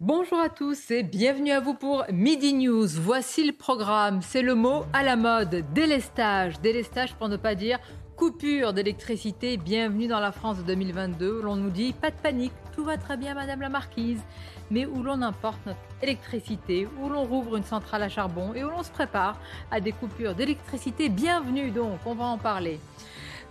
Bonjour à tous et bienvenue à vous pour Midi News. Voici le programme. C'est le mot à la mode. Délestage. Délestage pour ne pas dire coupure d'électricité. Bienvenue dans la France de 2022 où l'on nous dit pas de panique, tout va très bien Madame la Marquise, mais où l'on importe notre électricité, où l'on rouvre une centrale à charbon et où l'on se prépare à des coupures d'électricité. Bienvenue donc, on va en parler.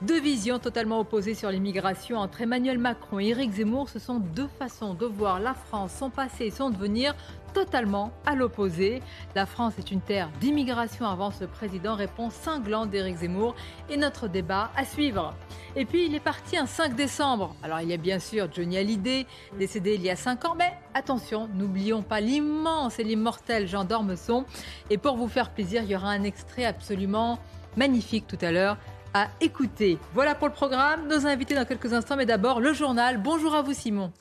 Deux visions totalement opposées sur l'immigration entre Emmanuel Macron et Éric Zemmour. Ce sont deux façons de voir la France, son passé et son devenir totalement à l'opposé. La France est une terre d'immigration, avance le président, réponse cinglante d'Éric Zemmour et notre débat à suivre. Et puis il est parti un 5 décembre. Alors il y a bien sûr Johnny Hallyday, décédé il y a 5 ans, mais attention, n'oublions pas l'immense et l'immortel Jean d'Ormesson. Et pour vous faire plaisir, il y aura un extrait absolument magnifique tout à l'heure à écouter. Voilà pour le programme, nos invités dans quelques instants, mais d'abord le journal. Bonjour à vous Simon.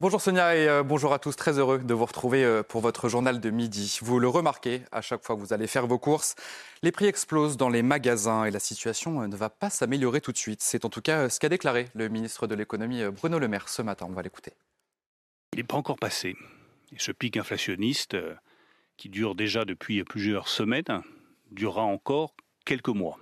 Bonjour Sonia et euh, bonjour à tous. Très heureux de vous retrouver euh, pour votre journal de midi. Vous le remarquez, à chaque fois que vous allez faire vos courses, les prix explosent dans les magasins et la situation euh, ne va pas s'améliorer tout de suite. C'est en tout cas ce qu'a déclaré le ministre de l'économie Bruno Le Maire ce matin. On va l'écouter. Il n'est pas encore passé. Et ce pic inflationniste, qui dure déjà depuis plusieurs semaines, durera encore quelques mois.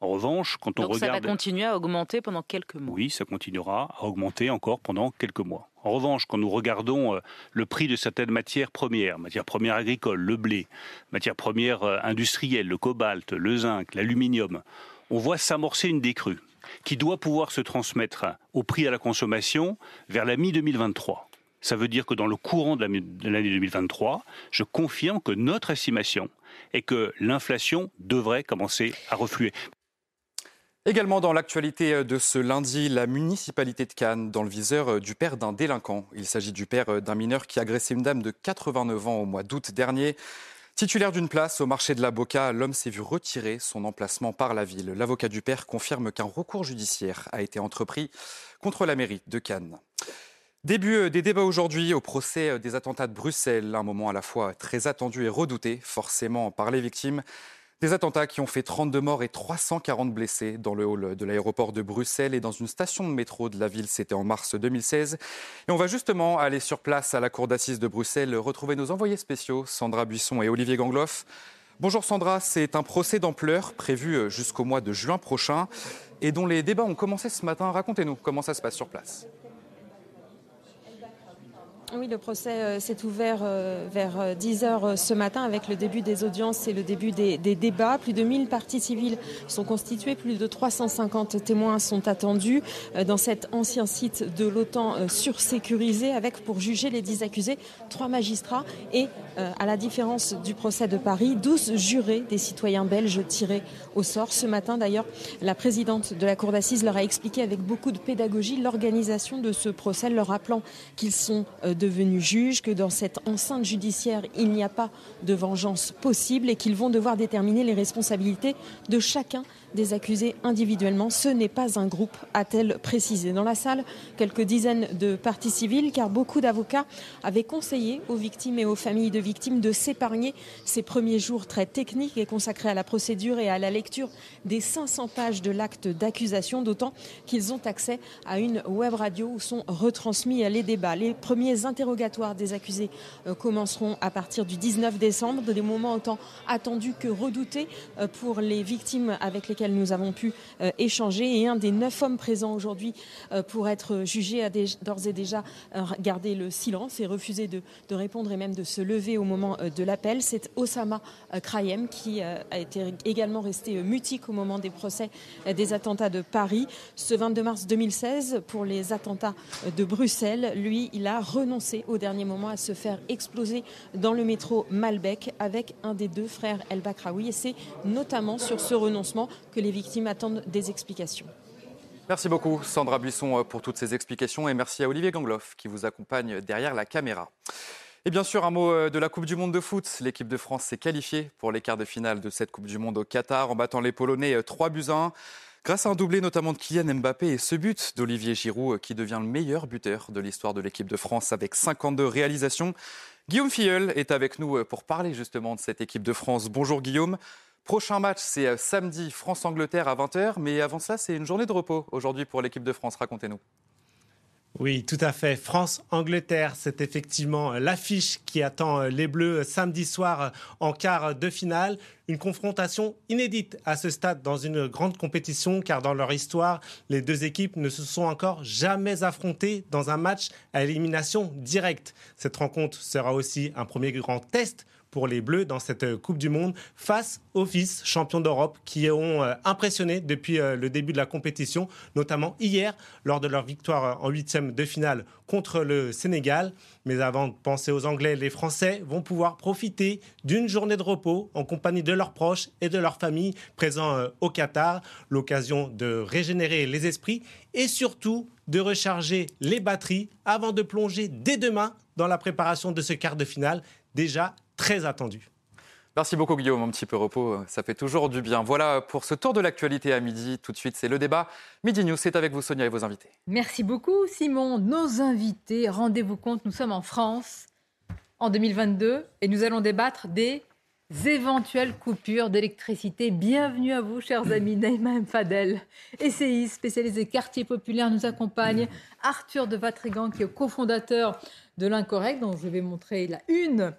En revanche, quand on Donc regarde... ça va continuer à augmenter pendant quelques mois Oui, ça continuera à augmenter encore pendant quelques mois. En revanche, quand nous regardons euh, le prix de certaines matières premières, matières premières agricoles, le blé, matières premières euh, industrielles, le cobalt, le zinc, l'aluminium, on voit s'amorcer une décrue qui doit pouvoir se transmettre au prix à la consommation vers la mi-2023. Ça veut dire que dans le courant de l'année 2023, je confirme que notre estimation est que l'inflation devrait commencer à refluer. Également dans l'actualité de ce lundi, la municipalité de Cannes dans le viseur du père d'un délinquant. Il s'agit du père d'un mineur qui agressait une dame de 89 ans au mois d'août dernier. Titulaire d'une place au marché de la Boca, l'homme s'est vu retirer son emplacement par la ville. L'avocat du père confirme qu'un recours judiciaire a été entrepris contre la mairie de Cannes. Début des débats aujourd'hui au procès des attentats de Bruxelles, un moment à la fois très attendu et redouté forcément par les victimes. Des attentats qui ont fait 32 morts et 340 blessés dans le hall de l'aéroport de Bruxelles et dans une station de métro de la ville. C'était en mars 2016. Et on va justement aller sur place à la cour d'assises de Bruxelles, retrouver nos envoyés spéciaux, Sandra Buisson et Olivier Gangloff. Bonjour Sandra, c'est un procès d'ampleur prévu jusqu'au mois de juin prochain et dont les débats ont commencé ce matin. Racontez-nous comment ça se passe sur place. Oui, le procès euh, s'est ouvert euh, vers 10 euh, heures ce matin avec le début des audiences et le début des, des, débats. Plus de 1000 parties civiles sont constituées, plus de 350 témoins sont attendus dans cet ancien site de l'OTAN sursécurisé avec pour juger les 10 accusés trois magistrats et à la différence du procès de Paris, 12 jurés des citoyens belges tirés au sort. Ce matin d'ailleurs, la présidente de la cour d'assises leur a expliqué avec beaucoup de pédagogie l'organisation de ce procès, leur rappelant qu'ils sont devenus juges, que dans cette enceinte judiciaire, il n'y a pas de vengeance possible et qu'ils vont devoir déterminer les responsabilités de chacun des accusés individuellement. Ce n'est pas un groupe, a-t-elle précisé. Dans la salle, quelques dizaines de parties civiles, car beaucoup d'avocats avaient conseillé aux victimes et aux familles de victimes de s'épargner ces premiers jours très techniques et consacrés à la procédure et à la lecture des 500 pages de l'acte d'accusation, d'autant qu'ils ont accès à une web radio où sont retransmis les débats. Les premiers interrogatoires des accusés euh, commenceront à partir du 19 décembre, des moments autant attendus que redoutés euh, pour les victimes avec lesquelles nous avons pu euh, échanger. Et un des neuf hommes présents aujourd'hui euh, pour être jugé a d'ores et déjà euh, gardé le silence et refusé de, de, répondre et même de se lever au moment de l'appel. C'est Osama Krayem qui a été également resté mutique au moment des procès des attentats de Paris. Ce 22 mars 2016, pour les attentats de Bruxelles, lui, il a renoncé au dernier moment à se faire exploser dans le métro Malbec avec un des deux frères El Bakraoui. Et c'est notamment sur ce renoncement que les victimes attendent des explications. Merci beaucoup Sandra Buisson pour toutes ces explications et merci à Olivier Gangloff qui vous accompagne derrière la caméra. Et bien sûr, un mot euh, de la Coupe du Monde de foot. L'équipe de France s'est qualifiée pour les quarts de finale de cette Coupe du Monde au Qatar en battant les Polonais 3 euh, buts à 1. Grâce à un doublé notamment de Kylian Mbappé et ce but d'Olivier Giroud euh, qui devient le meilleur buteur de l'histoire de l'équipe de France avec 52 réalisations. Guillaume Filleul est avec nous pour parler justement de cette équipe de France. Bonjour Guillaume. Prochain match, c'est samedi France-Angleterre à 20h, mais avant ça, c'est une journée de repos aujourd'hui pour l'équipe de France. Racontez-nous. Oui, tout à fait. France-Angleterre, c'est effectivement l'affiche qui attend euh, les Bleus samedi soir euh, en quart de finale. Une confrontation inédite à ce stade dans une grande compétition, car dans leur histoire, les deux équipes ne se sont encore jamais affrontées dans un match à élimination directe. Cette rencontre sera aussi un premier grand test pour les Bleus dans cette euh, Coupe du Monde face aux fils champions d'Europe qui ont euh, impressionné depuis euh, le début de la compétition, notamment hier lors de leur victoire en huitième de finale contre le Sénégal. Mais avant de penser aux Anglais, les Français vont pouvoir profiter d'une journée de repos en compagnie de leurs proches et de leurs familles présents au Qatar. L'occasion de régénérer les esprits et surtout de recharger les batteries avant de plonger dès demain dans la préparation de ce quart de finale déjà très attendu. Merci beaucoup Guillaume, un petit peu repos, ça fait toujours du bien. Voilà pour ce tour de l'actualité à midi. Tout de suite, c'est le débat. Midi News, c'est avec vous Sonia et vos invités. Merci beaucoup Simon. Nos invités, rendez-vous compte, nous sommes en France en 2022 et nous allons débattre des éventuelles coupures d'électricité. Bienvenue à vous, chers amis. Naïma Fadel, essayiste spécialisé quartier populaire, nous accompagne. Arthur de Vatrigan, qui est cofondateur de l'Incorrect, dont je vais montrer la une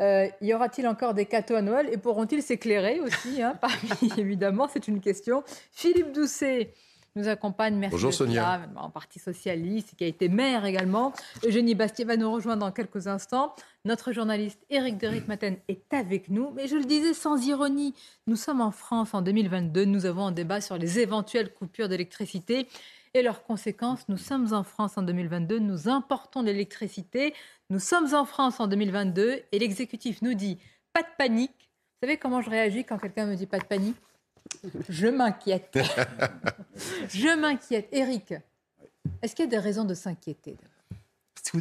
euh, y aura-t-il encore des cadeaux à Noël et pourront-ils s'éclairer aussi hein, Parmi, évidemment, c'est une question. Philippe Doucet nous accompagne. Merci Bonjour Sonia. en Parti socialiste, qui a été maire également. Eugénie Bastier va nous rejoindre dans quelques instants. Notre journaliste Éric de Ritmaten est avec nous. Mais je le disais sans ironie, nous sommes en France en 2022. Nous avons un débat sur les éventuelles coupures d'électricité et leurs conséquences. Nous sommes en France en 2022, nous importons l'électricité. Nous sommes en France en 2022 et l'exécutif nous dit pas de panique. Vous savez comment je réagis quand quelqu'un me dit pas de panique Je m'inquiète. je m'inquiète. Eric, est-ce qu'il y a des raisons de s'inquiéter?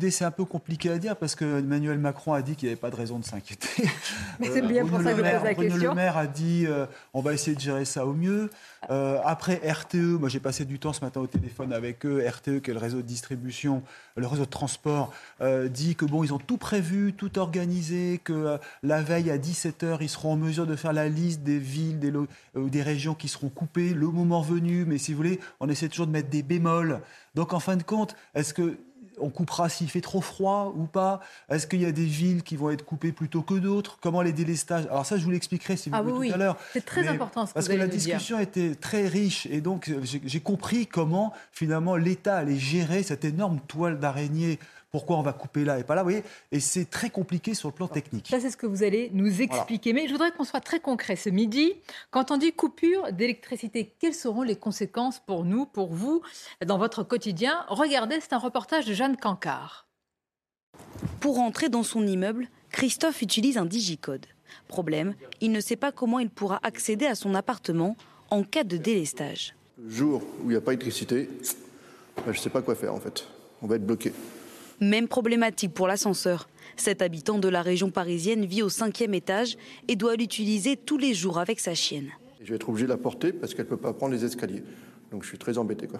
C'est un peu compliqué à dire parce que Emmanuel Macron a dit qu'il n'y avait pas de raison de s'inquiéter. Mais c'est bien pour ça que je pose la question. Le Maire a dit euh, on va essayer de gérer ça au mieux. Euh, après RTE, moi j'ai passé du temps ce matin au téléphone avec eux. RTE, qui est le réseau de distribution, le réseau de transport, euh, dit que bon, ils ont tout prévu, tout organisé, que la veille à 17h, ils seront en mesure de faire la liste des villes, des, des régions qui seront coupées le moment venu. Mais si vous voulez, on essaie toujours de mettre des bémols. Donc en fin de compte, est-ce que on coupera s'il fait trop froid ou pas? Est-ce qu'il y a des villes qui vont être coupées plutôt que d'autres? Comment les délestages? Alors ça, je vous l'expliquerai si vous ah voulez tout à l'heure. C'est très important ce que Parce que la discussion était très riche et donc j'ai compris comment finalement l'État allait gérer cette énorme toile d'araignée pourquoi on va couper là et pas là, vous voyez Et c'est très compliqué sur le plan technique. Ça, c'est ce que vous allez nous expliquer. Mais je voudrais qu'on soit très concret ce midi. Quand on dit coupure d'électricité, quelles seront les conséquences pour nous, pour vous, dans votre quotidien? Regardez, c'est un reportage de Jeanne Cancard. Pour entrer dans son immeuble, Christophe utilise un digicode. Problème, il ne sait pas comment il pourra accéder à son appartement en cas de délestage. Le jour où il n'y a pas d'électricité, ben, je ne sais pas quoi faire en fait. On va être bloqué. Même problématique pour l'ascenseur. Cet habitant de la région parisienne vit au cinquième étage et doit l'utiliser tous les jours avec sa chienne. Je vais être obligé de la porter parce qu'elle ne peut pas prendre les escaliers. Donc je suis très embêté. Quoi.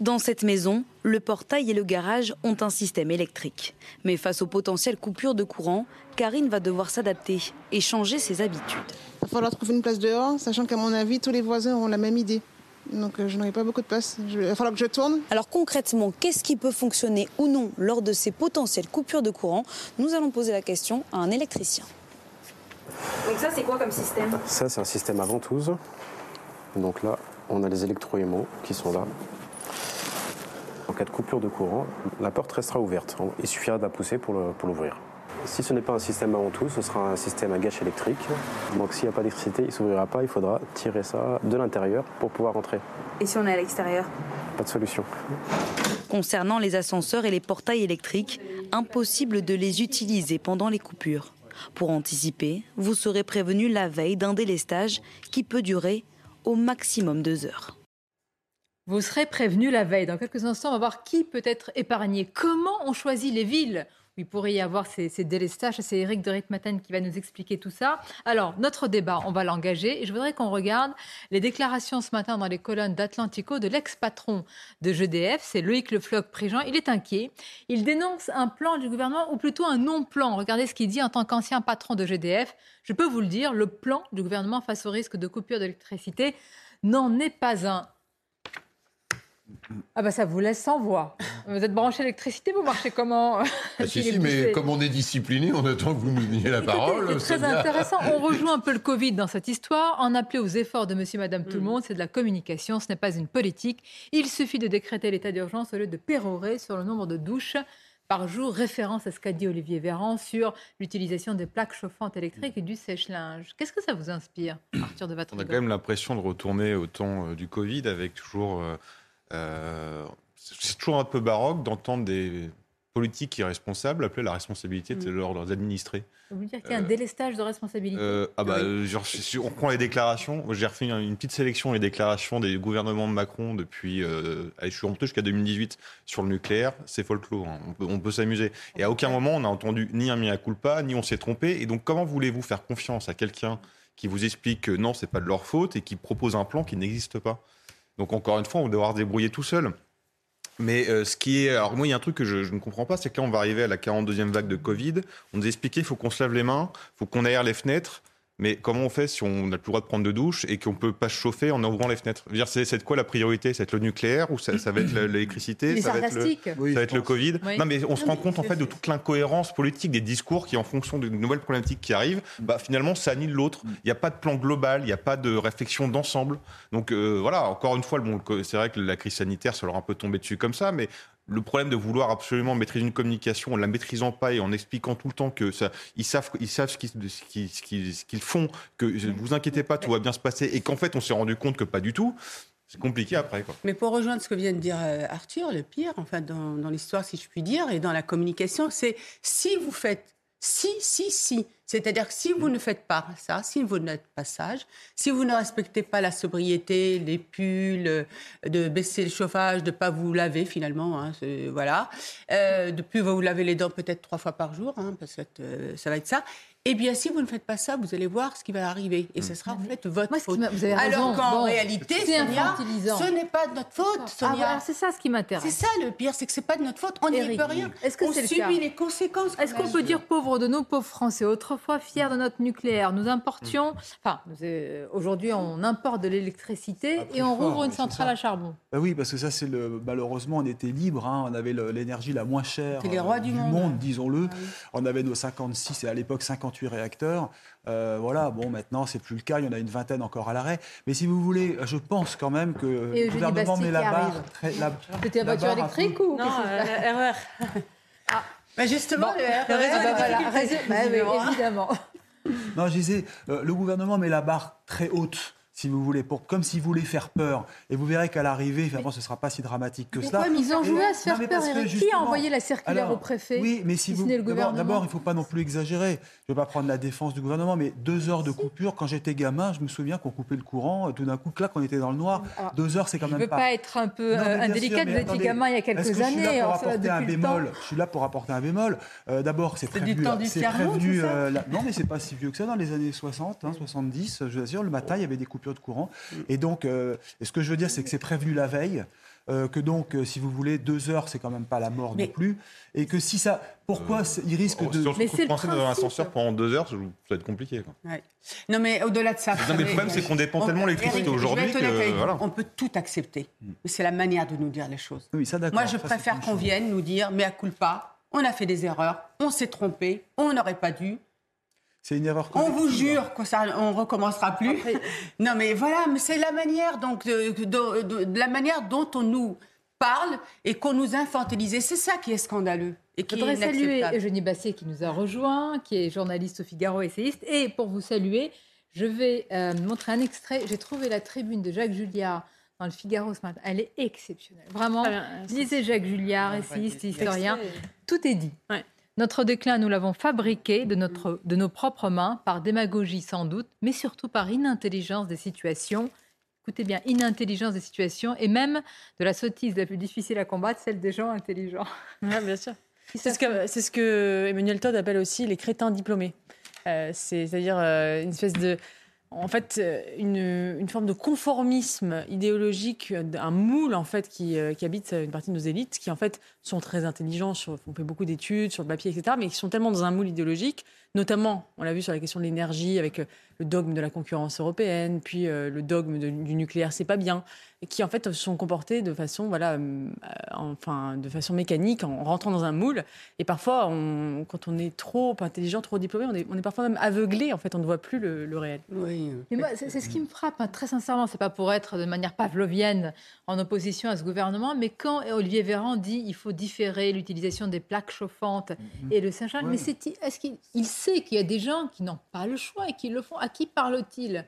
Dans cette maison, le portail et le garage ont un système électrique. Mais face aux potentielles coupures de courant, Karine va devoir s'adapter et changer ses habitudes. Il va falloir trouver une place dehors, sachant qu'à mon avis, tous les voisins ont la même idée donc euh, je n'aurai pas beaucoup de place. Il va falloir que je tourne. Alors concrètement, qu'est-ce qui peut fonctionner ou non lors de ces potentielles coupures de courant? Nous allons poser la question à un électricien. Donc ça, c'est quoi comme système? Ça, c'est un système à ventouse. Donc là, on a les électroaimants qui sont là. En cas de coupure de courant, la porte restera ouverte. Il suffira de la pousser pour l'ouvrir. Si ce n'est pas un système avant tout, ce sera un système à gâche électrique. Donc s'il n'y a pas d'électricité, il ne s'ouvrira pas, il faudra tirer ça de l'intérieur pour pouvoir rentrer. Et si on est à l'extérieur? Pas de solution. Concernant les ascenseurs et les portails électriques, impossible de les utiliser pendant les coupures. Pour anticiper, vous serez prévenu la veille d'un délestage qui peut durer au maximum deux heures. Vous serez prévenu la veille. Dans quelques instants, on va voir qui peut être épargné. Comment on choisit les villes? Il pourrait y avoir ces, ces délestages. C'est Eric de Ritmaten qui va nous expliquer tout ça. Alors, notre débat, on va l'engager. Et je voudrais qu'on regarde les déclarations ce matin dans les colonnes d'Atlantico de l'ex-patron de GDF. C'est Loïc Le Floch-Prigent. Il est inquiet. Il dénonce un plan du gouvernement, ou plutôt un non-plan. Regardez ce qu'il dit en tant qu'ancien patron de GDF. Je peux vous le dire, le plan du gouvernement face au risque de coupure d'électricité n'en est pas un. Ah bah ça vous laisse sans voix. Vous êtes branché à l'électricité, vous marchez comment? Ah, si, si, mais comme on est discipliné, on attend que vous nous donniez la Écoutez, parole. C'est très intéressant. On rejoint un peu le Covid dans cette histoire. En appeler aux efforts de monsieur, madame, tout le monde, c'est de la communication, ce n'est pas une politique. Il suffit de décréter l'état d'urgence au lieu de pérorer sur le nombre de douches par jour. Référence à ce qu'a dit Olivier Véran sur l'utilisation des plaques chauffantes électriques et du sèche-linge. Qu'est-ce que ça vous inspire, Arthur de On a quand même l'impression de retourner au temps euh, du Covid avec toujours. Euh, euh, c'est toujours un peu baroque d'entendre des politiques irresponsables appeler la responsabilité de Mm. leurs, leurs administrés. Vous voulez dire qu'il y a un délestage de responsabilité Euh, ah bah, euh, genre, si- on prend les déclarations. J'ai refait une, petite sélection des déclarations des gouvernements de Macron depuis. Euh, je suis remonté jusqu'à 2018 sur le nucléaire. C'est folklore. hein. On peut, on peut s'amuser. Et à aucun moment on n'a entendu ni un mea culpa, ni on s'est trompé. Et donc, comment voulez-vous faire confiance à quelqu'un qui vous explique que non, c'est pas de leur faute et qui propose un plan qui n'existe pas? Donc, encore une fois, on va devoir se débrouiller tout seul. Mais euh, ce qui est. Alors, moi, il y a un truc que je, ne comprends pas, c'est que là, on va arriver à la 42e vague de Covid. On nous a expliqué qu'il faut qu'on se lave les mains, faut qu'on aère les fenêtres. Mais comment on fait si on n'a plus le droit de prendre de douche et qu'on ne peut pas se chauffer en ouvrant les fenêtres? C'est quoi la priorité? C'est le nucléaire ou ça, ça va être l'électricité? Ça va être le, sarcastique. ça va être le Covid Oui. Non, mais on se rend compte en fait de toute l'incohérence politique des discours qui, en fonction de nouvelles problématiques qui arrivent, bah, finalement, ça annule l'autre. Il n'y a pas de plan global, il n'y a pas de réflexion d'ensemble. Donc euh, voilà, encore une fois, bon, c'est vrai que la crise sanitaire, ça leur a un peu tombé dessus comme ça, mais le problème de vouloir absolument maîtriser une communication en la maîtrisant pas et en expliquant tout le temps que ça, ils savent, ils savent ce qu'ils, ce qu'ils- ce qu'ils- ce qu'ils font, que ne vous inquiétez pas, tout va bien se passer, et qu'en fait on s'est rendu compte que pas du tout. C'est compliqué après. Quoi. Mais pour rejoindre ce que vient de dire euh, Arthur, le pire, enfin, dans, dans l'histoire, si je puis dire, et dans la communication, c'est si vous faites si, si, si. C'est-à-dire que si vous ne faites pas ça, si vous n'êtes pas sage, si vous ne respectez pas la sobriété, les pulls, euh, de baisser le chauffage, de ne pas vous laver finalement, hein, voilà, euh, de plus vous laver les dents peut-être trois fois par jour, hein, parce que euh, ça va être ça. Eh bien, si vous ne faites pas ça, vous allez voir ce qui va arriver. Et ce sera en fait votre faute. Vous avez raison. Alors qu'en Bon, réalité, Sonia, ce n'est pas de notre faute, Ah, Sonia. voilà, c'est ça ce qui m'intéresse. C'est ça le pire, c'est que c'est pas de notre faute. On n'y peut rien. Est-ce que on c'est le subit les conséquences. Est-ce qu'on peut dire pauvres de nos pauvres Français Autrefois fiers de notre nucléaire, nous importions. Enfin, nous, euh, aujourd'hui, on importe de l'électricité et on fort, rouvre une centrale à charbon. Bah oui, parce que ça, c'est le. Malheureusement, on était libre. hein, on avait l'énergie la moins chère C'était les rois euh, du monde. Ah disons-le. On avait nos 56 et à l'époque 58 réacteurs. Euh, voilà. Bon, maintenant, c'est plus le cas. Il y en a une vingtaine encore à l'arrêt. Mais si vous voulez, je pense quand même que Et le gouvernement met la barre. Très, la, C'était la la voiture électrique ou Non, euh, c'est RER. Bah justement, Bon, le ah RER, bah voilà, bah oui, évidemment. Non, je disais, euh, le gouvernement met la barre très haute, si vous voulez, pour, comme s'il voulait faire peur. Et vous verrez qu'à l'arrivée, finalement, ce ne sera pas si dramatique que cela. Ils ont joué à se faire peur, Eric. Qui a envoyé la circulaire Alors, au préfet Oui, mais si si vous. D'abord, il ne faut pas non plus exagérer. Je ne vais pas prendre la défense du gouvernement, mais deux heures de coupure, quand j'étais gamin, je me souviens qu'on coupait le courant, tout d'un coup, clac, on était dans le noir. Alors, deux heures, c'est quand Je même ne veux pas être un peu Non, euh, indélicate, vous étiez gamin il y a quelques que je suis années. là pour va apporter un bémol. Je suis là pour apporter un bémol. Euh, D'abord, c'est C'est prévenu. du temps du c'est c'est euh, Non, mais c'est pas si vieux que ça. Dans les années 60, hein, 70, je vous assure, le matin, il y avait des coupures de courant. Et donc, euh, et ce que je veux dire, c'est que c'est prévenu la veille. euh, que donc, euh, si vous voulez, deux heures, c'est quand même pas la mort Mais- non plus, et que si ça, pourquoi c'est- il risque Oh, de. Si on se Mais coincé dans un ascenseur pendant deux heures, ça va être compliqué. quoi. Ouais. Non, mais au-delà de ça. Non, mais le problème, c'est qu'on dépend on- tellement de l'électricité aujourd'hui que, voilà. On peut tout accepter. Mais c'est la manière de nous dire les choses. Oui, ça d'accord. Moi, je ça, préfère qu'on vienne nous dire, mais à culpa, on a fait des erreurs, on s'est trompé, on n'aurait pas dû. C'est une erreur On vous jure que ça, on recommencera plus. Non, mais voilà, mais c'est la manière donc de, de- de- de la manière dont on nous parle et qu'on nous infantilise. C'est ça qui est scandaleux et Je qui est voudrais saluer inacceptable. Eugénie Bassier qui nous a rejoint, qui est journaliste au Figaro, essayiste. Et pour vous saluer, je vais euh, montrer un extrait. J'ai trouvé la tribune de Jacques Julliard dans le Figaro ce matin. Elle est exceptionnelle. Vraiment, bien. lisez Jacques Julliard, essayiste, historien. Tout est dit. Ouais. Notre déclin, nous l'avons fabriqué de, notre, de nos propres mains, par démagogie sans doute, mais surtout par inintelligence des situations. écoutez bien, inintelligence des situations et même de la sottise la plus difficile à combattre, celle des gens intelligents. Ouais, bien sûr. C'est ce, que, c'est ce que Emmanuel Todd appelle aussi les crétins diplômés. Euh, c'est, c'est-à-dire euh, une espèce de. En fait, euh, une, forme de conformisme idéologique, un moule en fait qui, euh, qui habite une partie de nos élites, qui en fait sont très intelligents, sur, on fait beaucoup d'études sur le papier, etc., mais qui sont tellement dans un moule idéologique, notamment, on l'a vu sur la question de l'énergie, avec euh, le dogme de la concurrence européenne, puis euh, le dogme de- du nucléaire, c'est pas bien, et qui en fait se sont comportés de façon, voilà, euh, enfin, de façon mécanique, en rentrant dans un moule. Et parfois, on- quand on est trop intelligent, trop diplômé, on est, on est parfois même aveuglé. En fait, on ne voit plus le, le réel. Oui. Mais moi, c'est ce qui me frappe, hein, très sincèrement. C'est pas pour être de manière pavlovienne en opposition à ce gouvernement, mais quand Olivier Véran dit il faut différer l'utilisation des plaques chauffantes et le Saint-Charles, Ouais. mais c'est est-ce qu'il il sait qu'il y a des gens qui n'ont pas le choix et qui le font À qui parle-t-il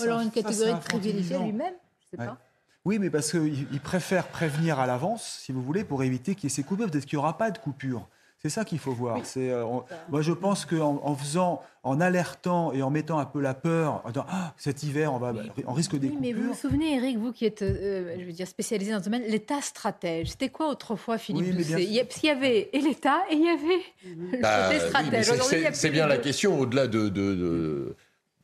alors un- une catégorie privilégiée lui-même Je sais Ouais. pas. Oui, mais parce qu'ils ils préfèrent prévenir à l'avance, si vous voulez, pour éviter qu'il y ait ces coupures. Peut-être qu'il n'y aura pas de coupure. C'est ça qu'il faut voir. C'est, euh, on- moi, je pense qu'en en faisant, en alertant et en mettant un peu la peur, en disant, Ah, cet hiver, on, va, on risque des Oui, mais vous vous souvenez, Eric, vous qui êtes, euh, je veux dire, spécialisé dans ce domaine, l'État stratège. C'était quoi autrefois, Philippe Oui, Doucet? Il y a- Parce qu'il y avait et l'État et il y avait le Bah, côté stratège. c'est- bien la question au-delà de, de, de-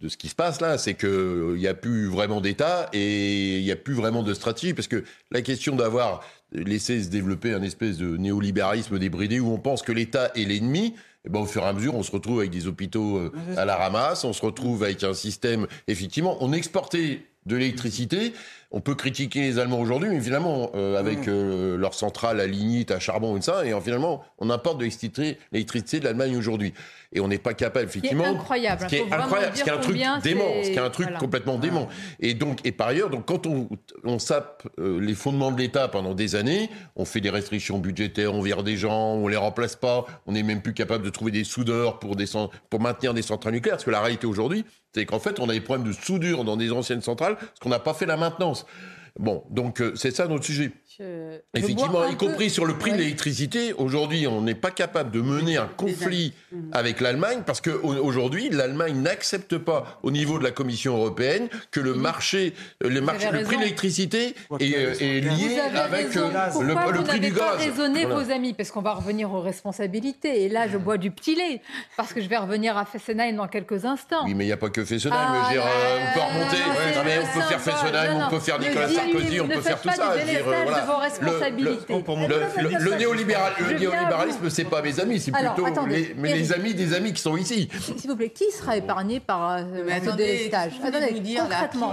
de ce qui se passe là, c'est qu'il n'y a plus vraiment d'État et il n'y a plus vraiment de stratégie parce que la question d'avoir laissé se développer un espèce de néolibéralisme débridé où on pense que l'État est l'ennemi, eh ben, au fur et à mesure, on se retrouve avec des hôpitaux euh, à la ramasse, on se retrouve avec un système, effectivement, on exportait de l'électricité. On peut critiquer les Allemands aujourd'hui, mais finalement, euh, avec euh, leur centrale à lignite, à charbon et ça, et euh, finalement, on importe de l'électricité de l'Allemagne aujourd'hui. Et on n'est pas capable, qui est effectivement. incroyable, Ce qui faut est incroyable, ce qui est un truc dément, c'est- ce qui est un truc voilà. complètement dément. Et donc, et par ailleurs, donc quand on, on sape euh, les fondements de l'État pendant des années, on fait des restrictions budgétaires, on vire des gens, on les remplace pas, on n'est même plus capable de trouver des soudeurs pour, des, pour maintenir des centrales nucléaires. Parce que la réalité aujourd'hui, c'est qu'en fait, on a des problèmes de soudure dans des anciennes centrales parce qu'on n'a pas fait la maintenance. Bon, donc euh, c'est ça notre sujet. Je- je Effectivement, y peu- compris sur le prix de l'électricité, aujourd'hui, on n'est pas capable de mener un conflit avec l'Allemagne parce qu'aujourd'hui, l'Allemagne n'accepte pas au niveau de la Commission européenne que le marché, euh, le, marché, avez le prix de l'électricité est, euh, est lié avec raison. euh, le, Pourquoi le vous prix n'avez du pas gaz. raisonné Voilà. vos amis? Parce qu'on va revenir aux responsabilités. Et là, je bois du petit lait. Parce que je vais revenir à Fessenheim dans quelques instants. Oui, mais il n'y a pas que Fessenheim. Ah, je veux dire, euh, on peut remonter. Non, mais on peut faire. Fessenheim, on peut faire Nicolas Sarkozy, on peut faire tout ça. Vos responsabilités. Le, le- le- le- le néolibéral- le Je viens à vous. néolibéralisme, c'est pas mes amis, c'est plutôt attendez, les, mais les Eric. amis des amis qui sont ici. S'il vous plaît, qui sera épargné par euh, ce attendez, délestage là concrètement.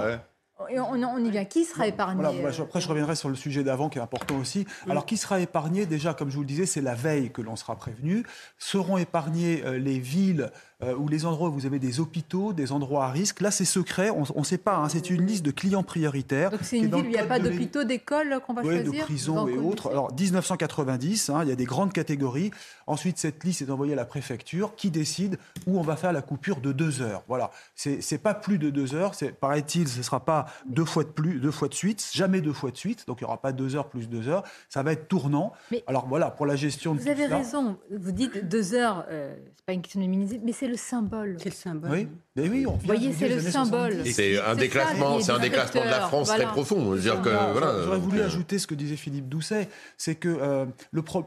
Et on, on y vient. Qui sera épargné Voilà, après, je reviendrai sur le sujet d'avant qui est important aussi. Alors, qui sera épargné? Déjà, comme je vous le disais, c'est la veille que l'on sera prévenu. Seront épargnés euh, les villes euh, ou les endroits où vous avez des hôpitaux, des endroits à risque. Là, c'est secret, on ne sait pas. hein, c'est une liste de clients prioritaires. Donc c'est une ville le où il n'y a pas d'hôpitaux, d'écoles qu'on va oui, choisir de prison Vous en et autres. Alors 1990, hein, il y a des grandes catégories. Ensuite, cette liste est envoyée à la préfecture qui décide où on va faire la coupure de deux heures. Voilà, c'est pas plus de deux heures. Paraît-il, ce sera pas deux fois de plus, deux fois de suite, jamais deux fois de suite. Donc il y aura pas deux heures plus deux heures. Ça va être tournant. Mais- Alors voilà, pour la gestion de Vous avez raison. Vous dites deux heures, euh, c'est pas une question de minimiser, mais c'est le symbole. C'est le symbole. Oui, mais oui, on Vous voyez, c'est le symbole. C'est un déclassement, c'est un déclassement de la France très profond. Que Voilà, voilà. J'aurais voulu euh, ajouter ce que disait Philippe Doucet, c'est que euh,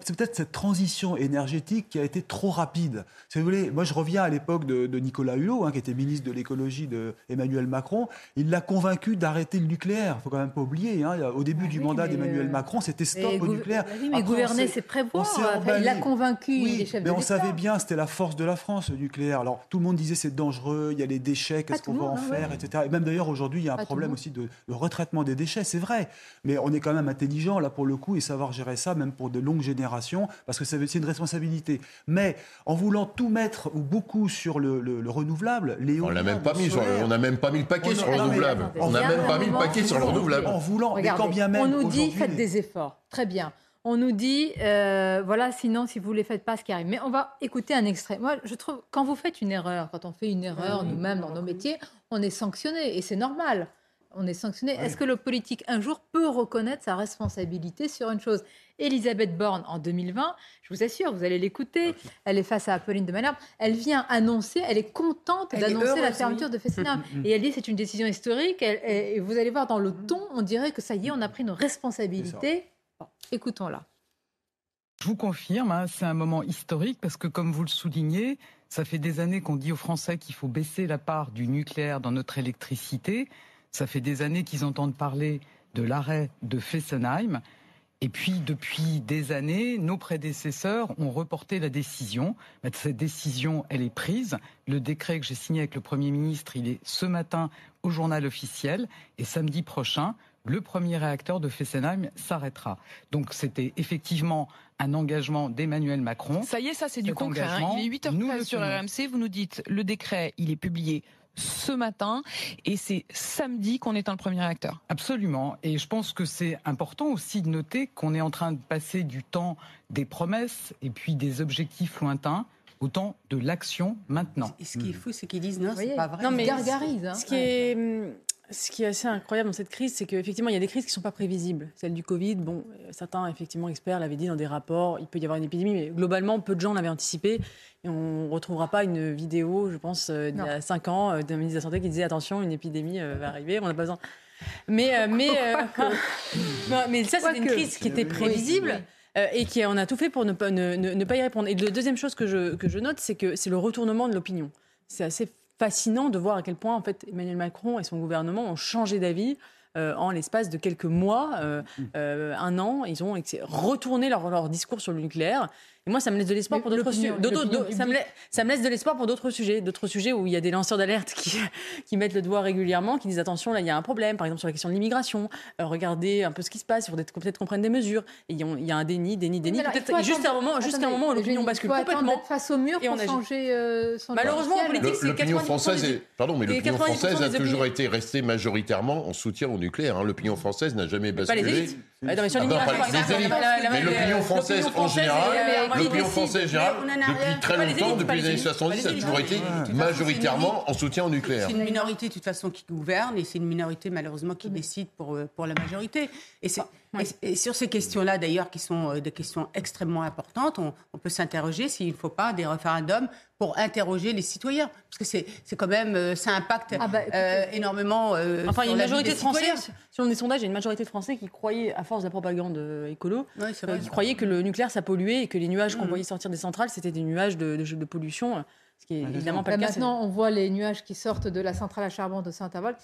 c'est peut-être cette transition énergétique qui a été trop rapide. Si vous voulez, moi je reviens à l'époque de, de Nicolas Hulot, hein, qui était ministre de l'écologie de Emmanuel Macron. Il l'a convaincu d'arrêter le nucléaire. Il faut quand même pas oublier. hein, au début du mandat d'Emmanuel euh, Macron, c'était stop au nucléaire. Bah oui, mais Après, gouverner, c'est prévoir. il emballé. a convaincu Oui, les chefs mais on savait bien, c'était la force de la France, le nucléaire. Alors, tout le monde disait c'est dangereux, il y a les déchets, qu'est-ce qu'on va en hein, faire, ouais. etc. Et même d'ailleurs, aujourd'hui, il y a un Pas problème aussi de, de retraitement des déchets, c'est vrai. Mais on est quand même intelligent, là, pour le coup, et savoir gérer ça, même pour de longues générations, parce que c'est une responsabilité. Mais en voulant tout mettre, ou beaucoup, sur le, le- le renouvelable, les On l'a même pas mis on n'a même pas mis le paquet sur le renouvelable. On n'a même pas mis le paquet sur le renouvelable. En voulant, quand bien même. on nous dit faites des efforts. Très bien. On nous dit euh, voilà, sinon si vous ne les faites pas, ce qui arrive. Mais on va écouter un extrait. Moi, je trouve quand vous faites une erreur, quand on fait une erreur nous-mêmes dans nos métiers, on est sanctionné et c'est normal. on est sanctionné. Est-ce que le politique, un jour, peut reconnaître sa responsabilité sur une chose? Elisabeth Borne, en 2020, je vous assure, vous allez l'écouter, elle est face à Apolline de Malherbe, elle vient annoncer, elle est contente d'annoncer la fermeture oui. de Fessenheim. et elle dit c'est une décision historique, elle- et vous allez voir dans le ton, on dirait que ça y est, on a pris nos responsabilités. Écoutons-la. Je vous confirme, hein, c'est un moment historique parce que, comme vous le soulignez, ça fait des années qu'on dit aux Français qu'il faut baisser la part du nucléaire dans notre électricité. Ça fait des années qu'ils entendent parler de l'arrêt de Fessenheim. Et puis, depuis des années, nos prédécesseurs ont reporté la décision. Mais Cette décision, elle est prise. Le décret que j'ai signé avec le Premier ministre, il est ce matin au journal officiel. Et samedi prochain, le premier réacteur de Fessenheim s'arrêtera. Donc, c'était effectivement un engagement d'Emmanuel Macron. Ça y est, ça c'est du concret. hein. Il est nous 8h13 le sur. RMC. Vous nous dites le décret, il est publié ce matin et c'est samedi qu'on éteint le premier réacteur. Absolument. Et je pense que c'est important aussi de noter qu'on est en train de passer du temps des promesses et puis des objectifs lointains au temps de l'action maintenant. Et ce qui est fou, c'est qu'ils disent non, c'est pas vrai. non, mais Ils gargarisent, hein. Ce qui est, hum, ce qui est assez incroyable dans cette crise, c'est qu'effectivement, il y a des crises qui ne sont pas prévisibles. Celle du Covid, bon, certains effectivement experts l'avaient dit dans des rapports, il peut y avoir une épidémie, mais globalement, peu de gens l'avaient anticipé. Et on ne retrouvera pas une vidéo, je pense, euh, d'il y a 5 ans, euh, d'un ministre de la Santé qui disait attention, une épidémie euh, va arriver, on n'a pas besoin. Mais, euh, mais, euh, non, mais ça, c'était une crise qui était Oui, prévisible. oui. Euh, et qui on a tout fait pour ne pas, ne, ne- ne pas y répondre. Et la deuxième chose que je, que je note, c'est que c'est le retournement de l'opinion. C'est assez fascinant de voir à quel point en fait Emmanuel Macron et son gouvernement ont changé d'avis. euh, en l'espace de quelques mois, euh, euh, un an, ils ont retourné leur, leur discours sur le nucléaire. Et moi, ça me laisse de l'espoir pour d'autres sujets. Ça, me laisse, ça me laisse de l'espoir pour d'autres sujets, d'autres sujets où il y a des lanceurs d'alerte qui, qui mettent le doigt régulièrement, qui disent attention, là, il y a un problème, par exemple sur la question de l'immigration. Euh, regardez un peu ce qui se passe, il faudrait peut-être qu'on prenne des mesures. Et il y a- un déni, déni, déni. Alors, faut juste à un attendre- moment, juste un moment où l'opinion bascule attendre complètement. face au mur et on pour changer euh, son Malheureusement, en politique, Le- c'est L'opinion 90% française, des- est, pardon, mais l'opinion 90% française a toujours été restée majoritairement en soutien au nucléaire. hein. L'opinion française n'a jamais Pas les basculé. Ah, non, mais sur non, l'immigration, pas par les exemple, élites. la- la- la- Mais la- l'opinion la- française en française, général, elle est- elle est l'opinion décide. française en général, Mais on en a rien. depuis très Pas les longtemps, élites, depuis les les années élites. 70, Pas ça a toujours été majoritairement en soutien au nucléaire. C'est une minorité de toute façon qui gouverne et c'est une minorité malheureusement qui décide pour, euh, pour la majorité. Et, c'est- et- et sur ces questions-là d'ailleurs qui sont euh, des questions extrêmement importantes, on, on peut s'interroger s'il ne faut pas des référendums pour interroger les citoyens. Parce que c'est quand même, euh, ça impacte euh, énormément. euh, Enfin, il y a une majorité de Français, citoyens. selon des sondages, il y a une majorité de Français qui croyaient, à force de la propagande écolo, Oui, c'est vrai. euh, qui croyaient que le nucléaire, ça polluait et que les nuages qu'on Mhm. voyait sortir des centrales, c'était des nuages de, de- de pollution, euh, ce qui est évidemment pas Là, le cas. Bah, maintenant, on voit les nuages qui sortent de la centrale à charbon de Saint-Avold.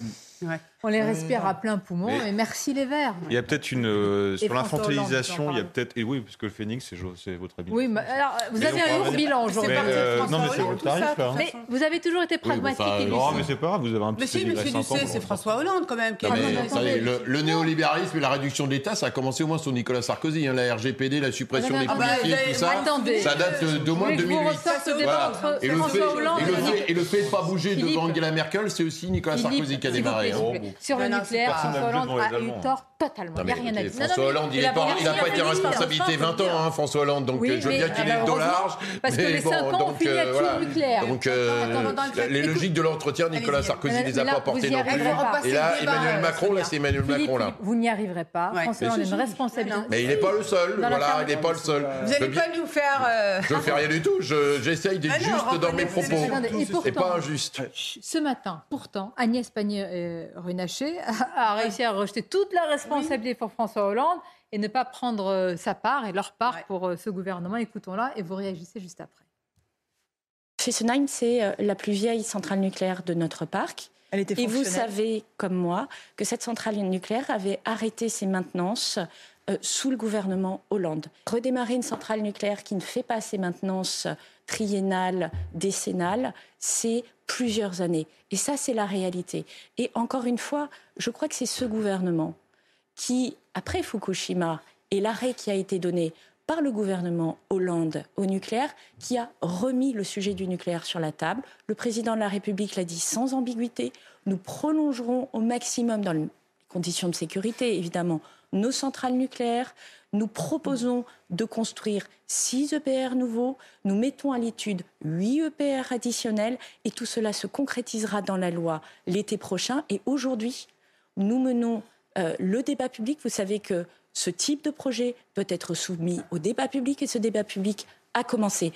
Ouais. On les respire à plein poumon. Mais- Et merci les Verts. Il y a peut-être une. euh, sur l'infantilisation, il y a peut-être. Et oui, parce que le Phoenix, c'est votre habitude. Oui, mais alors, vous Mais avez donc, un lourd bilan aujourd'hui. Mais, euh, non, mais c'est votre tarif, là. Mais vous avez toujours été pragmatique non, mais c'est pas grave, vous avez un Mais petit si, pédigré monsieur Ducé, c'est. François Hollande quand même mais le, néolibéralisme et la réduction de l'État, ça a commencé au moins sous Nicolas Sarkozy. hein, la RGPD, la suppression des mais policiers, tout ça, ça date euh, d'au Vous moins vous 2008. François fait, Hollande et le fait, et le fait de pas bouger Philippe. devant Angela Merkel, c'est aussi Nicolas Philippe, Sarkozy qui a démarré. hein. Sur le nucléaire, François Hollande a eu tort totalement. Il n'y a rien à dire. François Hollande, il n'a pas, il a première pas été ministre, responsabilité enfin, 20 ans, hein, François Hollande, donc Oui, je veux bien qu'il ait le dos large. parce que les bon, cinq ans euh, tout nucléaire. Donc, euh, Attends, attends, attends, la- les écoute. logiques de l'entretien, Nicolas. Sarkozy Mais les a là, pas portées non plus. Et là, Emmanuel Macron, là, c'est Emmanuel Macron, là. Vous n'y arriverez pas. François Hollande a une responsabilité. Mais il n'est pas le seul, voilà, il n'est pas le seul. Vous n'allez bien- pas nous faire. euh, Je ne fais rien du tout, je- j'essaye d'être Ah juste dans mes propos. Et pas injuste. Ce matin, pourtant, Agnès Pannier-Runacher a réussi à rejeter toute la responsabilité pour François Hollande et ne pas prendre euh, sa part et leur part Ouais. pour euh, ce gouvernement. Écoutons-la et vous réagissez juste après. Fessenheim, c'est euh, la plus vieille centrale nucléaire de notre parc. Elle était Et vous savez, comme moi, que cette centrale nucléaire avait arrêté ses maintenances euh, sous le gouvernement Hollande. Redémarrer une centrale nucléaire qui ne fait pas ses maintenances triennales, décennales, c'est plusieurs années. Et ça, c'est la réalité. Et encore une fois, je crois que c'est ce gouvernement qui, après Fukushima et l'arrêt qui a été donné par le gouvernement Hollande au nucléaire, qui a remis le sujet du nucléaire sur la table. Le président de la République l'a dit sans ambiguïté. Nous prolongerons au maximum, dans les conditions de sécurité évidemment, nos centrales nucléaires. Nous proposons de construire 6 EPR nouveaux. Nous mettons à l'étude 8 EPR additionnels. Et tout cela se concrétisera dans la loi l'été prochain. Et aujourd'hui, nous menons euh, le débat public. Vous savez que ce type de projet doit être soumis au débat public et ce débat public a commencé.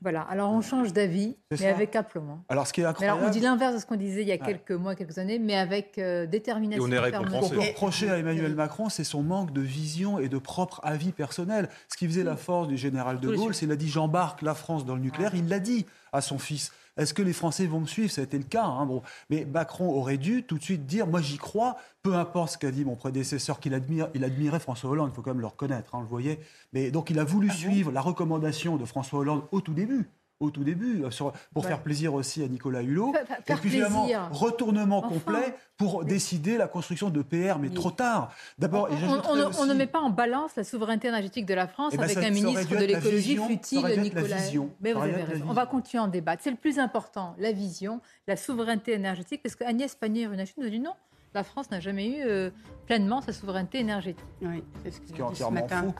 Voilà, alors on change d'avis, mais ça. avec aplomb. Alors, ce qui est incroyable. alors, on dit l'inverse de ce qu'on disait il y a Ouais. quelques mois, quelques années, mais avec euh, détermination. Ce fermeté. qu'on peut reprocher à Emmanuel Macron, c'est son manque de vision et de propre avis personnel. Ce qui faisait la force du général de Gaulle, c'est qu'il a dit j'embarque la France dans le nucléaire. Il l'a dit à son fils. Est-ce que les Français vont me suivre? Ça a été le cas. hein, bon. Mais Macron aurait dû tout de suite dire moi j'y crois, peu importe ce qu'a dit mon prédécesseur, qu'il admire, il admirait François Hollande, il faut quand même le reconnaître, hein, on le voyait. Mais donc il a voulu suivre la recommandation de François Hollande au tout début. Au tout début, euh, sur- pour Ouais. faire plaisir aussi à Nicolas Hulot. Fa- fa- Et faire puis finalement, plaisir. retournement Enfin. complet pour décider la construction de PR, mais trop tard. D'abord, On, ne- aussi- on ne met pas en balance la souveraineté énergétique de la France Eh ben, avec ça- un ça ministre de l'écologie futile, Nicolas. Mais vous avez raison. On va continuer à en débattre. C'est le plus important, la vision, la souveraineté énergétique, parce qu'Agnès Pannier-Runacher nous dit non, la France n'a jamais eu euh, pleinement sa souveraineté énergétique. Oui, c'est ce Ce qui est entièrement faux.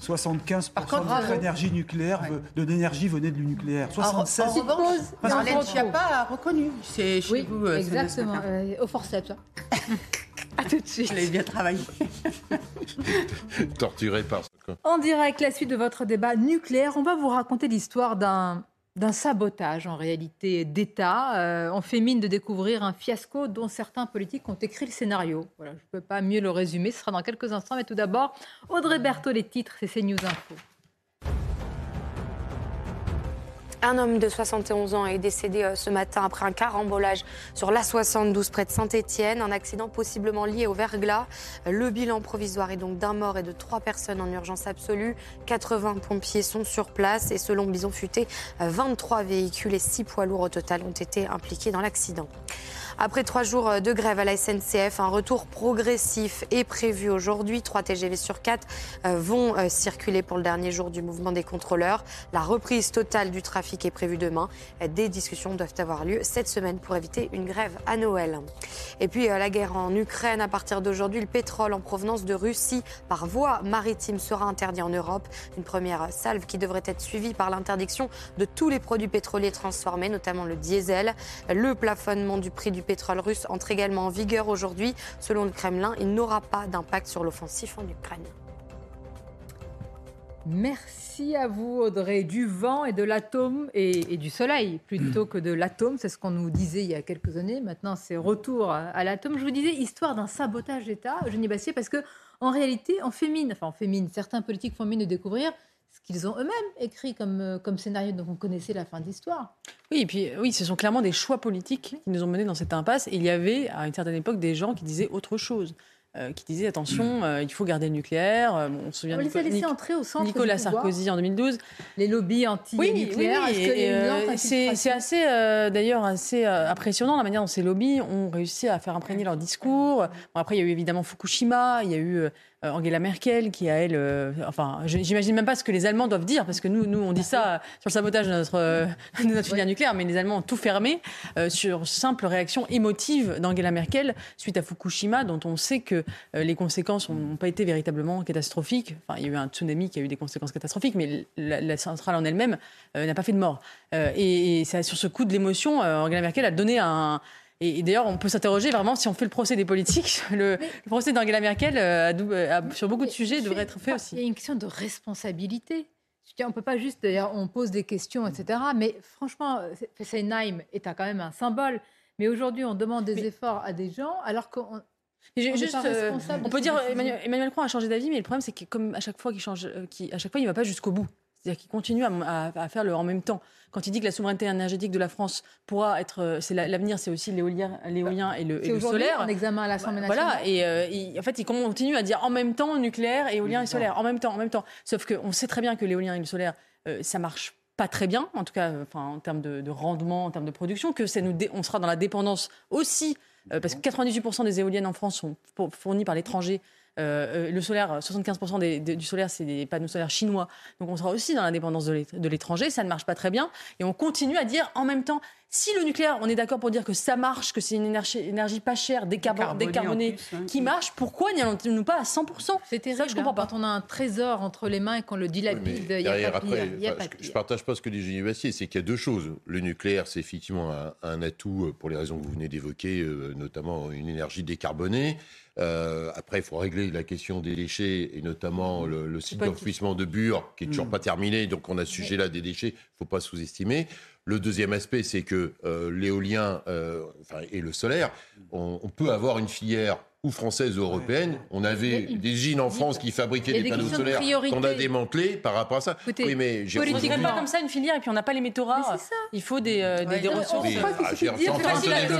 75% contre, de notre énergie nucléaire, de l'énergie venait de nucléaire. En, 76. en revanche, Parce que- Marlène Schiappa a reconnu. C'est chez Oui, vous. euh, exactement. euh, au forceps. à tout de suite. Je l'ai bien travaillé. Torturé par ce. En direct, la suite de votre débat nucléaire, on va vous raconter l'histoire d'un d'un sabotage en réalité d'État. Euh, on fait mine de découvrir un fiasco dont certains politiques ont écrit le scénario. Voilà, je ne peux pas mieux le résumer, ce sera dans quelques instants. Mais tout d'abord, Audrey Berthaud, les titres, c'est CNews Info. Un homme de 71 ans est décédé euh, ce matin après un carambolage sur l'A72 près de Saint-Étienne. Un accident possiblement lié au verglas. Euh, Le bilan provisoire est donc d'un mort et de trois personnes en urgence absolue. 80 pompiers sont sur place et selon Bison Futé, euh, 23 véhicules et 6 poids lourds au total ont été impliqués dans l'accident. Après trois jours euh, de grève à la SNCF, un retour progressif est prévu aujourd'hui. Trois TGV sur quatre euh, vont euh, circuler pour le dernier jour du mouvement des contrôleurs. La reprise totale du trafic est prévue demain. Des discussions doivent avoir lieu cette semaine pour éviter une grève à Noël. Et puis la guerre en Ukraine, à partir d'aujourd'hui, le pétrole en provenance de Russie par voie maritime sera interdit en Europe. Une première salve qui devrait être suivie par l'interdiction de tous les produits pétroliers transformés, notamment le diesel. Le plafonnement du prix du pétrole russe entre également en vigueur aujourd'hui. Selon le Kremlin, il n'aura pas d'impact sur l'offensif en Ukraine. Merci à vous, Audrey. Du vent et de l'atome et, du soleil plutôt que de l'atome. C'est ce qu'on nous disait il y a quelques années. Maintenant, c'est retour à, l'atome. Je vous disais, histoire d'un sabotage d'État, Eugénie Bassier, parce que en réalité, on fait mine, enfin, on fait certains politiques font mine de découvrir qu'ils ont eux-mêmes écrit comme, euh, comme scénario. Donc, on connaissait la fin de l'histoire. Oui, et puis oui, ce sont clairement des choix politiques qui nous ont menés dans cette impasse. Et il y avait à une certaine époque des gens qui disaient autre chose. euh, qui disaient attention, euh, il faut garder le nucléaire. Euh, on se souvient On de les a laissés Nico- entrer au centre Nicolas du. Sarkozy en 2012. Les lobbies Oui, oui, anti-nucléaires. oui, lente c'est assez, d'ailleurs, assez impressionnant la manière dont ces lobbies ont réussi à faire imprégner leur discours. Bon, après, il y a eu évidemment Fukushima, il y a eu Angela Merkel qui, a elle, euh, enfin, j'imagine même pas ce que les Allemands doivent dire, parce que nous, nous on dit ça euh, sur le sabotage de notre, euh, de notre filière nucléaire, mais les Allemands ont tout fermé euh, sur simple réaction émotive d'Angela Merkel suite à Fukushima, dont on sait que euh, les conséquences n'ont pas été véritablement catastrophiques. Enfin, il y a eu un tsunami qui a eu des conséquences catastrophiques, mais la, la centrale en elle-même euh, n'a pas fait de mort. Euh, et, sur ce coup de l'émotion, euh, Angela Merkel a donné un. Et, et d'ailleurs, on peut s'interroger vraiment si on fait le procès des politiques. Le, le procès d'Angela Merkel, euh, a a- sur beaucoup de sujets, devrait être fait aussi. Il y a une question de responsabilité. Je On ne peut pas juste, d'ailleurs, on pose des questions, etc. Mais franchement, Fessenheim est quand même un symbole. Mais aujourd'hui, on demande des efforts à des gens alors qu'on on juste, euh, on peut dire. Emmanuel, Macron a changé d'avis, mais le problème c'est que comme à chaque fois qu'il change, euh, qu'il- à chaque fois il ne va pas jusqu'au bout. C'est-à-dire qu'il continue à, à- à faire le en même temps. Quand il dit que la souveraineté énergétique de la France pourra être, euh, c'est la- l'avenir, c'est aussi l'éolien, l'éolien et le, et le solaire. en examen à l'Assemblée nationale. Voilà, et euh, il- en fait, il continue à dire en même temps nucléaire, éolien et solaire, en même temps, en même temps. Sauf qu'on sait très bien que l'éolien et le solaire, euh, ça marche pas très bien, en tout cas, euh, enfin, en termes de, de rendement, en termes de production, que ça nous on sera dans la dépendance aussi, euh, parce que 98% des éoliennes en France sont fournies par l'étranger. Euh, euh, le solaire, 75% des- des- du solaire, c'est des panneaux solaires chinois. Donc on sera aussi dans la dépendance de l'é- de l'étranger. Ça ne marche pas très bien. Et on continue à dire en même temps, Si le nucléaire, on est d'accord pour dire que ça marche, que c'est une énergie, énergie pas chère, décarbo- Décarbonée, décarbonée, en plus, hein. qui marche, pourquoi n'y allons-nous pas à 100% C'est terrible. je comprends hein, pas. Quand on a un trésor entre les mains et qu'on le dilapide, il a pas après, y a pas je- ne partage pas ce que dit Génie Bastier, c'est qu'il y a deux choses. Le nucléaire, c'est effectivement un, un atout euh, pour les raisons que vous venez d'évoquer, euh, notamment une énergie décarbonée. Euh, après, il faut régler la question des déchets et notamment le, le site d'enfouissement de Bure, qui est toujours Mm. pas terminé. Donc, on a ce sujet-là des déchets, il ne faut pas sous-estimer. Le deuxième aspect, c'est que euh, l'éolien euh, enfin, et le solaire, on, on peut avoir une filière ou française ou européenne. On avait des usines en France qui fabriquaient des des panneaux solaires qu'on a démantelés par rapport à ça. Écoutez, oui, mais j'ai On ne Politiquement. pas comme ça une filière et puis on n'a pas les métaux rares. Il faut des, euh, des, des ressources. ah,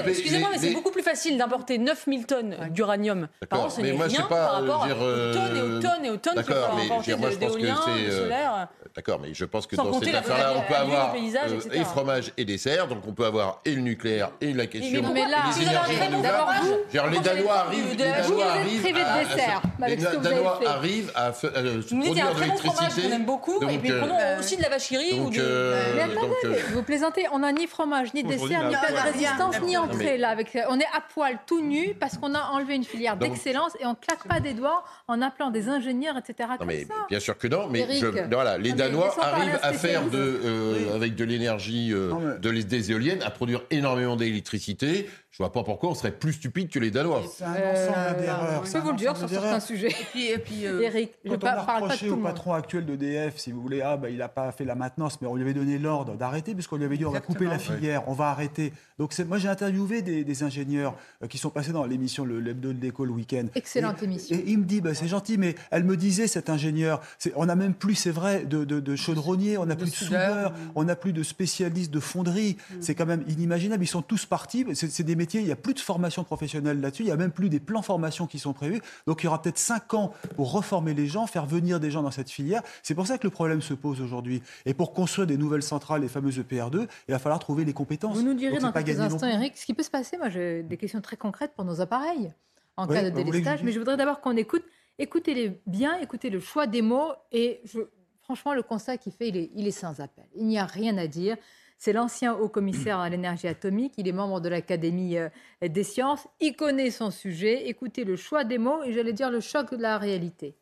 Excusez-moi, mais c'est beaucoup plus facile d'importer 9000 tonnes d'uranium par an. Ce mais n'est moi, je rien sais pas, par rapport euh, aux dire, euh, tonnes et aux tonnes et aux tonnes importer que d'éolien, c'est, de euh, solaire. D'accord, mais je pense que Sans dans compter cette la affaire-là, on peut avoir euh, et fromage et dessert, donc on peut avoir et le nucléaire et la question et avez énergies renouvelables. les Danois avez arrivent, de les la- Danois vous vous êtes arrivent privé de à- à- dessert, les avec ce que vous avez Danois arrivent à se a produire un de très bon fromage l'électricité. qu'on aime beaucoup, Donc, et puis euh, prenons aussi de la vacherie ou donc, du... euh, Mais attendez, donc, euh, vous plaisantez, on n'a ni fromage, ni dessert, ni pas de résistance, ni entrée. Là, avec, on est à poil, tout nu, parce qu'on a enlevé une filière d'excellence et on claque pas des doigts en appelant des ingénieurs, etc. Non, mais bien sûr que non, mais voilà, les Danois arrivent à faire de, euh, avec de l'énergie, euh, de des éoliennes, à produire énormément d'électricité. Je vois pas pourquoi on serait plus stupide que les Danois. C'est un ensemble d'erreurs. Je c'est peux vous le dire sur certains sujets. Et puis, et puis euh, Eric, je Quand on pa- a parle pas de reproché au patron actuel d'EDF, si vous voulez, ah bah, il n'a pas fait la maintenance, mais on lui avait donné l'ordre d'arrêter, puisqu'on lui avait dit on va couper la Exactement. filière, on va arrêter. Donc moi j'ai interviewé des, des ingénieurs euh, qui sont passés dans l'émission Le l'hebdo de l'écho le week-end. Excellente Et- émission. Et il me dit, bah, c'est gentil, mais elle me disait, cet ingénieur, on n'a même plus, c'est vrai, de, de, de chaudronniers, on n'a plus de soudeurs. on n'a plus de spécialistes de fonderie. C'est quand même inimaginable. Ils sont tous partis. C'est c'est des métiers, il n'y a plus de formation professionnelle là-dessus. Il n'y a même plus des plans formation qui sont prévus. Donc il y aura peut-être cinq ans pour reformer les gens, faire venir des gens dans cette filière. C'est pour ça que le problème se pose aujourd'hui. Et pour construire des nouvelles centrales, les fameuses EPR2, il va falloir trouver les compétences. Vous nous direz Donc, dans quelques non instants. Eric, ce qui peut se passer. Moi, j'ai des questions très concrètes pour nos appareils en cas de bah, délestage. Mais je voudrais d'abord qu'on écoute. Écoutez-les bien, écoutez le choix des mots. Et je- franchement, le constat qu'il fait, il est, il est sans appel. Il n'y a rien à dire. C'est l'ancien haut commissaire à l'énergie atomique. Il est membre de l'Académie euh, des sciences. Il connaît son sujet. Écoutez le choix des mots et j'allais dire le choc de la réalité.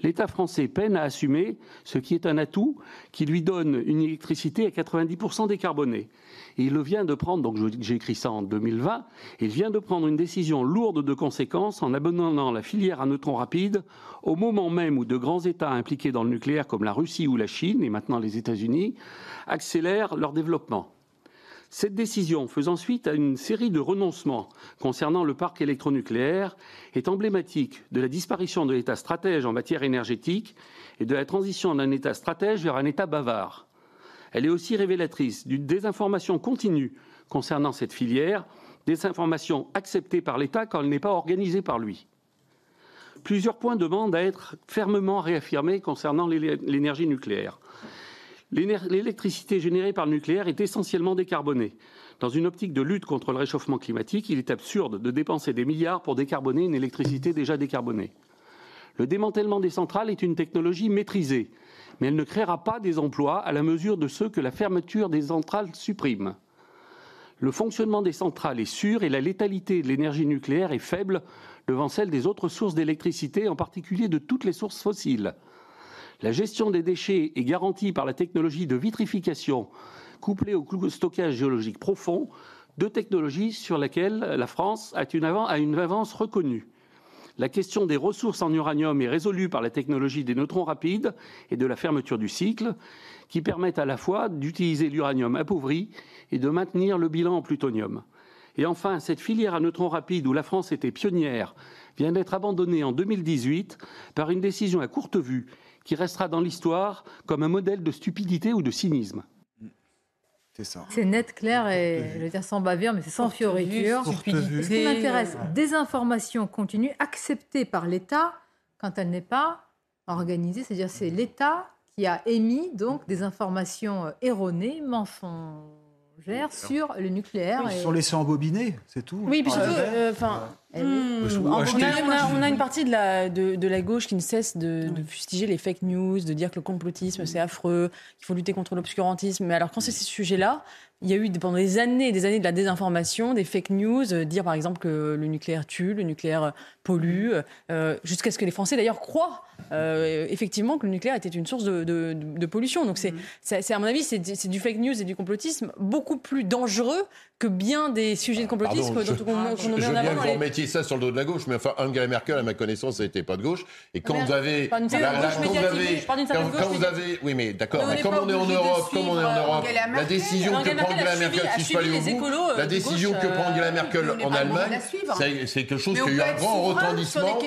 L'État français peine à assumer ce qui est un atout qui lui donne une électricité à 90% décarbonée. Et il vient de prendre, donc j'ai écrit ça en 2020, il vient de prendre une décision lourde de conséquences en abandonnant la filière à neutrons rapides au moment même où de grands États impliqués dans le nucléaire comme la Russie ou la Chine, et maintenant les États-Unis, accélèrent leur développement. Cette décision, faisant suite à une série de renoncements concernant le parc électronucléaire, est emblématique de la disparition de l'État stratège en matière énergétique et de la transition d'un État stratège vers un État bavard. Elle est aussi révélatrice d'une désinformation continue concernant cette filière, désinformation acceptée par l'État quand elle n'est pas organisée par lui. Plusieurs points demandent à être fermement réaffirmés concernant l'é- l'énergie nucléaire. L'électricité générée par le nucléaire est essentiellement décarbonée. Dans une optique de lutte contre le réchauffement climatique, il est absurde de dépenser des milliards pour décarboner une électricité déjà décarbonée. Le démantèlement des centrales est une technologie maîtrisée, mais elle ne créera pas des emplois à la mesure de ceux que la fermeture des centrales supprime. Le fonctionnement des centrales est sûr et la létalité de l'énergie nucléaire est faible devant celle des autres sources d'électricité, en particulier de toutes les sources fossiles. La gestion des déchets est garantie par la technologie de vitrification couplée au stockage géologique profond, deux technologies sur lesquelles la France a une avance reconnue. La question des ressources en uranium est résolue par la technologie des neutrons rapides et de la fermeture du cycle, qui permettent à la fois d'utiliser l'uranium appauvri et de maintenir le bilan en plutonium. Et enfin, cette filière à neutrons rapides où la France était pionnière vient d'être abandonnée en 2018 par une décision à courte vue qui restera dans l'histoire comme un modèle de stupidité ou de cynisme. C'est ça. C'est net, clair et je vais dire sans bavure, mais c'est sans fioriture. Ce qui m'intéresse, désinformation continue acceptée par l'État quand elle n'est pas organisée, c'est-à-dire c'est l'État qui a émis donc des informations euh, erronées, mensongères sur le nucléaire. Ils et- sont laissés embobiner, c'est tout. Oui, puis surtout, euh, enfin, Eh oui. Hmm. On, je a, on a- on a une partie de la, de, de la gauche qui ne cesse de, de fustiger les fake news, de dire que le complotisme c'est affreux, qu'il faut lutter contre l'obscurantisme. Mais alors quand c'est ces sujets-là, il y a eu pendant des années et des années de la désinformation, des fake news, euh, dire par exemple que le nucléaire tue, le nucléaire euh, pollue, euh, jusqu'à ce que les Français d'ailleurs croient euh, effectivement que le nucléaire était une source de, de- de pollution. Donc c'est, c'est- c'est, à mon avis, c'est, c'est du fake news et du complotisme beaucoup plus dangereux que bien des sujets de complotisme Pardon, je, dont on, qu'on je met veux en bien avant que dans vous les- remettiez ça sur le dos de la gauche, mais enfin, Angela Merkel, à ma connaissance, n'était pas de gauche. Et quand mais vous avez. quand vous avez. Oui, mais d'accord, Mais comme on est en de Europe, comme on est en suivre Europe, Angela la décision que prend Angela suivi- Merkel, si je euh, la décision que prend Angela euh, Merkel en Allemagne, c'est quelque chose qui a eu un grand retentissement.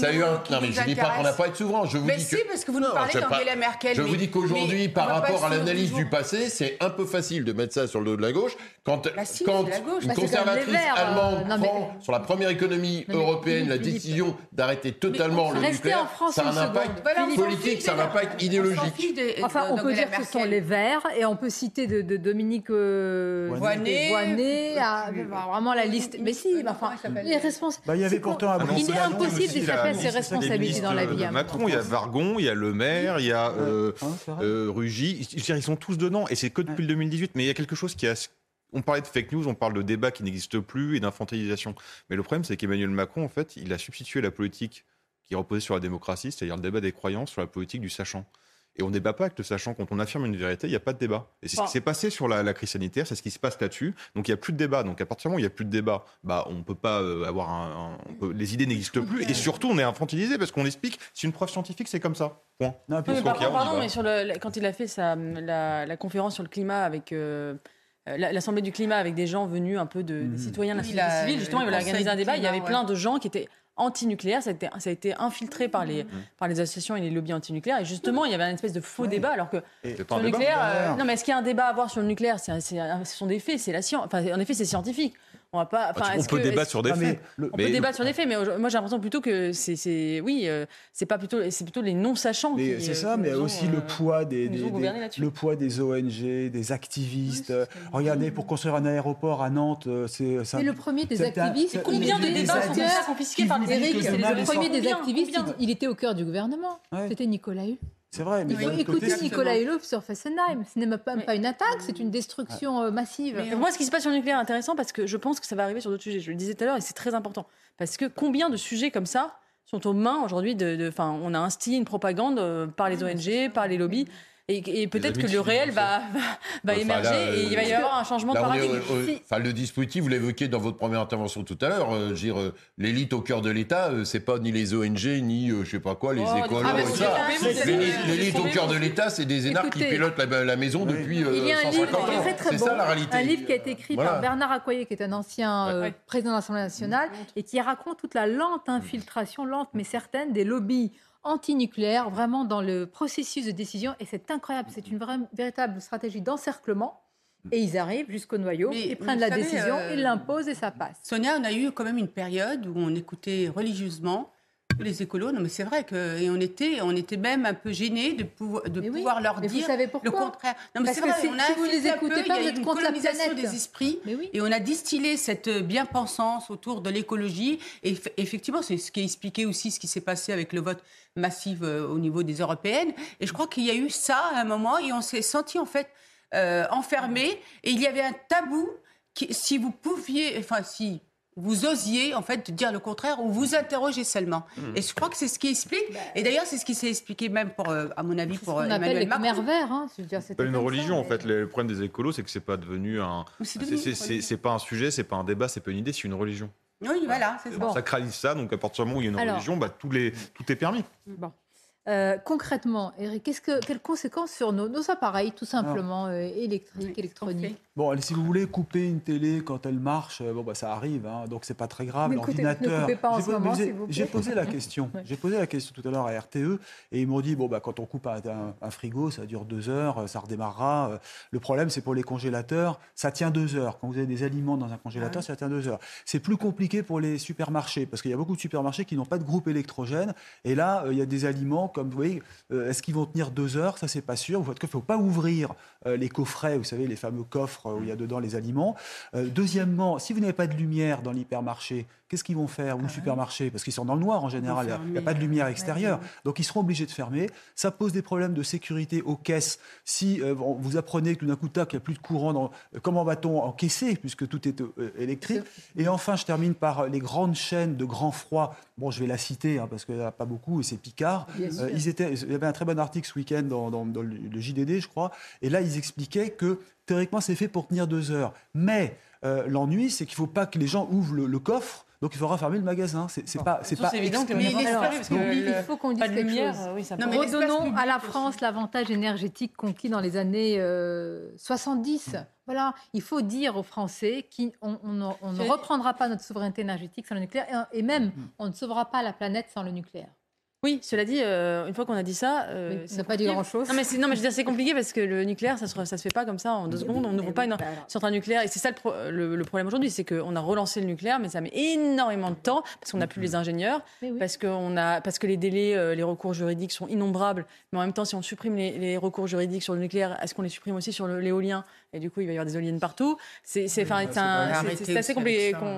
Ça a eu un- Non, mais je dis pas qu'on n'a pas être souverain. Je vous dis si, que. parce que vous nous parlez d'Angela Merkel, Je vous dis qu'aujourd'hui, par rapport à l'analyse du passé, c'est un peu facile de mettre ça sur le dos de la gauche. Quand, une conservatrice euh, allemande prend sur la première économie Non, mais européenne la décision d'arrêter totalement le nucléaire, en France ça a un impact politique, ça a un impact idéologique. Enfin, on peut dire que ce sont les Verts et on peut citer de, de Dominique euh, Voynet. Voynet à- enfin, vraiment la liste. Mais si, enfin, les responsables. Bah, il y avait pourtant un Il est impossible d'échapper à ses responsabilités dans la ministre vie. hein. Macron, il y a Vargon, il y a Le Maire, il y a euh, Hein, euh, Rugy. Ils sont tous dedans et c'est que depuis le 2018. Mais il y a quelque chose qui a. On parlait de fake news, on parle de débat qui n'existe plus et d'infantilisation. Mais le problème, c'est qu'Emmanuel Macron, en fait, il a substitué la politique qui reposait sur la démocratie, c'est-à-dire le débat des croyances, sur la politique du sachant. Et on ne débat pas avec le sachant. Quand on affirme une vérité, il n'y a pas de débat. Et c'est ce qui s'est passé sur la, la crise sanitaire, c'est ce qui se passe là-dessus. Donc il n'y a plus de débat. Donc à partir du moment où il n'y a plus de débat, bah, on ne peut pas euh, avoir un. un- on peut- les idées n'existent plus. Et surtout, on est infantilisé parce qu'on explique c'est une preuve scientifique, c'est comme ça. Point. Non, mais par contre, pardon, mais sur le, la- quand il a fait sa, la, la conférence sur le climat avec euh, l'Assemblée du climat avec des gens venus un peu de, des citoyens de la société civile, justement, le il voulait Conseil organiser un débat. Il y avait ouais. plein de gens qui étaient anti-nucléaires. Ça a été, ça a été infiltré par les, par les associations et les lobbies anti-nucléaires. Et justement, il y avait un espèce de faux débat, alors que sur le nucléaire, euh, non, mais est-ce qu'il y a un débat à avoir sur le nucléaire? C'est, Ce sont des faits, c'est la science. Enfin, en effet, c'est scientifique. On va pas. Enfin, tu- on peut que- débattre est-ce- sur des mais faits. le- on Mais peut le- débattre sur des faits, mais moi j'ai l'impression plutôt que c'est, c'est oui, euh, c'est pas plutôt, c'est plutôt les non sachants. Mais qui, c'est euh, ça, mais ont, aussi le euh, poids des, des- des- le poids des ONG, des activistes. Regardez, pour construire un aéroport à Nantes, euh, c'est ça. Et le premier des c'est activistes, c'est- Combien de débats sont confisqués par les Eric, le le premier des activistes, il, était au cœur du gouvernement. C'était Nicolas Hulot. C'est vrai, mais Il faut d'un autre écouter côté, Nicolas Hulot sur Fessenheim. Ce n'est même pas, pas une attaque, c'est une destruction euh, massive. Mais moi, ce qui se passe sur le nucléaire est intéressant parce que je pense que ça va arriver sur d'autres sujets. Je le disais tout à l'heure et c'est très important. Parce que combien de sujets comme ça sont aux mains aujourd'hui de. on a instillé une propagande euh, par les ONG, par les lobbies. Et, et peut-être que le réel va, va, va Enfin, émerger là, et il va y euh, avoir un changement de Là, est paradigme. Si- enfin, le dispositif, vous l'évoquiez dans votre première intervention tout à l'heure. euh, euh, l'élite au cœur de l'État, euh, c'est pas ni les ONG, ni euh, je sais pas quoi, les Oh, écolos ah, et ça. L'élite au cœur de l'État, c'est des énarques qui pilotent la, la maison depuis euh, Il y a un 150 livre ans. très très C'est bon, ça la réalité. un livre qui a été écrit Voilà. par Bernard Accoyer, qui est un ancien euh, président de l'Assemblée nationale, et qui raconte toute la lente infiltration, lente mais certaine, des lobbies antinucléaires, vraiment dans le processus de décision. Et c'est incroyable, c'est une vraie, véritable stratégie d'encerclement. Et ils arrivent jusqu'au noyau, Mais- ils prennent la savez, décision, euh, ils l'imposent et ça passe. Sonia, on a eu quand même une période où on écoutait religieusement les écolos. Non, mais c'est vrai que et on était, on était même un peu gênés de, pouvoir, de Mais oui, pouvoir leur dire savez le contraire. Non, mais c'est vrai, si- on a si vous les écoutez peu, pas, vous êtes contre la colonisation planète. des esprits oui. et on a distillé cette bien-pensance autour de l'écologie. Et eff- effectivement, c'est ce qui expliquait aussi ce qui s'est passé avec le vote massif euh, au niveau des européennes. Et je crois qu'il y a eu ça à un moment et on s'est senti en fait euh, enfermé et il y avait un tabou qui, si vous pouviez, enfin si vous osiez en fait dire le contraire ou vous interroger seulement. Hmm. Et je crois que c'est ce qui explique. Et d'ailleurs, c'est ce qui s'est expliqué même pour, euh, à mon avis, pour On euh, appelle Emmanuel les Macron. Hein, je veux dire, C'est pas une ça, religion en mais- fait. Le problème des écolos, c'est que c'est pas devenu un. C'est pas un sujet, c'est pas un débat, c'est pas une idée, c'est une religion. Oui, voilà, c'est ça. On sacralise ça, donc à partir du moment où il y a une Alors- religion, bah, tous les, tout est permis. Bon. Euh, concrètement, Eric, qu'est-ce que, quelles conséquences sur nos, nos appareils, tout simplement, euh, électriques, électroniques? Bon, allez, si vous voulez couper une télé quand elle marche, euh, bon, bah, ça arrive, hein, donc c'est pas très grave. L'ordinateur. J'ai vous posé la question. J'ai posé la question tout à l'heure à RTE et ils m'ont dit bon bah quand on coupe un, un- un frigo, ça dure deux heures, euh, ça redémarrera. Euh, Le problème c'est pour les congélateurs, ça tient deux heures. Quand vous avez des aliments dans un congélateur, ça tient deux heures. C'est plus compliqué pour les supermarchés parce qu'il y a beaucoup de supermarchés qui n'ont pas de groupe électrogène et là il y a des aliments comme vous voyez, est-ce qu'ils vont tenir deux heures? Ça, c'est pas sûr. Il ne faut pas ouvrir les coffrets, vous savez, les fameux coffres où il y a dedans les aliments. Euh, deuxièmement, si vous n'avez pas de lumière dans l'hypermarché, qu'est-ce qu'ils vont faire ou le supermarché? Parce qu'ils sont dans le noir en général, il n'y a pas de lumière extérieure. Donc ils seront obligés de fermer. Ça pose des problèmes de sécurité aux caisses. Si vous apprenez que tout d'un coup, il n'y a plus de courant, dans, comment va-t-on encaisser puisque tout est électrique? Et enfin, je termine par les grandes chaînes de grand froid. Bon, je vais la citer hein, parce qu'il n'y en a pas beaucoup et c'est Picard. ils étaient, il y avait un très bon article ce week-end dans, dans, le JDD, je crois. Et là, ils expliquaient que théoriquement, c'est fait pour tenir deux heures. Mais euh, l'ennui, c'est qu'il ne faut pas que les gens ouvrent le, coffre. Donc il faudra fermer le magasin. C'est pas, c'est pas. évident que il faut qu'on dise quelque chose. Oui, Redonnons à la France l'avantage énergétique conquis dans les années 70. Euh, voilà, il faut dire aux Français qu'on on, ne reprendra pas notre souveraineté énergétique sans le nucléaire et, même mm. on ne sauvera pas la planète sans le nucléaire. Oui, cela dit, euh, une fois qu'on a dit ça, euh, ça n'a pas dit grand-chose. Non, mais, non, mais je veux dire, c'est compliqué parce que le nucléaire, ça se, ça se fait pas comme ça en deux secondes. On n'ouvre pas une centrale nucléaire. Et c'est ça le, le, problème aujourd'hui, c'est qu'on a relancé le nucléaire, mais ça met énormément de temps parce qu'on n'a plus les ingénieurs, parce, qu'on a, parce que les délais, euh, les recours juridiques sont innombrables. Mais en même temps, si on supprime les, les recours juridiques sur le nucléaire, est-ce qu'on les supprime aussi sur l'éolien? Et du coup il va y avoir des éoliennes partout. C'est assez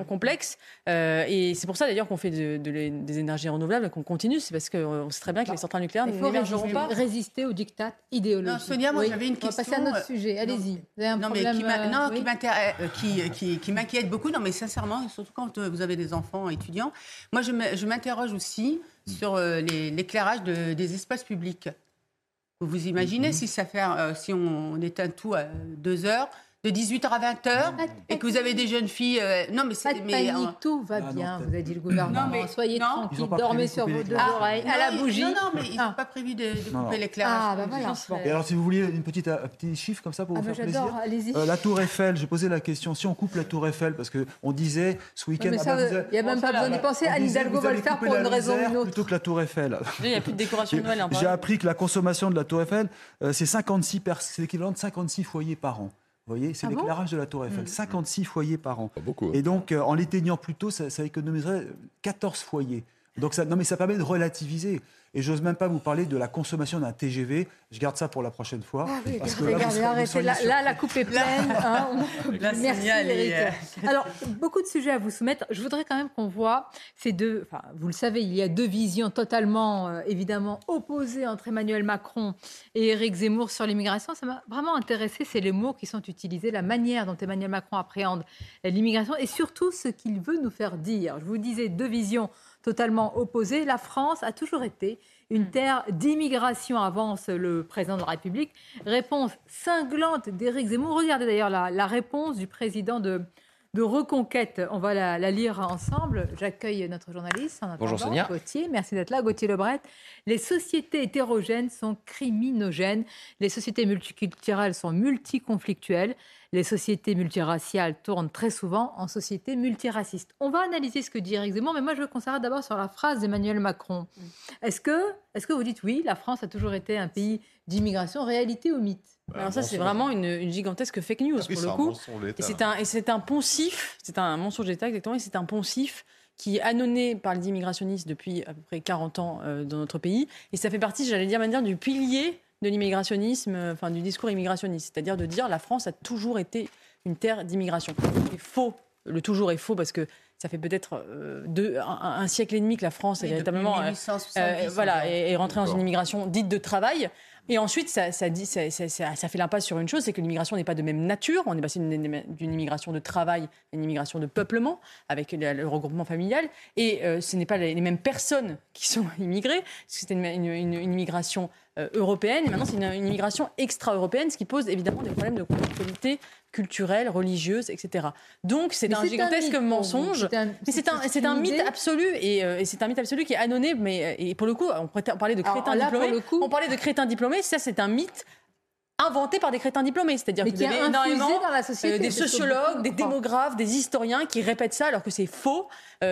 complexe. Euh, et c'est pour ça d'ailleurs qu'on fait de, des énergies renouvelables, qu'on continue. C'est parce qu'on sait très bien que les centrales nucléaires n'émergeront pas. résister aux dictats idéologiques. Non, Sonia, moi j'avais une question. On va passer à notre sujet. Allez-y. Non, mais qui m'inquiète beaucoup. Non, mais sincèrement, surtout quand euh, vous avez des enfants étudiants, moi je m'interroge aussi sur euh, l'éclairage des espaces publics. Vous imaginez mhm. si ça fait, euh, si on, éteint tout à deux heures, de 18h à 20h et que vous avez des jeunes filles. Euh, non, mais c'est. Pas de panique, tout va ah, bien, vous a dit le gouvernement. Non, Soyez tranquille, dormez sur vos deux oreilles, à la bougie. Non, non, mais ils n'ont ah. pas prévu de, couper l'éclairage. Ah, bah voilà. Et alors, si vous vouliez une petite, un petit chiffre comme ça pour ah, vous bah, faire plaisir. allez-y. Euh, la Tour Eiffel, j'ai posé la question si on coupe la Tour Eiffel, parce qu'on disait ce week-end. Il n'y a même pas besoin d'y penser. Anne Hidalgo va le faire pour une raison ou une autre. Plutôt que la Tour Eiffel. Il n'y a plus de décoration de Noël. J'ai appris que la consommation de la Tour Eiffel, euh, c'est 56 c'est l'équivalent de 56 foyers par an. Vous voyez, c'est ah l'éclairage de la Tour Eiffel. 56 mmh. foyers par an. beaucoup, hein. Et donc, euh, en l'éteignant plus tôt, ça, ça économiserait 14 foyers. Donc ça, non, mais ça permet de relativiser. Et j'ose même pas vous parler de la consommation d'un TGV. Je garde ça pour la prochaine fois. Ah regardez, arrêtez. Là, la coupe est pleine. Hein, Merci, Eric. Euh, Alors, beaucoup de sujets à vous soumettre. Je voudrais quand même qu'on voit ces deux. Enfin, vous le savez, il y a deux visions totalement, euh, évidemment, opposées entre Emmanuel Macron et Éric Zemmour sur l'immigration. Ça m'a vraiment intéressé. C'est les mots qui sont utilisés, la manière dont Emmanuel Macron appréhende l'immigration et surtout ce qu'il veut nous faire dire. Je vous disais deux visions totalement opposés. La France a toujours été une hmm. terre d'immigration, avance le président de la République. Réponse cinglante d'Éric Zemmour. Regardez d'ailleurs la, réponse du président de, de Reconquête. On va la, lire ensemble. J'accueille notre journaliste. Bonjour Sonia. Gauthier, merci d'être là. Gauthier Lebret. Les sociétés hétérogènes sont criminogènes. Les sociétés multiculturelles sont multiconflictuelles les sociétés multiraciales tournent très souvent en sociétés multiracistes. On va analyser ce que dit Eric Zemmour, mais moi je veux qu'on s'arrête d'abord sur la phrase d'Emmanuel Macron. Mm. Est-ce que, est que vous dites oui, la France a toujours été un pays d'immigration, réalité ou mythe? Alors ça, c'est vraiment une, gigantesque fake news pour le coup. Et c'est un, et c'est un poncif, c'est un mensonge d'État exactement, et c'est un poncif qui est annonné par les immigrationnistes depuis à peu près 40 ans euh, dans notre pays. Et ça fait partie, j'allais dire, manière du pilier de l'immigrationnisme, enfin du discours immigrationniste, c'est-à-dire de dire la France a toujours été une terre d'immigration. C'est faux. Le toujours est faux parce que ça fait peut-être euh, un, siècle et demi que la France est véritablement euh, euh, voilà, est, rentrée dans une immigration dite de travail. Et ensuite, ça, fait l'impasse sur une chose, c'est que l'immigration n'est pas de même nature. On est passé d'une immigration de travail à une immigration de peuplement, avec le, regroupement familial. Et ce n'est pas les, mêmes personnes qui sont immigrées. C'était une, immigration euh, européenne. Et maintenant, c'est une, immigration extra-européenne, ce qui pose évidemment des problèmes de qualité culturelle, religieuse, etc. Donc, c'est un gigantesque mensonge. mais c'est un, c'est un mythe absolu. Euh, et, c'est un mythe absolu qui est anonyme. Mais euh, et pour le coup, on, parlait de crétins diplômés. on parlait de crétins diplômés. Ça, c'est un mythe inventé par des crétins diplômés. C'est-à-dire qu'il y a énormément dans la société, des sociologues, des démographes, des historiens qui répètent ça alors que c'est faux.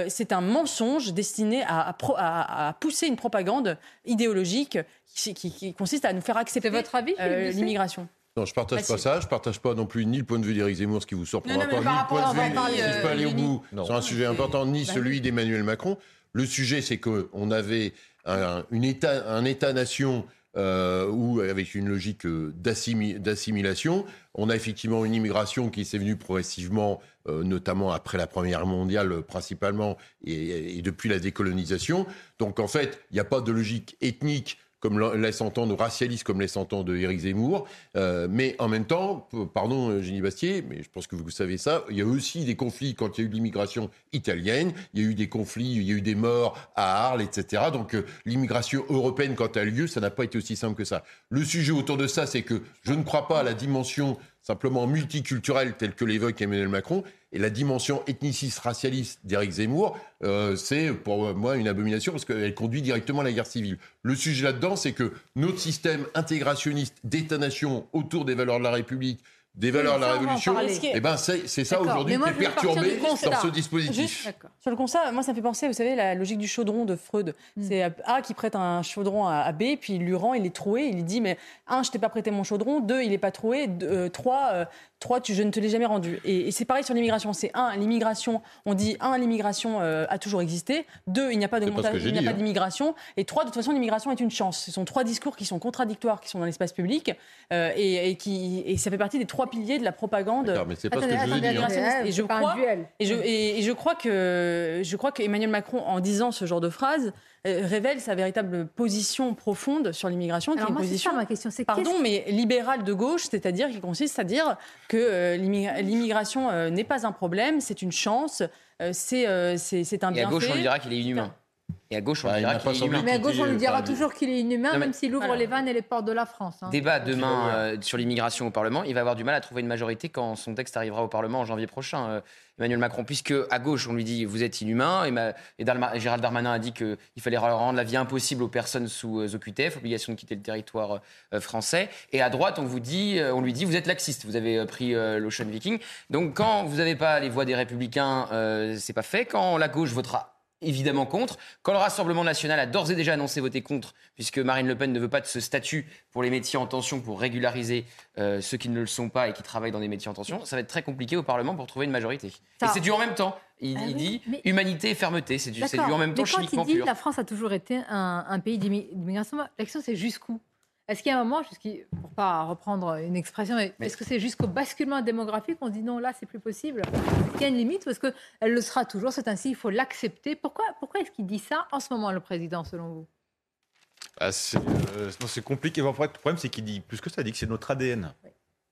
c'est un mensonge destiné à, à, pousser une propagande idéologique qui, consiste à nous faire accepter votre avis euh, l'immigration. Non, je partage pas ça. Je partage pas non plus ni le point de vue d'Éric Zemmour, ce qui vous surprendra pas, ni le point de vue, si je peux aller au bout, sur un sujet important, ni celui d'Emmanuel Macron. Le sujet, c'est qu'on avait un, une état, un État-nation euh, ou avec une logique euh, d'assimi- d'assimilation. On a effectivement une immigration qui s'est venue progressivement, euh, notamment après la Première Guerre mondiale principalement, et depuis la décolonisation. Donc en fait, il n'y a pas de logique ethnique comme laisse entendre, ou racialiste comme laisse entendre Éric Zemmour. Euh, mais en même temps, pardon euh, Génie Bastier, mais je pense que vous savez ça, il y a aussi des conflits quand il y a eu l'immigration italienne, il y a eu des conflits, il y a eu des morts à Arles, etc. Donc euh, l'immigration européenne, quand elle a lieu, ça n'a pas été aussi simple que ça. Le sujet autour de ça, c'est que je ne crois pas à la dimension simplement multiculturelle telle que l'évoque Emmanuel Macron, et la dimension ethniciste, racialiste d'Éric Zemmour, euh, c'est pour moi une abomination parce qu'elle conduit directement à la guerre civile. Le sujet là-dedans, c'est que notre système intégrationniste d'État-nation autour des valeurs de la République, des valeurs de la Révolution, eh ben c'est ça aujourd'hui qui est perturbé dans ce dispositif. Juste sur le constat, moi ça me fait penser, vous savez, la logique du chaudron de Freud. C'est A qui prête un chaudron à à B, puis il lui rend, il est troué, il lui dit mais un, je t'ai pas prêté mon chaudron, deux, il est pas troué, deux, euh, trois, euh, trois, tu, je ne te l'ai jamais rendu. Et, et c'est pareil sur l'immigration. C'est un, l'immigration, on dit un, l'immigration euh, a toujours existé. Deux, il n'y a pas hein. d'immigration. Et trois, de toute façon, l'immigration est une chance. Ce sont trois discours qui sont contradictoires, qui sont dans l'espace public, euh, et, et qui, et ça fait partie des trois piliers de la propagande. Mais c'est pas ce que je dis, hein. Ouais, Et je c'est pas un crois, duel. et je, et, et je crois que je crois qu'Emmanuel Macron, en disant ce genre de phrase, révèle sa véritable position profonde sur l'immigration, qui est une moi, position, ça ma question. C'est pardon, qu'est-ce- mais libérale de gauche, c'est-à-dire qui consiste à dire que euh, l'immi- l'immigration euh, n'est pas un problème, c'est une chance, euh, c'est euh, c'est c'est un Et à bienfait. gauche, on lui dira qu'il est inhumain. Et à gauche, on Bah, dira qu'il est inhumain. Mais à gauche, on lui dira Enfin, toujours qu'il est inhumain, Non, même s'il ouvre les vannes et les portes de la France. hein. Débat demain euh, sur l'immigration au Parlement. Il va avoir du mal à trouver une majorité quand son texte arrivera au Parlement en janvier prochain, euh, Emmanuel Macron. Puisque à gauche, on lui dit vous êtes inhumain. Et, ma- et Dalma- Gérald Darmanin a dit qu'il fallait rendre la vie impossible aux personnes sous euh, OQTF, obligation de quitter le territoire euh, français. Et à droite, on, vous dit, euh, on lui dit vous êtes laxiste, vous avez euh, pris euh, l'Ocean Viking. Donc quand vous n'avez pas les voix des Républicains, euh, c'est pas fait. Quand la gauche votera évidemment contre. Quand le Rassemblement national a d'ores et déjà annoncé voter contre, puisque Marine Le Pen ne veut pas de ce statut pour les métiers en tension, pour régulariser euh, ceux qui ne le sont pas et qui travaillent dans des métiers en tension, ça va être très compliqué au Parlement pour trouver une majorité. Ça- Et c'est du en même temps. Il, Ah il dit mais- humanité et fermeté. C'est du en même temps Mais quand chimiquement il dit pur. la France a toujours été un, un pays d'immi- d'immigration, la question c'est jusqu'où? Est-ce qu'il y a un moment, pour pas reprendre une expression, mais est-ce que c'est jusqu'au basculement démographique On se dit non, là c'est plus possible? Est-ce qu'il y a une limite? Parce qu'elle le sera toujours, c'est ainsi, il faut l'accepter. Pourquoi, pourquoi est-ce qu'il dit ça en ce moment, le président, selon vous? Ah, c'est euh, c'est compliqué. En fait, le problème, c'est qu'il dit plus que ça. Il dit que c'est notre ADN. Euh,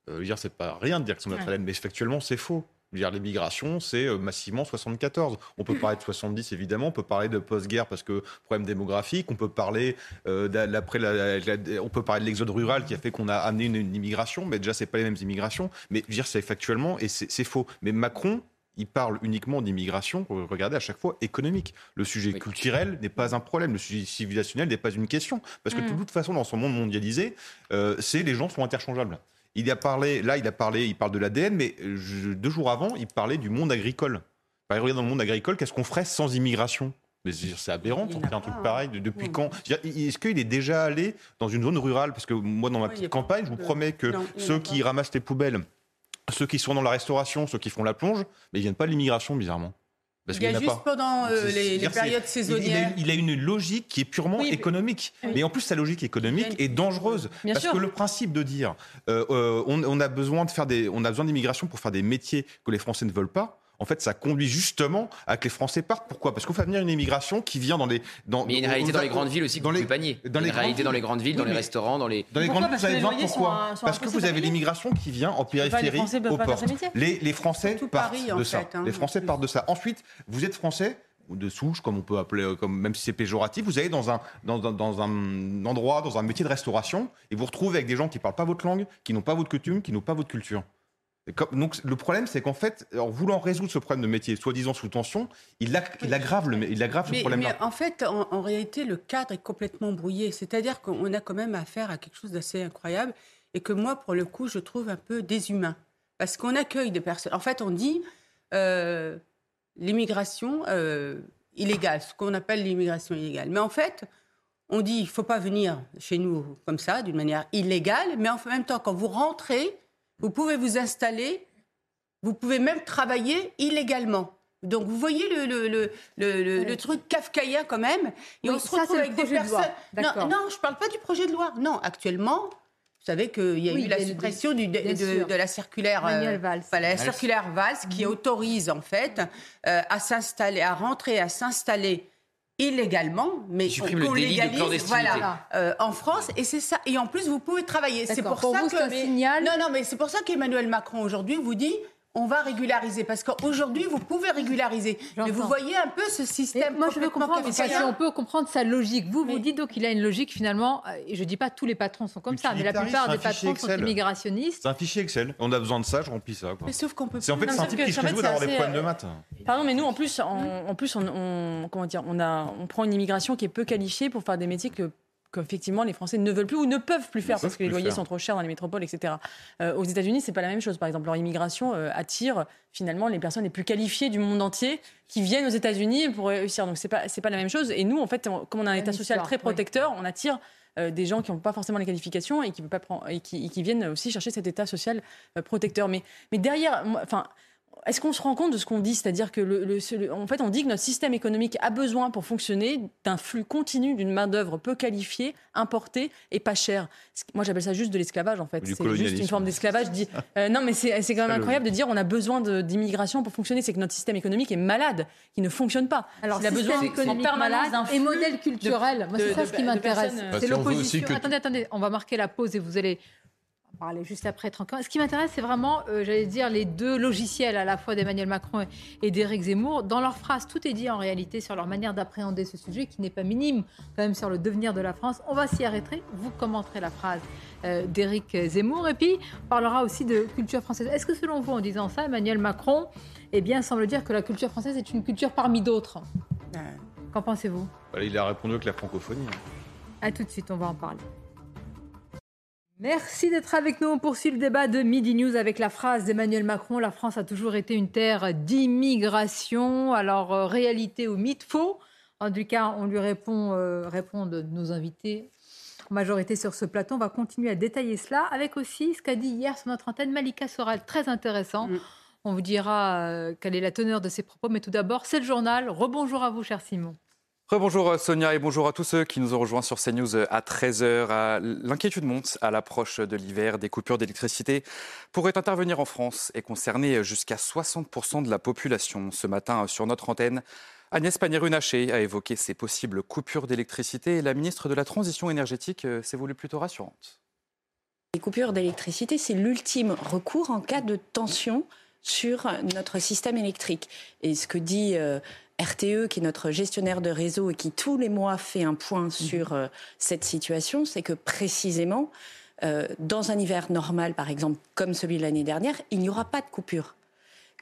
je veux dire, c'est pas rien de dire que c'est notre Ouais. ADN, mais factuellement, c'est faux. Je veux dire, l'immigration, c'est euh, massivement 74. On peut parler de 70, évidemment. On peut parler de post-guerre parce que problème démographique. On peut parler euh, d'après la, la- on peut parler de l'exode rural qui a fait qu'on a amené une, une immigration. Mais déjà, c'est pas les mêmes immigrations. Mais je veux dire, c'est factuellement et c'est faux. Mais Macron. Il parle uniquement d'immigration, regardez à chaque fois, économique. Le sujet culturel n'est pas un problème, le sujet civilisationnel n'est pas une question. Parce que Mm. de toute façon, dans son monde mondialisé, euh, c'est les gens sont interchangeables. Il a parlé, là, il a parlé, il parle de l'ADN, mais euh, je- deux jours avant, il parlait du monde agricole. Par exemple, dans le monde agricole, qu'est-ce qu'on ferait sans immigration? Mais c'est aberrant de un truc pareil. De- depuis quand? Est-ce qu'il est déjà allé dans une zone rurale? Parce que moi, dans ma petite campagne, je vous promets que Non, ceux qui ramassent les poubelles, ceux qui sont dans la restauration, ceux qui font la plonge, mais ils viennent pas de l'immigration, bizarrement. Parce Il y a juste pas. euh, les, périodes saisonnières. Il a, une, il a une logique qui est purement Oui, économique. Oui. Mais en plus, sa logique économique est dangereuse. Bien parce sûr. que le principe de dire euh, euh, on, on a besoin de faire des, on a besoin d'immigration pour faire des métiers que les Français ne veulent pas. En fait, ça conduit justement à que les Français partent. Pourquoi? Parce qu'on fait venir une immigration qui vient dans des. Dans, Mais il y a une réalité dans les grandes villes aussi, dans les les paniers. dans Dans les les dans les villes. grandes villes, dans les restaurants, dans les. Dans les grandes villes, Parce vous les pourquoi. Parce que vous avez l'immigration qui vient en les périphérie aux portes. Les, les Français partent de ça. hein, les Français partent de ça. Ensuite, vous êtes Français ou de souche, comme on peut appeler, euh, comme, même si c'est péjoratif, vous allez dans un, dans, dans- dans un endroit, dans un métier de restauration, et vous retrouvez avec des gens qui parlent pas votre langue, qui n'ont pas votre coutume, qui n'ont pas votre culture. Comme- donc le problème, c'est qu'en fait, en voulant résoudre ce problème de métier, soi-disant sous tension, il, il aggrave, le, il aggrave ce Mais, problème-là. mais en fait, en, en réalité, le cadre est complètement brouillé. C'est-à-dire qu'on a quand même affaire à quelque chose d'assez incroyable et que moi, pour le coup, je trouve un peu déshumain. Parce qu'on accueille des personnes. En fait, on dit euh, l'immigration euh, illégale, ce qu'on appelle l'immigration illégale. Mais en fait, on dit il ne faut pas venir chez nous comme ça, d'une manière illégale, mais en même temps, quand vous rentrez, vous pouvez vous installer, vous pouvez même travailler illégalement. Donc vous voyez le, le, le, le, le truc kafkaïen quand même. Et Oui, on se retrouve avec des de personnes. Non, non, je ne parle pas du projet de loi. Non, actuellement, vous savez qu'il y a Oui, eu la suppression du- de, la circulaire. Euh, Valls. la circulaire Valls qui Mhm. autorise en fait euh, à s'installer, à rentrer, à s'installer illégalement, mais supprime qu'on le délit de légalise, voilà, euh, en France. Et c'est ça. Et en plus, vous pouvez travailler. C'est pour, Pour ça vous, que c'est un signal Non, non, mais c'est pour ça qu'Emmanuel Macron aujourd'hui vous dit. On va régulariser parce qu'aujourd'hui vous pouvez régulariser. Mais vous voyez un peu ce Mais système. moi, je veux comprendre, si on peut comprendre sa logique. Vous, vous dites donc qu'il a une logique finalement, euh, et je dis pas tous les patrons sont comme ça, mais la plupart des patrons sont immigrationnistes. C'est un fichier Excel. On a besoin de ça, je remplis ça. quoi. Mais sauf qu'on peut C'est en fait, c'est un type qui se d'avoir des assez, problèmes de euh, maths. Pardon, mais nous, en plus, on, en plus, on, on- comment dire, on, a, on prend une immigration qui est peu qualifiée pour faire des métiers que qu'effectivement les Français ne veulent plus ou ne peuvent plus faire Ne parce que les loyers faire. sont trop chers dans les métropoles, etc. Euh, aux États-Unis, c'est pas la même chose. Par exemple, leur immigration euh, attire finalement les personnes les plus qualifiées du monde entier qui viennent aux États-Unis pour réussir. Donc c'est pas c'est pas la même chose. Et nous, en fait, on- comme on a un Même État social histoire, très oui. protecteur, on attire euh, des gens qui n'ont pas forcément les qualifications et qui, peuvent pas prendre, et qui, et qui viennent aussi chercher cet état social euh, protecteur. Mais, mais derrière, moi, enfin, est-ce qu'on se rend compte de ce qu'on dit? C'est-à-dire que, le, le- en fait, on dit que notre système économique a besoin pour fonctionner d'un flux continu d'une main-d'œuvre peu qualifiée, importée et pas chère. Moi, j'appelle ça juste de l'esclavage, en fait. Du C'est juste une forme d'esclavage. dit- Euh, non, mais c'est quand même incroyable de dire on a besoin d'immigration pour fonctionner. C'est que notre système économique est malade, qui ne fonctionne pas. Alors, il a besoin économique malade d'un et modèle culturel. Moi, c'est ça de- ce qui m'intéresse. euh, Bah, C'est l'opposition. Attendez, attendez, on va marquer la pause et vous allez parler juste après tranquillement. Ce qui m'intéresse, c'est vraiment, euh, j'allais dire, les deux logiciels à la fois d'Emmanuel Macron et- d'Éric Zemmour. Dans leurs phrases, tout est dit en réalité sur leur manière d'appréhender ce sujet qui n'est pas minime, quand même sur le devenir de la France. On va s'y arrêter. Vous commenterez la phrase euh, d'Éric Zemmour et puis on parlera aussi de culture française. Est-ce que selon vous, en disant ça, Emmanuel Macron, eh bien, semble dire que la culture française est une culture parmi d'autres? Qu'en pensez-vous? Voilà, il a répondu avec la francophonie. hein. À tout de suite, on va en parler. Merci d'être avec nous. On poursuit le débat de Midi News avec la phrase d'Emmanuel Macron. La France a toujours été une terre d'immigration. Alors, euh, réalité ou mythe Faux? En tout cas, on lui répond, euh, répondent nos invités en majorité sur ce plateau. On va continuer à détailler cela avec aussi ce qu'a dit hier sur notre antenne Malika Soral. Très intéressant. On vous dira euh, quelle est la teneur de ses propos. Mais tout d'abord, c'est le journal. Rebonjour à vous, cher Simon. Rebonjour Sonia et bonjour à tous ceux qui nous ont rejoints sur CNews à 13h. L'inquiétude monte à l'approche de l'hiver. Des coupures d'électricité pourraient intervenir en France et concerner jusqu'à 60% de la population. Ce matin, sur notre antenne, Agnès Pannier-Runacher a évoqué ces possibles coupures d'électricité et la ministre de la Transition énergétique euh, s'est voulue plutôt rassurante. Les coupures d'électricité, c'est l'ultime recours en cas de tension sur notre système électrique. Et ce que dit euh, RTE, qui est notre gestionnaire de réseau et qui tous les mois fait un point sur euh, cette situation, c'est que précisément, euh, dans un hiver normal, par exemple, comme celui de l'année dernière, il n'y aura pas de coupure.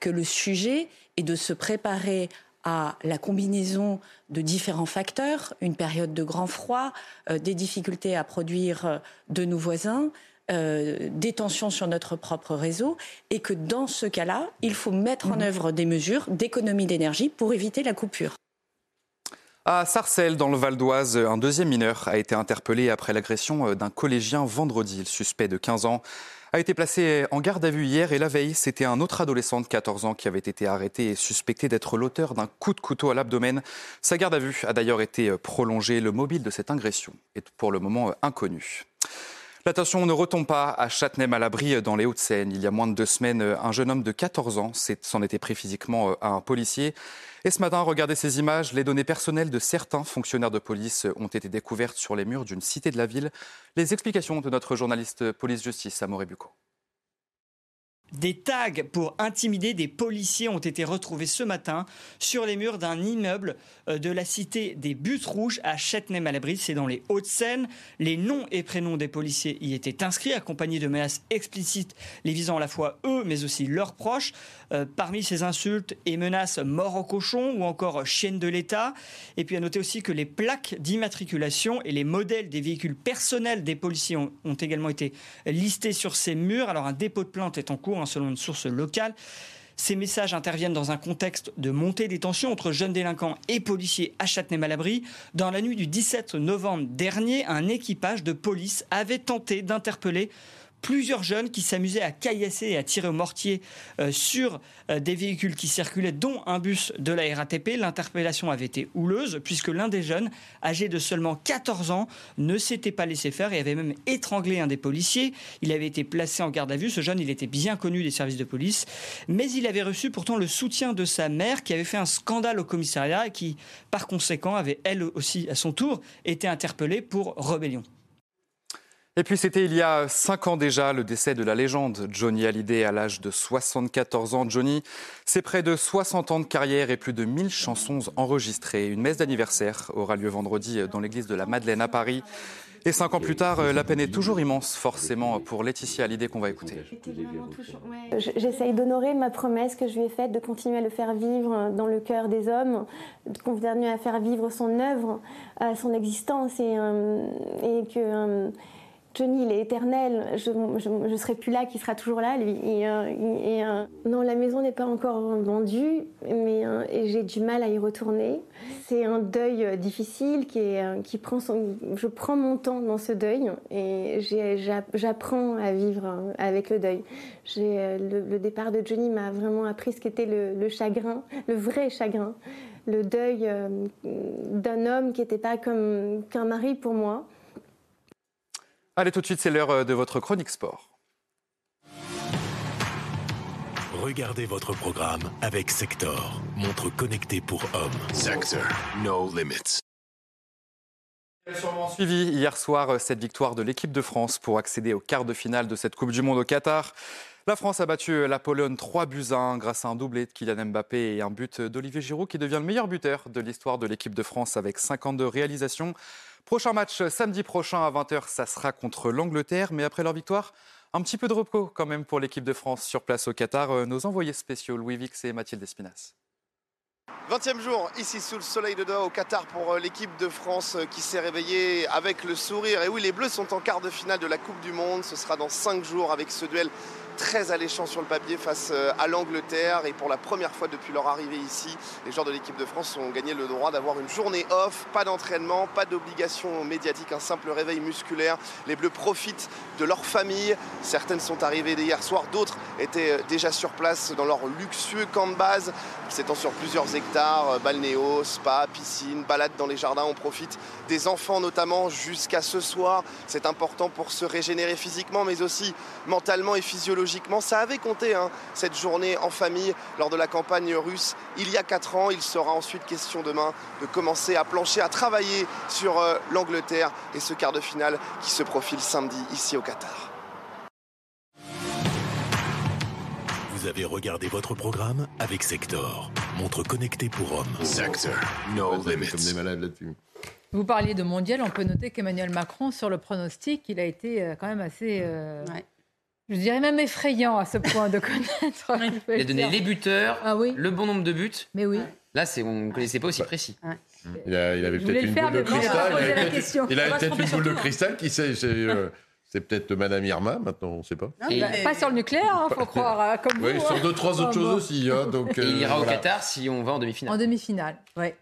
Que le sujet est de se préparer à la combinaison de différents facteurs, une période de grand froid, euh, des difficultés à produire euh, de nos voisins, euh, des tensions sur notre propre réseau, et que dans ce cas-là, il faut mettre en œuvre des mesures d'économie d'énergie pour éviter la coupure. À Sarcelles, dans le Val d'Oise, un deuxième mineur a été interpellé après l'agression d'un collégien vendredi. Le suspect de 15 ans a été placé en garde à vue hier et la veille, c'était un autre adolescent de 14 ans qui avait été arrêté et suspecté d'être l'auteur d'un coup de couteau à l'abdomen. Sa garde à vue a d'ailleurs été prolongée. Le mobile de cette agression est pour le moment inconnu. L'attention ne retombe pas à Châtenay-Malabry dans les Hauts-de-Seine. Il y a moins de deux semaines, un jeune homme de 14 ans s'en était pris physiquement à un policier. Et ce matin, regardez ces images. Les données personnelles de certains fonctionnaires de police ont été découvertes sur les murs d'une cité de la ville. Les explications de notre journaliste police-justice, Amoré Bucco. Des tags pour intimider des policiers ont été retrouvés ce matin sur les murs d'un immeuble euh, de la cité des Buttes Rouges à Châtenay-Malabry, c'est dans les Hauts-de-Seine. Les noms et prénoms des policiers y étaient inscrits, accompagnés de menaces explicites les visant à la fois eux, mais aussi leurs proches. Euh, parmi ces insultes et menaces, mort au cochon ou encore chienne de l'État. Et puis à noter aussi que les plaques d'immatriculation et les modèles des véhicules personnels des policiers ont, également été listés sur ces murs. Alors un dépôt de plainte est en cours, hein, selon une source locale. Ces messages interviennent dans un contexte de montée des tensions entre jeunes délinquants et policiers à Châtenay-Malabry. Dans la nuit du 17 novembre dernier, un équipage de police avait tenté d'interpeller plusieurs jeunes qui s'amusaient à caillasser et à tirer au mortier euh, sur euh, des véhicules qui circulaient, dont un bus de la RATP. L'interpellation avait été houleuse puisque l'un des jeunes, âgé de seulement 14 ans, ne s'était pas laissé faire et avait même étranglé un des policiers. Il avait été placé en garde à vue. Ce jeune, il était bien connu des services de police, mais il avait reçu pourtant le soutien de sa mère qui avait fait un scandale au commissariat et qui, par conséquent, avait elle aussi à son tour été interpellée pour rébellion. Et puis c'était il y a cinq ans déjà le décès de la légende Johnny Hallyday à l'âge de 74 ans. Johnny, c'est près de 60 ans de carrière et plus de 1000 chansons enregistrées. Une messe d'anniversaire aura lieu vendredi dans l'église de la Madeleine à Paris. Et cinq ans plus tard, la peine est toujours immense, forcément, pour Laetitia Hallyday qu'on va écouter. J'essaye d'honorer ma promesse que je lui ai faite de continuer à le faire vivre dans le cœur des hommes, de continuer à faire vivre son œuvre, son existence et, euh, que euh, Johnny, il est éternel, je ne serai plus là, qui sera toujours là, lui. Euh, euh, non, la maison n'est pas encore vendue, mais euh, j'ai du mal à y retourner. C'est un deuil difficile qui, prend. Je prends mon temps dans ce deuil et j'apprends à vivre avec le deuil. Le, le, départ de Johnny m'a vraiment appris ce qu'était le, le, chagrin, le vrai chagrin, le deuil d'un homme qui n'était pas comme qu'un mari pour moi. Allez, tout de suite, c'est l'heure de votre chronique sport. Regardez votre programme avec Sector, montre connectée pour hommes. Sector, no limits. Suivi hier soir cette victoire de l'équipe de France pour accéder au quart de finale de cette Coupe du Monde au Qatar. La France a battu la Pologne 3 buts à 1 grâce à un doublé de Kylian Mbappé et un but d'Olivier Giroud qui devient le meilleur buteur de l'histoire de l'équipe de France avec 52 réalisations. Prochain match samedi prochain à 20h, ça sera contre l'Angleterre. Mais après leur victoire, un petit peu de repos quand même pour l'équipe de France sur place au Qatar. Nos envoyés spéciaux Louis Vix et Mathilde Espinas. 20e jour ici sous le soleil de Doha au Qatar pour l'équipe de France qui s'est réveillée avec le sourire. Et oui, les Bleus sont en quart de finale de la Coupe du Monde. Ce sera dans 5 jours avec ce duel très alléchant sur le papier face à l'Angleterre. Et pour la première fois depuis leur arrivée ici, les joueurs de l'équipe de France ont gagné le droit d'avoir une journée off, pas d'entraînement, pas d'obligation médiatique, un simple réveil musculaire. Les Bleus profitent de leur famille. Certaines sont arrivées dès hier soir, d'autres étaient déjà sur place dans leur luxueux camp de base, qui s'étend sur plusieurs hectares, balnéo, spa, piscine, balade dans les jardins. On profite des enfants notamment jusqu'à ce soir. C'est important pour se régénérer physiquement, mais aussi mentalement et physiologiquement ça avait compté hein, cette journée en famille lors de la campagne russe il y a 4 ans. Il sera ensuite question demain de commencer à plancher, à travailler sur euh, l'Angleterre et ce quart de finale qui se profile samedi ici au Qatar. Vous avez regardé votre programme avec Sector, montre connectée pour hommes. Sector, no limits. Comme des malades là-dessus. Vous parliez de mondial, on peut noter qu'Emmanuel Macron, sur le pronostic, il a été euh, quand même assez. euh, Je dirais même effrayant à ce point de connaître. Il a donné les buteurs, Ah oui. le bon nombre de buts. Mais oui. Là, on ne connaissait pas aussi précis. Il, a- il avait peut-être une faire, boule de cristal. Il avait peut-être- une boule de cristal qui sait. C'est euh, c'est peut-être Madame Irma, maintenant, on ne sait pas. Et- Pas sur le nucléaire, il faut croire, hein, comme Oui, vous. sur hein. deux, trois autres choses aussi. hein, donc, Et il euh, ira au voilà. Qatar si on va en demi-finale. En demi-finale, ouais.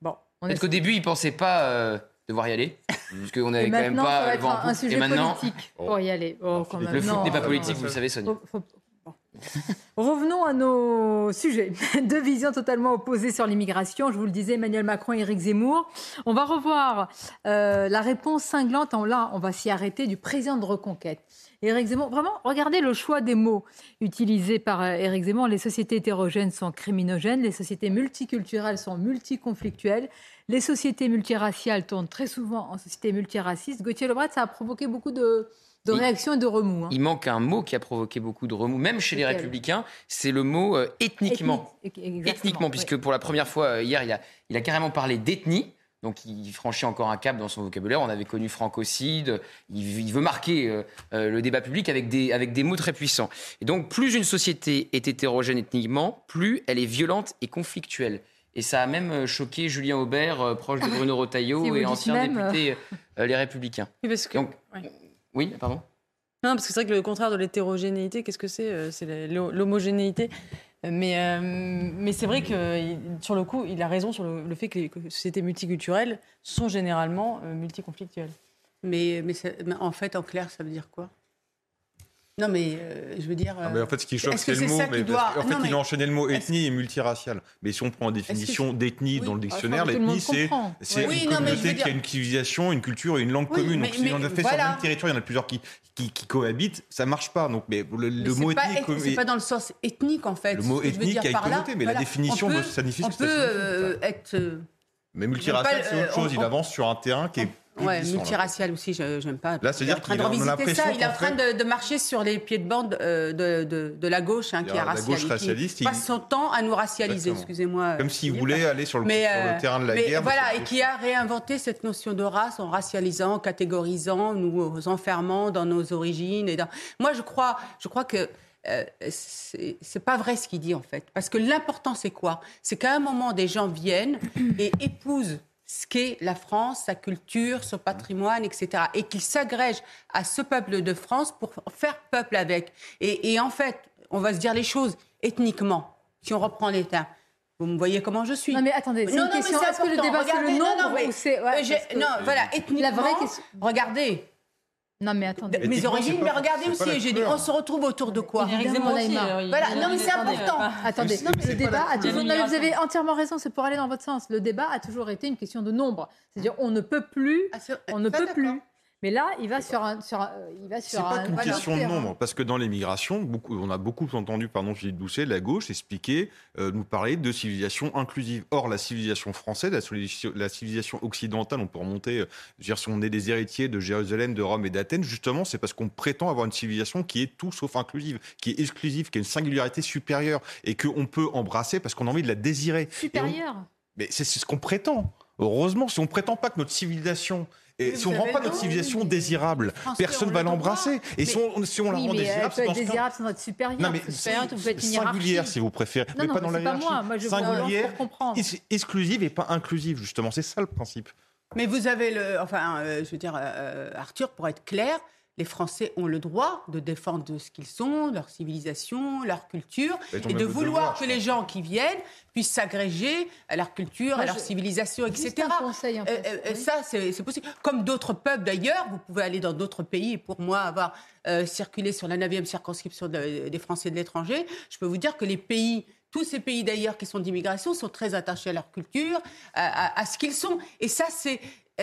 Bon, on Peut-être qu'au début, il ne pensait pas euh, devoir y aller. Parce qu'on n'avait quand même pas va le être vent en un, un sujet Et maintenant, politique pour y aller. Oh, quand même. le foot n'est pas politique, non. vous le savez, Sonia. Faut- faut- bon. Revenons à nos sujets. Deux visions totalement opposées sur l'immigration. Je vous le disais, Emmanuel Macron et Éric Zemmour. On va revoir euh, la réponse cinglante. En, là, on va s'y arrêter du président de Reconquête. Éric Zemmour, vraiment, regardez le choix des mots utilisés par euh, Éric Zemmour. Les sociétés hétérogènes sont criminogènes, les sociétés multiculturelles sont multiconflictuelles, les sociétés multiraciales tournent très souvent en sociétés multiracistes. Gauthier Lebret, ça a provoqué beaucoup de, réactions et de remous. hein. il manque un mot qui a provoqué beaucoup de remous, même chez les Républicains, c'est le mot euh, ethniquement. Ethnique, Ethniquement, oui. puisque pour la première fois euh, hier, il a, il a carrément parlé d'ethnie. Donc il franchit encore un cap dans son vocabulaire. On avait connu francocide. Il, il veut marquer euh, le débat public avec des, avec des mots très puissants. Et donc plus une société est hétérogène ethniquement, plus elle est violente et conflictuelle. Et ça a même euh, choqué Julien Aubert, euh, proche de Bruno Retailleau Si vous et ancien même, député euh, Les Républicains. Oui, parce que- Donc, ouais. oui, pardon. Non, parce que c'est vrai que le contraire de l'hétérogénéité, qu'est-ce que c'est C'est l'homogénéité. Mais, euh, mais c'est vrai que sur le coup, il a raison sur le, le fait que les sociétés multiculturelles sont généralement euh, multiconflictuelles. Mais, mais, ça- mais en fait, en clair, ça veut dire quoi? Non, mais euh, je veux dire. Ah, mais en fait, ce qui choque, c'est le mot. Mais doit- qu'en fait, Non, mais- il a enchaîné le mot ethnie et multiracial. Mais si on prend la définition d'ethnie Oui. dans le dictionnaire, l'ethnie, c'est Oui, une non, communauté qui a une civilisation, une culture et une langue Oui, commune. mais- Donc, si on a fait voilà. sur le même territoire, il y en a plusieurs qui, qui, qui cohabitent, ça marche pas. Donc, mais le, le mot pas ethnie. C'est pas dans le sens ethnique, en fait. Le mot ethnique a là, connoté, mais la définition peut- signifie ce que peut ça euh, être. euh, Mais multiracial, c'est autre euh, chose. Il avance sur un terrain qui est. Ouais, multiracial aussi, je j'aime pas. Là, c'est-à-dire il est en train qu'il de revisiter ça. Il est en train de, de marcher sur les pieds de bande euh, de, de, de la gauche, hein, qui est qui racialiste, il- passe son temps à nous racialiser, excusez-moi. Comme s'il voulait aller sur le, Mais, sur euh, le terrain de la mais guerre. Voilà, et qui a réinventé cette notion de race en racialisant, en catégorisant, nous enfermant dans nos origines. Et dans... Moi, je crois, je crois que euh, c'est c'est pas vrai ce qu'il dit en fait. Parce que l'important, c'est quoi? C'est qu'à un moment, des gens viennent et épousent ce qu'est la France, sa culture, son patrimoine, etc. Et qu'ils s'agrègent à ce peuple de France pour faire peuple avec. Et, et en fait, on va se dire les choses ethniquement, si on reprend les termes. Vous me voyez comment je suis. Non mais attendez, c'est Non, une non, question. c'est Est-ce que le débat c'est le Regardez, non, nombre non, mais- ou c'est ouais, que- non, voilà, ethniquement. La vraie question. Regardez. Non mais attendez. Mes origines, mais regardez aussi, j'ai dit, on se retrouve autour de quoi il- Voilà, il- non mais c'est important. pas- Attendez, Non, mais le débat a toujours. non, vous avez entièrement raison, c'est pour aller dans votre sens. Le débat a toujours été une question de nombre. C'est-à-dire, on ne peut plus, on ne peut plus. Mais là, il va sur un, sur un- il va C'est sur pas un. qu'une voilà, question de terrain. nombre, parce que dans l'immigration, beaucoup, on a beaucoup entendu, pardon, Philippe Doucet, la gauche expliquer, euh, nous parler de civilisation inclusive. Or, la civilisation française, la, civilisation- la civilisation occidentale, on peut remonter, euh, je veux dire, si on est des héritiers de Jérusalem, de Rome et d'Athènes, justement, c'est parce qu'on prétend avoir une civilisation qui est tout sauf inclusive, qui est exclusive, qui a une singularité supérieure, et qu'on peut embrasser parce qu'on a envie de la désirer. Et on- Supérieur. mais c'est c'est ce qu'on prétend. Heureusement, si on prétend pas que notre civilisation, et si on rend avez pas notre civilisation désirable, personne ont va l'embrasser. Et si on, si on la rend mais désirable, c'est désirable sans être supérieure. Non, mais singulière, si vous préférez, Non, mais pas dans la hiérarchie. singulière, exclusive et pas inclusive, justement. C'est ça le principe. Mais vous avez le. Enfin, euh, je veux dire, euh, Arthur, pour être clair, les Français ont le droit de défendre ce qu'ils sont, leur civilisation, leur culture, ont et de vouloir devoir, que les gens qui viennent puissent s'agréger à leur culture, Moi, à leur je- civilisation, Juste etc. un conseil, en Euh, fait. euh, Oui. Ça, c'est possible. Comme d'autres peuples d'ailleurs, vous pouvez aller dans d'autres pays. Et pour moi, avoir euh, circulé sur la 9e circonscription de- des Français de l'étranger, je peux vous dire que les pays tous ces pays d'ailleurs qui sont d'immigration sont très attachés à leur culture, à, à- à ce qu'ils sont. Et ça, c'est,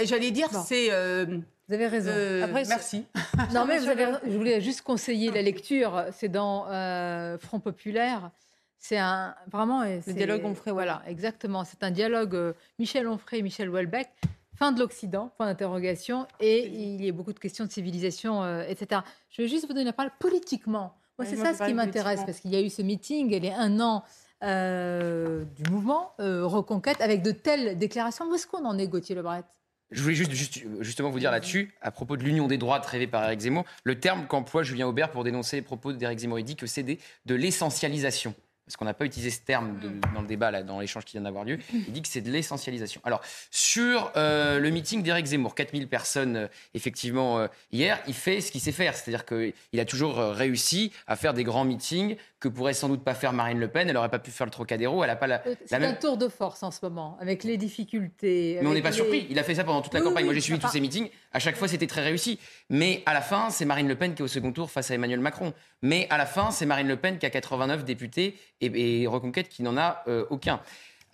j'allais dire, c'est. euh, Vous avez raison. euh, Après, merci. Non, mais vous avez. Je voulais juste conseiller la lecture. C'est dans euh, Front Populaire. C'est un vraiment c'est- dialogue Onfray, Voilà, exactement. C'est un dialogue euh, Michel Onfray, Michel Houellebecq. Fin de l'Occident, point d'interrogation, et il y a beaucoup de questions de civilisation, euh, etc. Je vais juste vous donner la parole politiquement. Moi, c'est ça ce qui m'intéresse, parce qu'il y a eu ce meeting, et les un an euh, du mouvement euh, Reconquête, avec de telles déclarations. Où est-ce qu'on en est, Gauthier Lebret? Je voulais juste, juste- justement vous dire là-dessus, à propos de l'union des droites rêvée par Éric Zemmour, le terme qu'emploie Julien Aubert pour dénoncer les propos d'Éric Zemmour, il dit que c'est de l'essentialisation. Parce qu'on n'a pas utilisé ce terme dans le débat, là, dans l'échange qui vient d'avoir lieu. Il dit que c'est de l'essentialisation. Alors, sur euh, le meeting d'Éric Zemmour, 4000 personnes, euh, effectivement, euh, hier, il fait ce qu'il sait faire. C'est-à-dire qu'il a toujours réussi à faire des grands meetings que pourrait sans doute pas faire Marine Le Pen. Elle n'aurait pas pu faire le Trocadéro. Elle n'a pas la, Euh, la C'est même... un tour de force en ce moment, avec les difficultés. Mais on n'est pas les- surpris. Il a fait ça pendant toute la Oui, campagne. oui, Moi, j'ai suivi tous ces meetings. À chaque fois, c'était très réussi. Mais à la fin, c'est Marine Le Pen qui est au second tour face à Emmanuel Macron. Mais à la fin, c'est Marine Le Pen qui a 89 députés et, et Reconquête qui n'en a euh, aucun.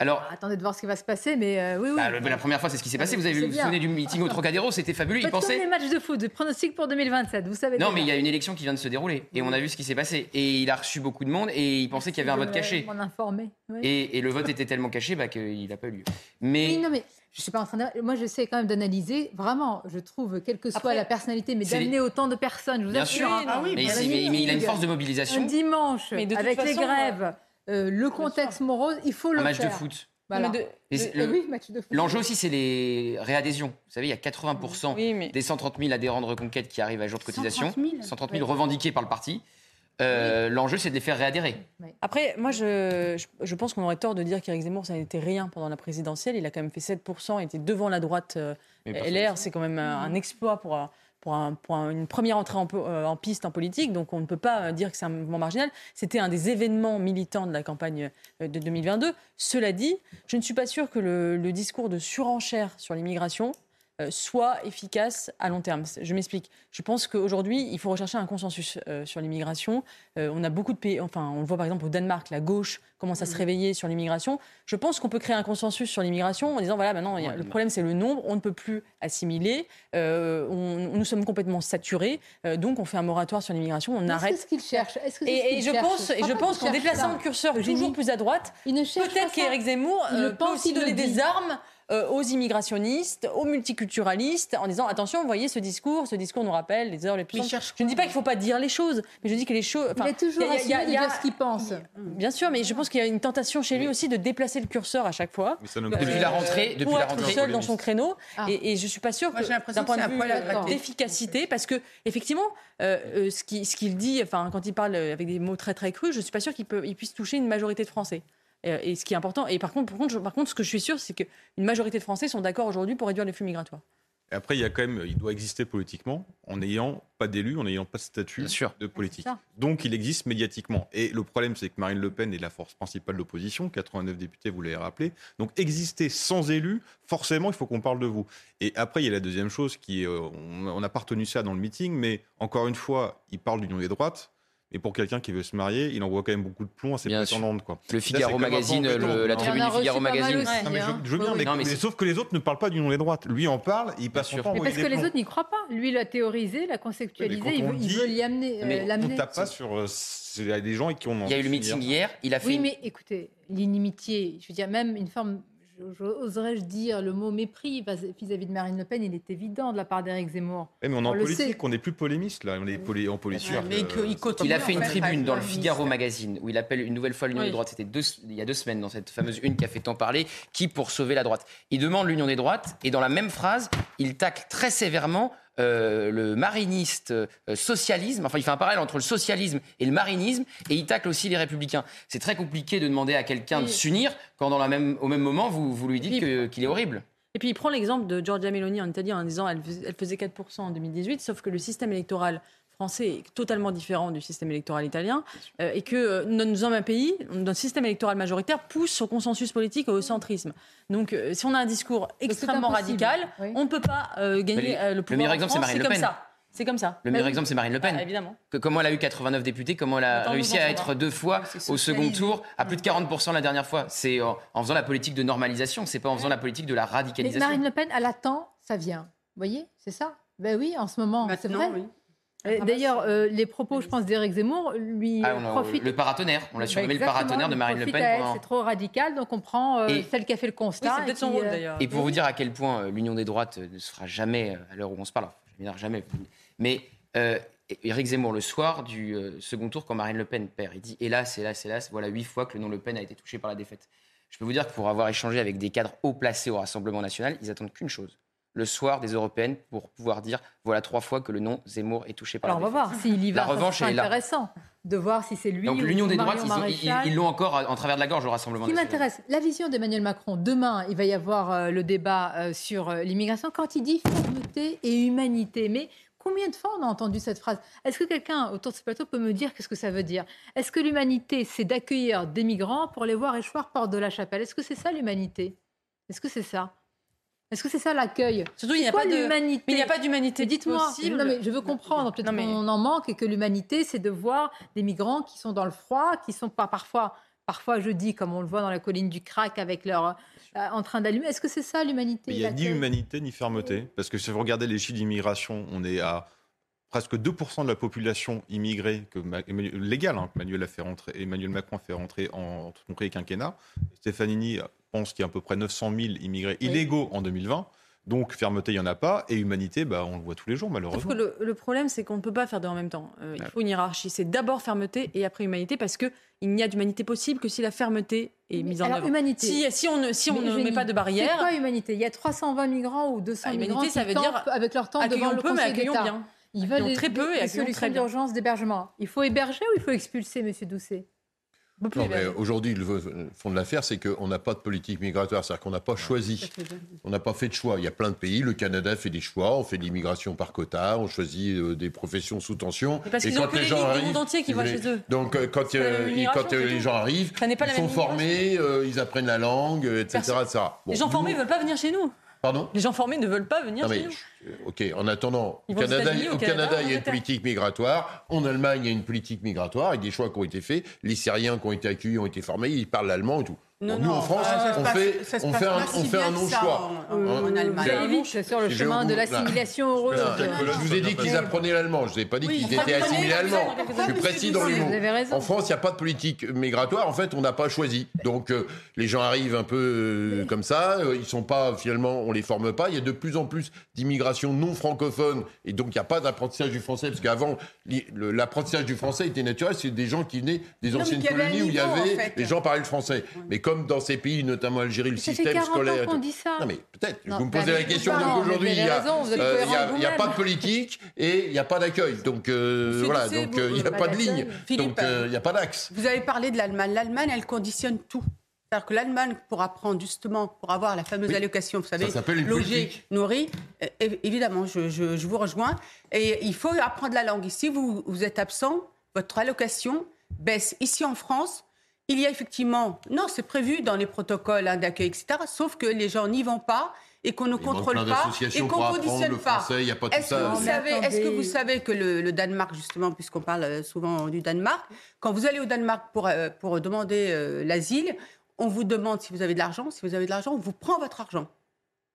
Alors, Attendez de voir ce qui va se passer, mais euh, oui, oui. bah, le- la première fois, c'est ce qui s'est passé. Vous avez vous vous souvenez du meeting au Trocadéro C'était fabuleux. Il Faites comme pensait. les matchs de foot, de pronostic pour 2027, vous savez. Non, déjà. mais il y a une élection qui vient de se dérouler et on a vu ce qui s'est passé. Et il a reçu beaucoup de monde et il pensait qu'il y avait un vote caché. m'en informer. oui. Et, et le vote était tellement caché bah, qu'il n'a pas eu lieu. Mais Oui, non, mais je suis pas en train de... Moi, j'essaie quand même d'analyser. Vraiment, je trouve, quelle que soit Après, la personnalité, mais d'amener autant de personnes, je vous Bien assure. sûr. hein. Ah oui, mais il a une force de mobilisation. Un dimanche, Mais de toute avec les grèves, euh, le contexte morose, il faut le un match faire. de foot. Voilà. De- Et c'est- le- oui, match de foot. L'enjeu aussi, c'est les réadhésions. Vous savez, il y a 80% des 130 000 adhérents de Reconquête qui arrivent à jour de cotisation. 130 000 130 000 Oui. revendiqués par le parti. Euh, L'enjeu, c'est de les faire réadhérer. Après, moi, je, je, je pense qu'on aurait tort de dire qu'Éric Zemmour, ça n'était rien pendant la présidentielle. Il a quand même fait 7%, il était devant la droite euh, LR. C'est quand même un, un exploit pour, pour, un- pour un- une première entrée euh, en piste en politique. Donc, on ne peut pas euh, dire que c'est un mouvement marginal. C'était un des événements militants de la campagne euh, de 2022. Cela dit, je ne suis pas sûre que le, discours de surenchère sur l'immigration soit efficace à long terme. Je m'explique. Je pense qu'aujourd'hui, il faut rechercher un consensus euh, sur l'immigration. Euh, on a beaucoup de pays, enfin, on le voit par exemple au Danemark, la gauche commence à se réveiller sur l'immigration. Je pense qu'on peut créer un consensus sur l'immigration en disant voilà, maintenant, le problème c'est le nombre, on ne peut plus assimiler, euh, on- nous sommes complètement saturés, euh, donc on fait un moratoire sur l'immigration, on arrête. C'est ce qu'il cherche. Est-ce que c'est ce Et, je pense, et je pense qu'en déplaçant ça. le curseur toujours plus à droite, peut-être qu'Éric Zemmour Il euh, peut aussi donner des armes euh, aux immigrationnistes, aux multiculturalistes, en disant attention, vous voyez ce discours, ce discours nous rappelle les heures les plus Je ne dis pas qu'il ne faut pas dire les choses, mais je dis que les choses. Il est toujours assumé de dire ce qu'il pense. Bien sûr, mais je pense qu'il y a une tentation chez lui aussi de déplacer le curseur à chaque fois. Mais ça ne- Depuis la rentrée- depuis pour la être rentrée. seul dans son créneau. Ah. Et, et je suis pas sûre d'un point de un vue euh, d'efficacité, parce que effectivement, euh, euh, ce qu'il dit, enfin quand il parle avec des mots très très crus, je suis pas sûre qu'il puisse toucher une majorité de Français. Euh, Et ce qui est important, et par contre, par contre, je- par contre, ce que je suis sûre, c'est qu'une majorité de Français sont d'accord aujourd'hui pour réduire les flux migratoires. Et après, il y a quand même, il doit exister politiquement en n'ayant pas d'élu, en n'ayant pas de statut sûr. de politique. Donc, il existe médiatiquement. Et le problème, c'est que Marine Le Pen est la force principale de l'opposition, 89 députés, vous l'avez rappelé. Donc, exister sans élu, forcément, il faut qu'on parle de vous. Et après, il y a la deuxième chose qui est, euh, on on n'a pas retenu ça dans le meeting, mais encore une fois, il parle d'union des droites. Et pour quelqu'un qui veut se marier, il envoie quand même beaucoup de plomb à ses prétendantes. Quoi. Le Figaro Magazine, le- la tribune du Figaro Magazine. aussi, non, mais je, hein. je veux bien, Oui, mais, Non, mais mais c'est- sauf que les autres ne parlent pas d'union des droites. Lui en parle, il passe son temps à Mais parce que les plombs. autre n'y croient pas. Lui l'a théorisé, l'a conceptualisé, il on veut, il dit- veut l'y amener, Mais euh, On l'amener. tape pas sur euh, il y a des gens qui ont. Il y a eu le meeting hier, il a fait Oui, mais écoutez, l'inimitié, je veux dire, même une forme, je- oserais-je dire, le mot mépris vis-à-vis de Marine Le Pen, il est évident de la part d'Éric Zemmour. Mais on est en On politique, sait. on n'est plus polémiste là, on est poli- en politique. Ouais, euh, il a fait une fait, tribune dans le Figaro. Magazine où il appelle une nouvelle fois l'Union Oui. des droites. C'était il y a deux semaines dans cette fameuse une qui a fait tant parler. Qui pour sauver la droite Il demande l'Union des droites et dans la même phrase, il tacle très sévèrement euh, le mariniste euh, socialisme. Enfin, il fait un parallèle entre le socialisme et le marinisme et il tacle aussi les républicains. C'est très compliqué de demander à quelqu'un de s'unir quand dans la même, au même moment vous, vous lui dites qu'il est horrible. Et puis il prend l'exemple de Giorgia Meloni en Italie en disant elle elle faisait 4% en 2018, sauf que le système électoral français est totalement différent du système électoral italien euh, et que euh, nous sommes un pays, notre système électoral majoritaire pousse au consensus politique et au centrisme. Donc euh, si on a un discours extrêmement radical, Oui. on ne peut pas euh, gagner Mais le- euh, le le pouvoir meilleur en exemple, c'est Marine Le comme Pen. ça. C'est comme ça. Le meilleur exemple, c'est Marine Le Pen. Ah, évidemment. Que comment elle a eu 89 députés, comment elle a Attends, réussi à être deux fois au second tour à plus de 40% la dernière fois. C'est en, en faisant la politique de normalisation, c'est pas en faisant la politique de la Mais radicalisation. Marine Le Pen, elle attend, ça vient. Vous voyez, c'est ça Ben oui, en ce moment, c'est vrai. oui. Et D'ailleurs, euh, les propos, je pense, d'Éric Zemmour lui Ah, euh, on a- profitent. le paratonnerre, on l'a surnommé le Exactement, paratonnerre de Marine Le Pen. pendant- C'est trop radical, donc on prend euh, Et- celle qui a fait le constat. c'est et peut-être son qui, rôle euh, d'ailleurs. Et pour vous dire à quel point euh, l'union des droites euh, ne se fera jamais, euh, à l'heure où on se parle, enfin, jamais, mais euh, Éric Zemmour, le soir du euh, second tour, quand Marine Le Pen perd, il dit hélas, hélas, hélas, voilà huit fois que le nom Le Pen a été touché par la défaite. Je peux vous dire que pour avoir échangé avec des cadres haut placés au Rassemblement national, ils attendent qu'une chose le soir des européennes pour pouvoir dire voilà trois fois que le nom Zemmour est touché par Alors on va voir s'il y va. La revanche, est là. intéressant de voir si c'est lui Donc ou l'union des Marion droites, ils Maréchal. l'ont encore en travers de la gorge au Rassemblement Ce qui m'intéresse, la vision d'Emmanuel Macron. Demain, il va y avoir euh, le débat euh, sur euh, l'immigration. Quand il dit fermeté et humanité, mais combien de fois on a entendu cette phrase? Est-ce que quelqu'un autour de ce plateau peut me dire qu'est-ce que ça veut dire? Est-ce que l'humanité, c'est d'accueillir des migrants pour les voir échoir porte de la chapelle? Est-ce que c'est ça l'humanité? Est-ce que c'est ça? Est-ce que c'est ça l'accueil? Surtout, il n'y a pas l'humanité? Mais il n'y a pas d'humanité Dites-moi, non, mais je veux comprendre, peut-être mais- qu'on en manque et que l'humanité, c'est de voir des migrants qui sont dans le froid, qui sont pas parfois, parfois je dis, comme on le voit dans la colline du Crac, avec leur euh, en train d'allumer. Est-ce que c'est ça l'humanité il n'y a ni humanité ni fermeté. Parce que si vous regardez les chiffres d'immigration, on est à presque 2% de la population immigrée que légale, hein, que Emmanuel, a fait rentrer, Emmanuel Macron a fait rentrer en tout compris quinquennat. Stefanini pense qu'il y a à peu près 900 000 immigrés Oui. illégaux en 2020. Donc fermeté, il n'y en a pas. Et humanité, bah, on le voit tous les jours, malheureusement. que le, le problème, c'est qu'on ne peut pas faire deux en même temps. Euh, il faut une hiérarchie. C'est d'abord fermeté et après humanité, parce qu'il n'y a d'humanité possible que si la fermeté est mise en Alors, œuvre. humanité. Si, si on ne, si on Mais ne Eugénie, met pas de C'est barrière, quoi humanité? Il y a 320 migrants ou 200 Ah, migrants ça veut dire avec leur accueillons devant le peu, mais Conseil accueillons d'État. bien. Ils veulent des, très peu et des accueillons solutions très bien. d'urgence d'hébergement. Il faut héberger ou il faut expulser, Monsieur Doucet? Non, mais aujourd'hui, le fond de l'affaire, c'est qu'on n'a pas de politique migratoire. C'est-à-dire qu'on n'a pas choisi. On n'a pas fait de choix. Il y a plein de pays. Le Canada fait des choix. On fait de l'immigration par quota. On choisit euh, des professions sous tension. Mais parce Et qu'ils ont quand que les les gens livres du arrivent, monde entier qui si vont vous chez voulez, eux. Donc, euh, quand, C'est pas les gens formés ne veulent pas venir. Ok, en attendant, au Canada, il y a une politique migratoire. En Allemagne, il y a une politique migratoire avec des choix qui ont été faits. Les Syriens qui ont été accueillis ont été formés, ils parlent l'allemand et tout. Nous, en France, on, fait, un, non-choix. En, en, en, Allemagne. vite sur le chemin de l'assimilation heureuse. Je vous ai dit qu'ils apprenaient l'allemand. Je n'ai pas dit qu'ils étaient assimilés allemands. Je suis précis dans l'humour. En France, il n'y a pas de politique migratoire. En fait, on n'a pas choisi. Donc, euh, les gens arrivent un peu euh, comme ça. Euh, ils sont pas, finalement, on les forme pas. Il y a de plus en plus d'immigration non francophone. Et donc, il n'y a pas d'apprentissage du français. Parce qu'avant, l'apprentissage du français était naturel. C'est des gens qui venaient des anciennes colonies où il y avait, les gens parlaient le français. Mais comme dans ces pays, notamment Algérie, le système fait 40 scolaire. Ans dit ça. Non, mais peut-être. Vous me posez bah, la question. Donc aujourd'hui, il n'y a, euh, pas de politique et il n'y a pas d'accueil. Donc euh, voilà, donc euh, il n'y a pas de ligne. Donc il n'y a pas d'axe. Vous avez parlé de l'Allemagne. L'Allemagne, elle conditionne tout. C'est-à-dire que l'Allemagne, pour apprendre justement, pour avoir la fameuse allocation, vous savez, loger, nourrir, évidemment, je, je, je, vous rejoins. Et il faut apprendre la langue. Ici, vous, vous êtes absent, votre allocation baisse. Ici en France, il y a effectivement, non, c'est prévu dans les protocoles hein, d'accueil, etc. Sauf que les gens n'y vont pas et qu'on ne contrôle pas et qu'on conditionne pas. pas Est-ce que, est que, vous savez que le, Danemark, justement, puisqu'on parle euh, souvent du Danemark, quand vous allez au Danemark pour, euh, pour demander euh, l'asile, on vous demande si vous avez de l'argent. Si vous avez de l'argent, on vous prend votre argent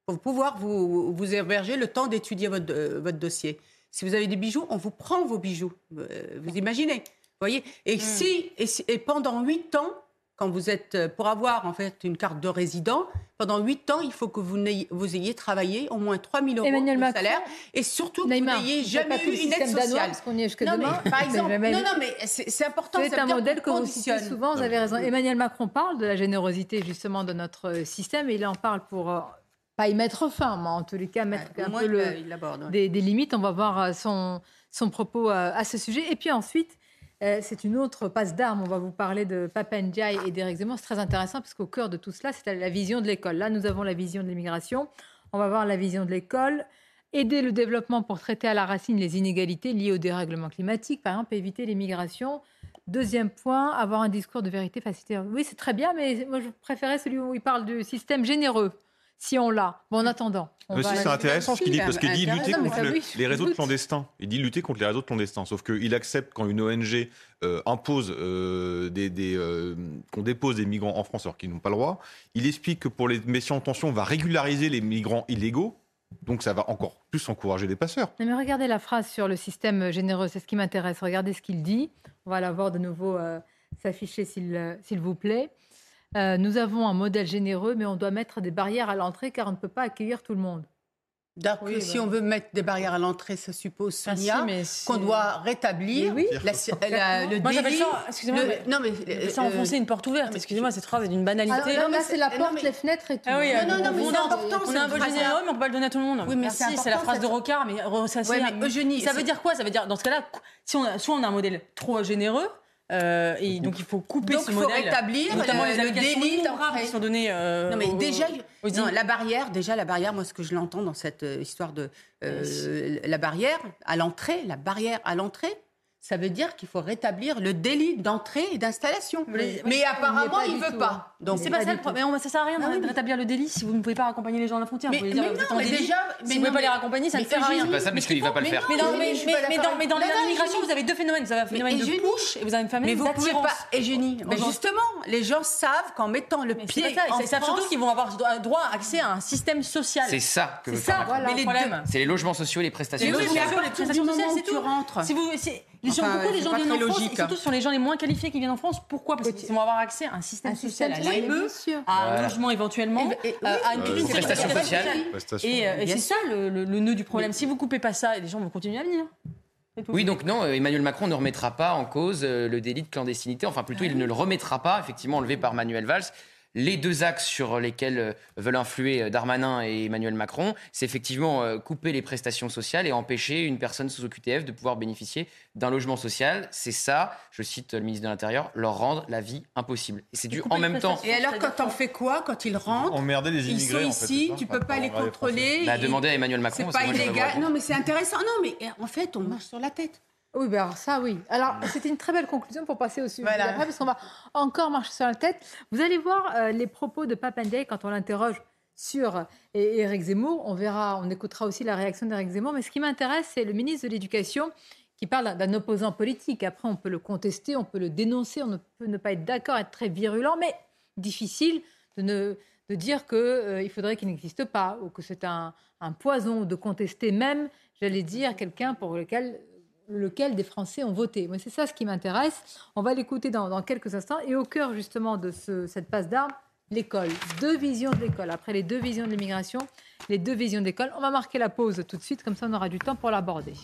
pour pouvoir vous, vous héberger le temps d'étudier votre, votre dossier. Si vous avez des bijoux, on vous prend vos bijoux. Vous imaginez voyez hmm. et, si, et, pendant huit ans, quand vous êtes euh, pour avoir en fait une carte de résident, pendant 8 ans, il faut que vous, ayez, travaillé au moins 3 000 euros de salaire et surtout que vous n'ayez jamais eu une aide sociale. Non. Mais, par exemple, non, non, mais c'est important. C'est un modèle que vous citez souvent. Vous avez raison. Emmanuel Macron parle de la générosité justement de notre euh, système et il en parle pour euh, pas y mettre fin, mais en tous les cas mettre un peu des, limites. On va voir son, son propos à ce sujet. Et puis ensuite. Euh, c'est une autre passe d'armes. On va vous parler de Papa et d'Éric Zemmour. C'est très intéressant parce qu'au cœur de tout cela, c'est la vision de l'école. Là, nous avons la vision de l'immigration. On va voir la vision de l'école. Aider le développement pour traiter à la racine les inégalités liées au dérèglement climatique, par exemple, éviter l'immigration. Deuxième point, avoir un discours de vérité facilité. Oui, c'est très bien, mais moi, je préférais celui où il parle du système généreux si on l'a. Bon, en attendant. On mais va si c'est intéressant ce qu'il dit, parce qu'il dit lutter contre le, les réseaux de clandestins. Il dit lutter contre les réseaux de clandestins. Sauf qu'il accepte quand une ONG euh, impose euh, des, euh, qu'on dépose des migrants en France alors qu'ils n'ont pas le droit. Il explique que pour les méfiants en tension, on va régulariser les migrants illégaux. Donc ça va encore plus encourager les passeurs. Mais regardez la phrase sur le système généreux, c'est ce qui m'intéresse. Regardez ce qu'il dit. On va la voir de nouveau s'afficher s'il vous plaît. Euh, nous avons un modèle généreux, mais on doit mettre des barrières à l'entrée car on ne peut pas accueillir tout le monde. D'accord. Si bah on veut mettre des barrières à l'entrée, ça suppose ah, Sonia qu'on doit rétablir oui. la, la, le Moi, délit. Excusez-moi, le, mais, mais ça euh, une porte ouverte. Excusez-moi, cette phrase est d'une ah, banalité. Alors, non, mais c'est, la porte, les fenêtres et ah tout. Ah, oui, non, non, non, mais on, c'est a un vol généreux, mais on ne peut pas le donner à tout le monde. Oui, mais Merci, c'est, c'est la phrase de Rocard, mais ça, Eugénie, ça veut dire quoi? Ça veut dire dans ce cas-là, soit on a un modèle trop généreux euh, et donc il faut couper donc, ce faut modèle. rétablir notamment euh, le, les le délit qui sont données. Euh, non mais déjà, aux non, la barrière, déjà la barrière. Moi, ce que je l'entends dans cette euh, histoire de euh, la barrière à l'entrée, la barrière à l'entrée, ça veut dire qu'il faut rétablir le délit d'entrée et d'installation. Mais apparemment, il ne veut tout. pas. Donc, c'est pas, pas ça le problème. Mais ça sert à rien de rétablir oui. le délit si vous ne pouvez pas accompagner les gens à la frontière. Mais, vous mais dire, non, vous mais délit. déjà, mais si vous ne pouvez pas les accompagner, ça ne sert à rien. Pas ça parce qu'il ne va pas le faire. Mais dans, l'immigration, vous avez deux phénomènes. Vous avez un phénomène de couche et vous avez un phénomène d'attirance. Et génie. Justement, les gens savent qu'en mettant le pied en Ils savent surtout qu'ils vont avoir droit accès à un système social. C'est ça que veut faire C'est les logements sociaux et les prestations sociales. Les logements sociaux, les prestations sociales, c'est tout. Si vous les gens, enfin, beaucoup les gens viennent en France, et surtout sur les gens les moins qualifiés qui viennent en France. Pourquoi? Parce qu'ils vont avoir accès à un système social, à l'AME, à un logement éventuellement, euh, à une euh, prestation sociale. Et, c'est ça le, nœud du problème. Si vous coupez pas ça, les gens vont continuer à venir. Oui, donc non, euh, Emmanuel Macron ne remettra pas en cause euh, le délit de clandestinité. Enfin, plutôt, il ne le remettra pas, effectivement, enlevé par Manuel Valls les deux axes sur lesquels euh, veulent influer euh, Darmanin et Emmanuel Macron, c'est effectivement euh, couper les prestations sociales et empêcher une personne sous OQTF de pouvoir bénéficier d'un logement social. C'est ça, je cite le ministre de l'Intérieur, leur rendre la vie impossible. Et c'est dû en même temps. Et alors, quand on fait quoi quand ils rentrent Emmerder les immigrés. Ils sont ici, en fait, tu peux pas, les contrôler. Bah, demander à Emmanuel Macron. C'est pas illégal. Non, mais c'est intéressant. Non, mais eh, en fait, on marche sur la tête. Oui, ben alors ça, oui. Alors, c'était une très belle conclusion pour passer au sujet Voilà. d'après, parce qu'on va encore marcher sur la tête. Vous allez voir euh, les propos de Papandreou quand on l'interroge sur Éric Zemmour. On verra, on écoutera aussi la réaction d'Éric Zemmour. Mais ce qui m'intéresse, c'est le ministre de l'Éducation qui parle d'un opposant politique. Après, on peut le contester, on peut le dénoncer, on peut ne pas être d'accord, être très virulent, mais difficile de, ne, de dire qu'il euh, faudrait qu'il n'existe pas ou que c'est un, poison, de contester même, j'allais dire, quelqu'un pour lequel lequel des Français ont voté. Moi, c'est ça ce qui m'intéresse. On va l'écouter dans, quelques instants. Et au cœur justement de cette passe d'armes, l'école. Deux visions de l'école. Après les deux visions de l'immigration, les deux visions d'école. On va marquer la pause tout de suite, comme ça on aura du temps pour l'aborder.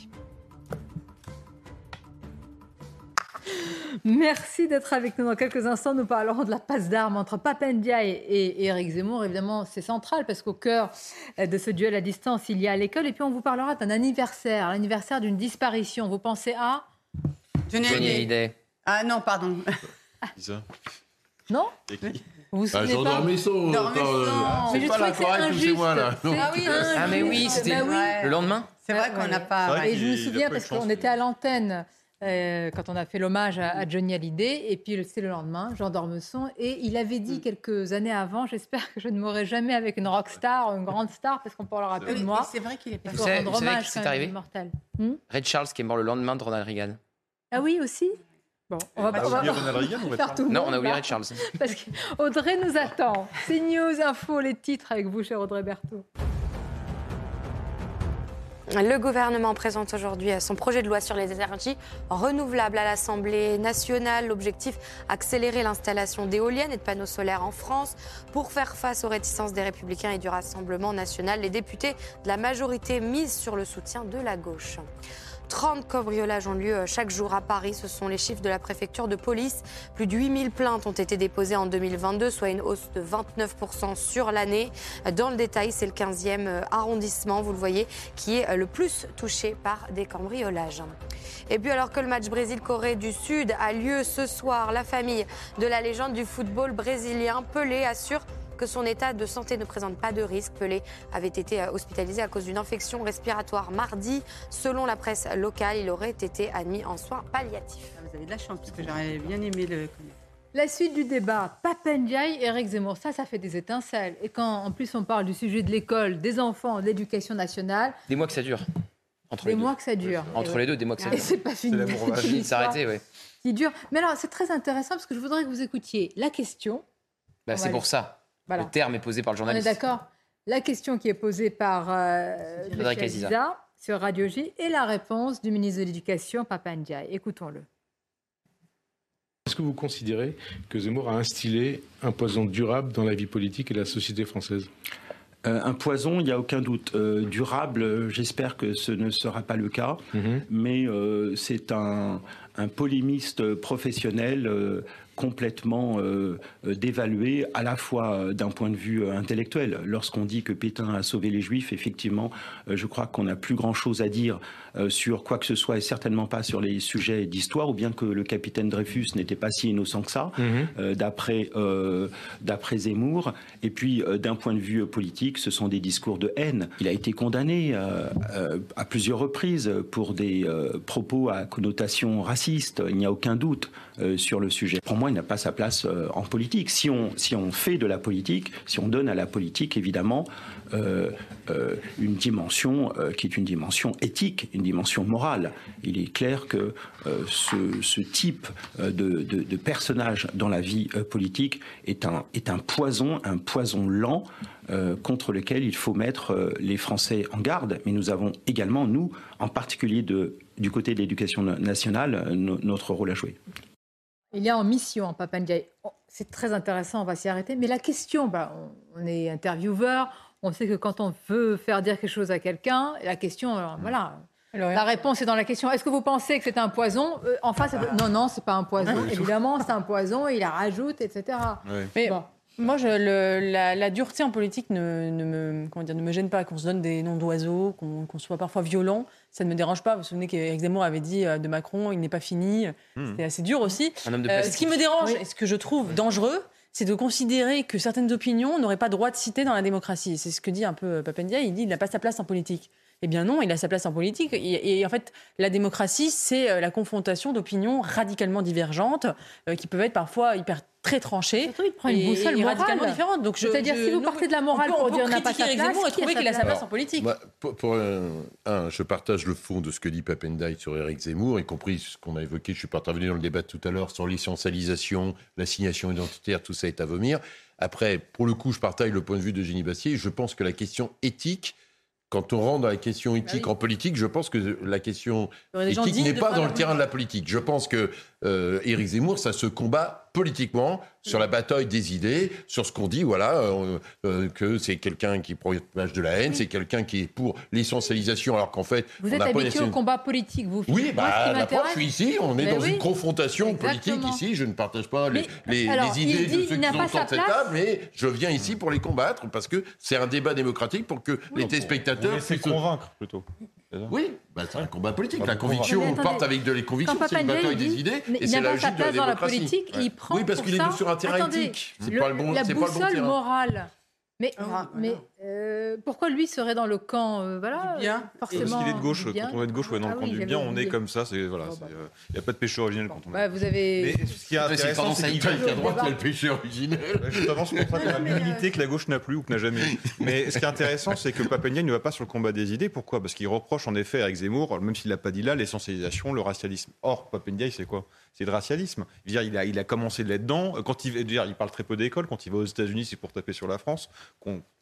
Merci d'être avec nous dans quelques instants. Nous parlerons de la passe d'armes entre Papendia et, Eric Zemmour. Évidemment, c'est central parce qu'au cœur euh, de ce duel à distance, il y a l'école. Et puis, on vous parlera d'un anniversaire, l'anniversaire d'une disparition. Vous pensez à? Johnny Hallyday. Ah non, pardon. Non? Vous vous souvenez ah, pas Dormisson, mais je trouvais que c'est injuste. Moi, là. Ah oui, ah mais oui, c'était bah le lendemain. C'est vrai qu'on n'a pas. Et je me souviens parce qu'on était à l'antenne euh, quand on a fait l'hommage à, Johnny Hallyday. Et puis c'est le lendemain, Jean Dormesson. Et il avait dit mm. quelques années avant J'espère que je ne mourrai jamais avec une rockstar, une grande star, parce qu'on parlera plus de moi. C'est vrai qu'il est pas rendre hommage c'est arrivé mortel. Hmm Red Charles qui est mort le lendemain de Ronald Reagan. Ah oui, aussi Bon, on va, pas oublier Ronald Reagan on va tout Non, on a oublié Red Charles. Parce qu'Audrey nous attend. C'est News Info, les titres avec vous, cher Audrey Berthaud. Le gouvernement présente aujourd'hui son projet de loi sur les énergies renouvelables à l'Assemblée nationale. L'objectif, accélérer l'installation d'éoliennes et de panneaux solaires en France pour faire face aux réticences des républicains et du Rassemblement national. Les députés de la majorité misent sur le soutien de la gauche. 30 cambriolages ont lieu euh, chaque jour à Paris. Ce sont les chiffres de la préfecture de police. Plus de 8000 plaintes ont été déposées en 2022, soit une hausse de 29% sur l'année. Dans le détail, c'est le 15e euh, arrondissement, vous le voyez, qui est euh, le plus touché par des cambriolages. Et puis alors que le match Brésil-Corée du Sud a lieu ce soir, la famille de la légende du football brésilien Pelé assure que son état de santé ne présente pas de risque. Pelé avait été hospitalisé à cause d'une infection respiratoire mardi. Selon la presse locale, il aurait été admis en soins palliatifs. Ah, vous avez de la chance parce que j'aurais bien aimé le connaître. La suite du débat, Papendiaï et Eric Zemmour, ça, ça fait des étincelles. Et quand en plus on parle du sujet de l'école, des enfants, de l'éducation nationale. Des mois que ça dure. Entre des les mois que ça dure. Entre les deux, des mois que ça dure. Et c'est pas fini. C'est s'arrêter, oui. Qui dure. Mais alors, c'est très intéressant parce que je voudrais que vous écoutiez la question. Bah, c'est pour ça. Le terme est posé par le journaliste. On est d'accord. La question qui est posée par euh, Aziza sur Radio J et la réponse du ministre de l'Éducation, Papa Ndiaye. Écoutons-le. Est-ce que vous considérez que Zemmour a instillé un poison durable dans la vie politique et la société française? Euh, un poison, il n'y a aucun doute. Euh, durable, j'espère que ce ne sera pas le cas, mhm. mais euh, c'est un, un, polémiste professionnel complètement euh, euh, dévalué à la fois euh, d'un point de vue intellectuel. Lorsqu'on dit que Pétain a sauvé les Juifs, effectivement, je crois qu'on n'a plus grand-chose à dire sur quoi que ce soit et certainement pas sur les sujets d'histoire, ou bien que le capitaine Dreyfus n'était pas si innocent que ça, mhm. d'après d'après Zemmour. Et puis, d'un point de vue politique, ce sont des discours de haine. Il a été condamné à plusieurs reprises pour des propos à connotation raciste. Il n'y a aucun doute sur le sujet. Pour moi, il n'a pas sa place euh, en politique. Si on, si on fait de la politique, si on donne à la politique, évidemment, euh, euh, une dimension qui est une dimension éthique, une dimension morale. Il est clair que ce, type de, personnage dans la vie politique est un, poison, un poison lent contre lequel il faut mettre les Français en garde. Mais nous avons également, nous, en particulier du côté de l'éducation nationale, notre rôle à jouer. Il y a en mission en Papandiaï. Oh, c'est très intéressant, on va s'y arrêter. Mais la question, bah, on est intervieweur, on sait que quand on veut faire dire quelque chose à quelqu'un, la question, voilà. la réponse est dans la question. Est-ce que vous pensez que c'est un poison? Euh, En face, non, non, c'est pas un poison. Évidemment, c'est un poison. il la rajoute, etc. Mais moi, je, la, dureté en politique ne, me, comment dire, ne me gêne pas. Qu'on se donne des noms d'oiseaux, qu'on soit parfois violent, ça ne me dérange pas. Vous vous souvenez qu'Éric Zemmour avait dit euh, de Macron, il n'est pas fini. Hmm. C'était assez dur aussi. Euh, ce qui me dérange et ce que je trouve dangereux, c'est de considérer que certaines opinions n'auraient pas droit de citer dans la démocratie. C'est ce que dit un peu Papendia. Il dit qu'il n'a pas sa place en politique. Eh bien non, il a sa place en politique. Et, et en fait, la démocratie, c'est euh, la confrontation d'opinions radicalement divergentes euh, qui peuvent être parfois hyper très tranchées il prend une et- boussole morale. radicalement différentes. Donc je- C'est-à-dire, je- si vous partez de la morale on peut- pour on dire n'a pas sa Éric place, Zemmour et trouver qu'il a sa place en politique. Moi, pour, pour un, un, je partage le fond de ce que dit Papendaï sur Éric Zemmour, y compris ce qu'on a évoqué, je suis pas intervenu dans le débat tout à l'heure, sur l'essentialisation, l'assignation identitaire, tout ça est à vomir. Après, pour le coup, je partage le point de vue de Génie Bastier. Je pense que la question éthique, quand on rentre dans la question éthique en politique, je pense que la question éthique n'est pas dans le terrain de la politique. Je pense que euh, Éric Zemmour, ça se combat politiquement sur la bataille des idées, sur ce qu'on dit, voilà, euh, euh, que c'est quelqu'un qui propage de la haine, c'est quelqu'un qui est pour l'essentialisation, alors qu'en fait, Vous on êtes n'a pas habitué au combat politique, vous. oui, bah, ce qui la preuve, je suis ici, on est Mais dans oui. une confrontation Exactement. politique ici, je ne partage pas les, Mais, les- alors, les il idées dit, de ceux qui sont sa de cette table, mais je viens ici pour les combattre, parce que c'est un débat démocratique pour que les téléspectateurs Vous laissez puissent- convaincre plutôt. Oui, bah, c'est un combat politique. Pas La conviction, on part avec de les convictions, c'est une bataille dit, des idées, mais et il c'est n'a la pas sa logique de la place dans la démocratie. politique, il prend Oui, parce pour qu'il ça- est sur un terrain Attendez, éthique. C'est le- pas le bon, la c'est pas le bon boussole morale. Mais, Ah, mais euh, pourquoi lui serait dans le camp euh, voilà, bien. forcément Parce qu'il est de gauche, quand on est de gauche, on est dans Ah le camp oui, du bien, on est comme ça, voilà, bah, il n'y a pas de péché originel quand on Bah, vous avez. Mais ce qui est intéressant, c'est qu'il qui a droit, qui a le péché originel. Ouais, Justement, c'est pour ça qu'on a que la gauche n'a plus ou que n'a jamais eu. Mais ce qui est intéressant, c'est que Papendiaï ne va pas sur le combat des idées. Pourquoi? Parce qu'il reproche en effet à Eric Zemmour, même s'il l'a pas dit là, l'essentialisation, le racialisme. Or, Papendiaï, c'est quoi? C'est le racialisme. Il, a, il commencé là-dedans. Quand il, il parle très peu d'école. Quand il va aux États-Unis, c'est pour taper sur la France.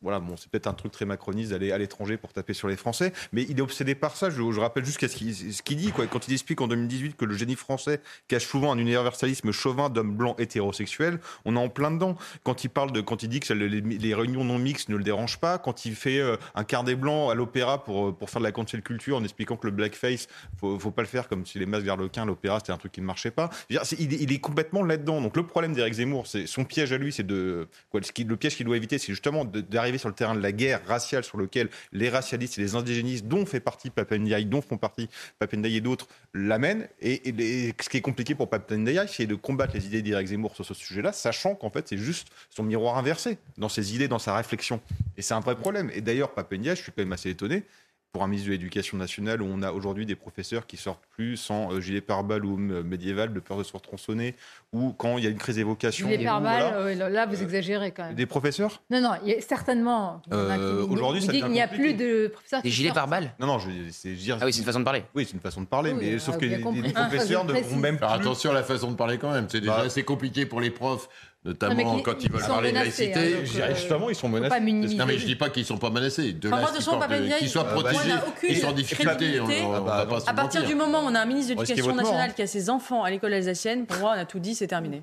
Voilà, bon, c'est peut-être un truc très macroniste d'aller à l'étranger pour taper sur les Français. Mais il est obsédé par ça. Je, rappelle juste ce qu'il dit. Quand il explique en 2018 que le génie français cache souvent un universalisme chauvin d'hommes blancs hétérosexuels, on est en plein dedans. Quand il parle de, quand il dit que les, réunions non mixtes ne le dérangent pas, quand il fait euh, un carnet blanc à l'opéra pour, pour faire de la cancel culture en expliquant que le blackface, faut, faut pas le faire comme si les masques garlequins, l'opéra, c'était un truc qui ne marchait pas. Il, est- complètement là-dedans. Donc le problème d'Éric Zemmour, c'est son piège à lui, c'est de, le piège qu'il doit éviter, c'est justement d'arriver sur le terrain de la guerre raciale sur lequel les racialistes et les indigénistes, dont fait partie Papendiaï, dont font partie Papendiaï et d'autres, l'amènent. Et, ce qui est compliqué pour Papendiaï, c'est de combattre les idées d'Éric Zemmour sur ce sujet-là, sachant qu'en fait, c'est juste son miroir inversé dans ses idées, dans sa réflexion. Et c'est un vrai problème. Et d'ailleurs, Papendiaï, je suis quand même assez étonné, pour un ministre de l'Éducation nationale où on a aujourd'hui des professeurs qui sortent plus sans euh, gilet pare-balles ou euh, médiéval de peur de se faire tronçonner, ou quand il y a une crise d'évocation. Ou pare-balles, voilà. euh, là vous exagérez quand même. Des professeurs? Non, non, y a certainement. Euh, aujourd'hui, ça devient qu'il n'y a plus de professeurs. Des gilets pare-balles? Non, non, je, c'est, dire, Ah oui, c'est une façon de parler. Oui, c'est une façon de parler, Oui, mais ah, sauf que bien les, les Ah, professeurs ne vont même Faire attention à la façon de parler quand même. C'est déjà Bah. assez compliqué pour les profs, notamment quand ils veulent ils sont parler de menacés, laïcité. hein, donc, dirais, justement, ils sont menacés. Non mais je dis pas qu'ils sont pas menacés. De Enfin, là, moi, ce de qui toute façon, porte de- Papendiaï, qu'ils soient euh, bah, protégés, en difficulté. on- on- on va pas se À partir du moment où on a un ministre de l'Éducation nationale hein. qui a ses enfants à l'école alsacienne, pour moi, on a tout dit, c'est terminé.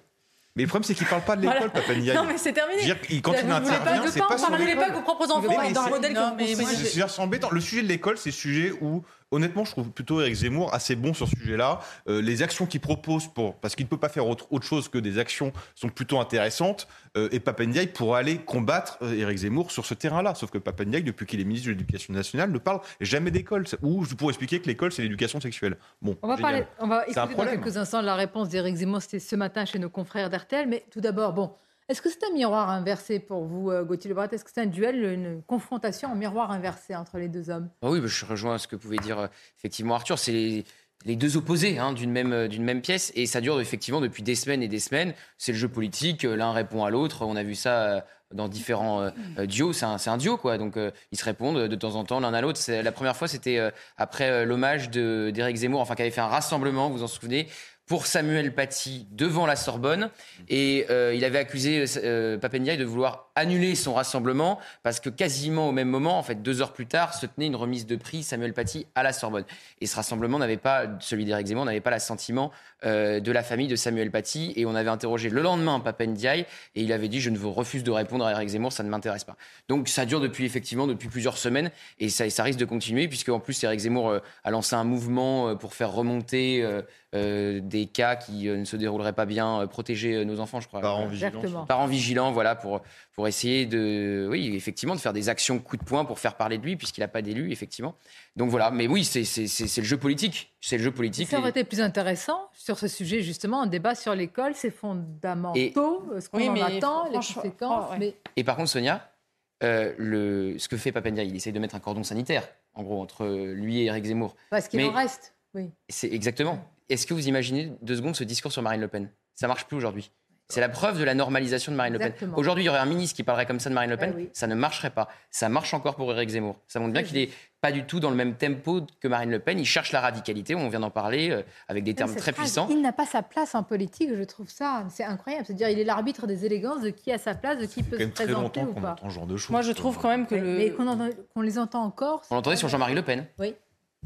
Mais le problème, c'est qu'il parle pas de l'école, Voilà. Papendiaï. Non, mais c'est terminé. Je veux dire, il- quand Vous il voulez intervient, pas de c'est pas pas sur parler l'école. pas vos propres enfants dans le c'est- modèle que vous c'est embêtant. Le sujet de l'école, c'est le sujet où, honnêtement, je trouve plutôt Eric Zemmour assez bon sur ce sujet-là. Euh, les actions qu'il propose, pour, parce qu'il ne peut pas faire autre, autre chose que des actions, sont plutôt intéressantes. Euh, et Papendiaï pourrait aller combattre euh, Eric Zemmour sur ce terrain-là. Sauf que Papendiaï, depuis qu'il est ministre de l'Éducation nationale, ne parle jamais d'école. Ou je pourrais expliquer que l'école, c'est l'éducation sexuelle. Bon, On va, génial. parler, on va écouter dans quelques instants la réponse d'Éric Zemmour. C'était ce matin chez nos confrères d'RTL. Mais tout d'abord, bon, est-ce que c'est un miroir inversé pour vous, euh, Gauthier Lebret? Est-ce que c'est un duel, une confrontation en miroir inversé entre les deux hommes? Ah oui, bah, je rejoins ce que pouvait dire euh, effectivement Arthur. C'est les, deux opposés hein, d'une même, euh, d'une même pièce et ça dure effectivement depuis des semaines et des semaines. C'est le jeu politique, l'un répond à l'autre. On a vu ça dans différents duos. C'est un, duo quoi. Donc ils se répondent de temps en temps l'un à l'autre. La première fois, c'était après l'hommage d'Éric Zemmour, enfin qui avait fait un rassemblement, vous vous en souvenez? Pour Samuel Paty devant la Sorbonne et euh, il avait accusé euh, Papendiaï de vouloir annuler son rassemblement parce que quasiment au même moment, en fait deux heures plus tard, se tenait une remise de prix Samuel Paty à la Sorbonne. Et ce rassemblement n'avait pas, celui d'Éric Zemmour, n'avait pas l'assentiment euh, de la famille de Samuel Paty et on avait interrogé le lendemain Papendiaï et il avait dit je ne vous refuse de répondre à Éric Zemmour, ça ne m'intéresse pas. Donc ça dure depuis effectivement depuis plusieurs semaines et ça, risque de continuer puisque en plus Éric Zemmour euh, a lancé un mouvement euh, pour faire remonter euh, des cas qui euh, ne se dérouleraient pas bien, euh, protéger nos enfants, je crois. Parents vigilants. Parents vigilants, voilà, pour, pour essayer de, oui, effectivement, de faire des actions coup de poing pour faire parler de lui, puisqu'il n'a pas d'élu, effectivement. Donc voilà, mais oui, c'est c'est- c'est- c'est le jeu politique. C'est le jeu politique. Ça aurait Et- été plus intéressant sur ce sujet, justement, un débat sur l'école, ses fondamentaux, ce qu'on Oui, en mais attend, les conséquences. oh, ouais. mais Et par contre, Sonia, euh, le, ce que fait Papendia, il essaye de mettre un cordon sanitaire en gros, entre lui et Eric Zemmour. Parce qu'il en reste. Oui. C'est exactement. Est-ce que vous imaginez deux secondes ce discours sur Marine Le Pen? Ça marche plus aujourd'hui. C'est la preuve de la normalisation de Marine Le Pen. Aujourd'hui, il y aurait un ministre qui parlerait comme ça de Marine Le Pen, Eh oui. ça ne marcherait pas. Ça marche encore pour Éric Zemmour. Ça montre bien qu'il n'est pas du tout dans le même tempo que Marine Le Pen. Il cherche la radicalité, on vient d'en parler, euh, avec des termes très puissants. Il n'a pas sa place en politique, je trouve ça. C'est incroyable. C'est-à-dire, il est l'arbitre des élégances de qui a sa place, de qui peut se présenter ou pas. ce genre de choses. Moi, je trouve quand même que Mais- le. Mais qu'on entend- qu'on les entend encore. On l'entendait sur Jean-Marie Le Pen. Oui.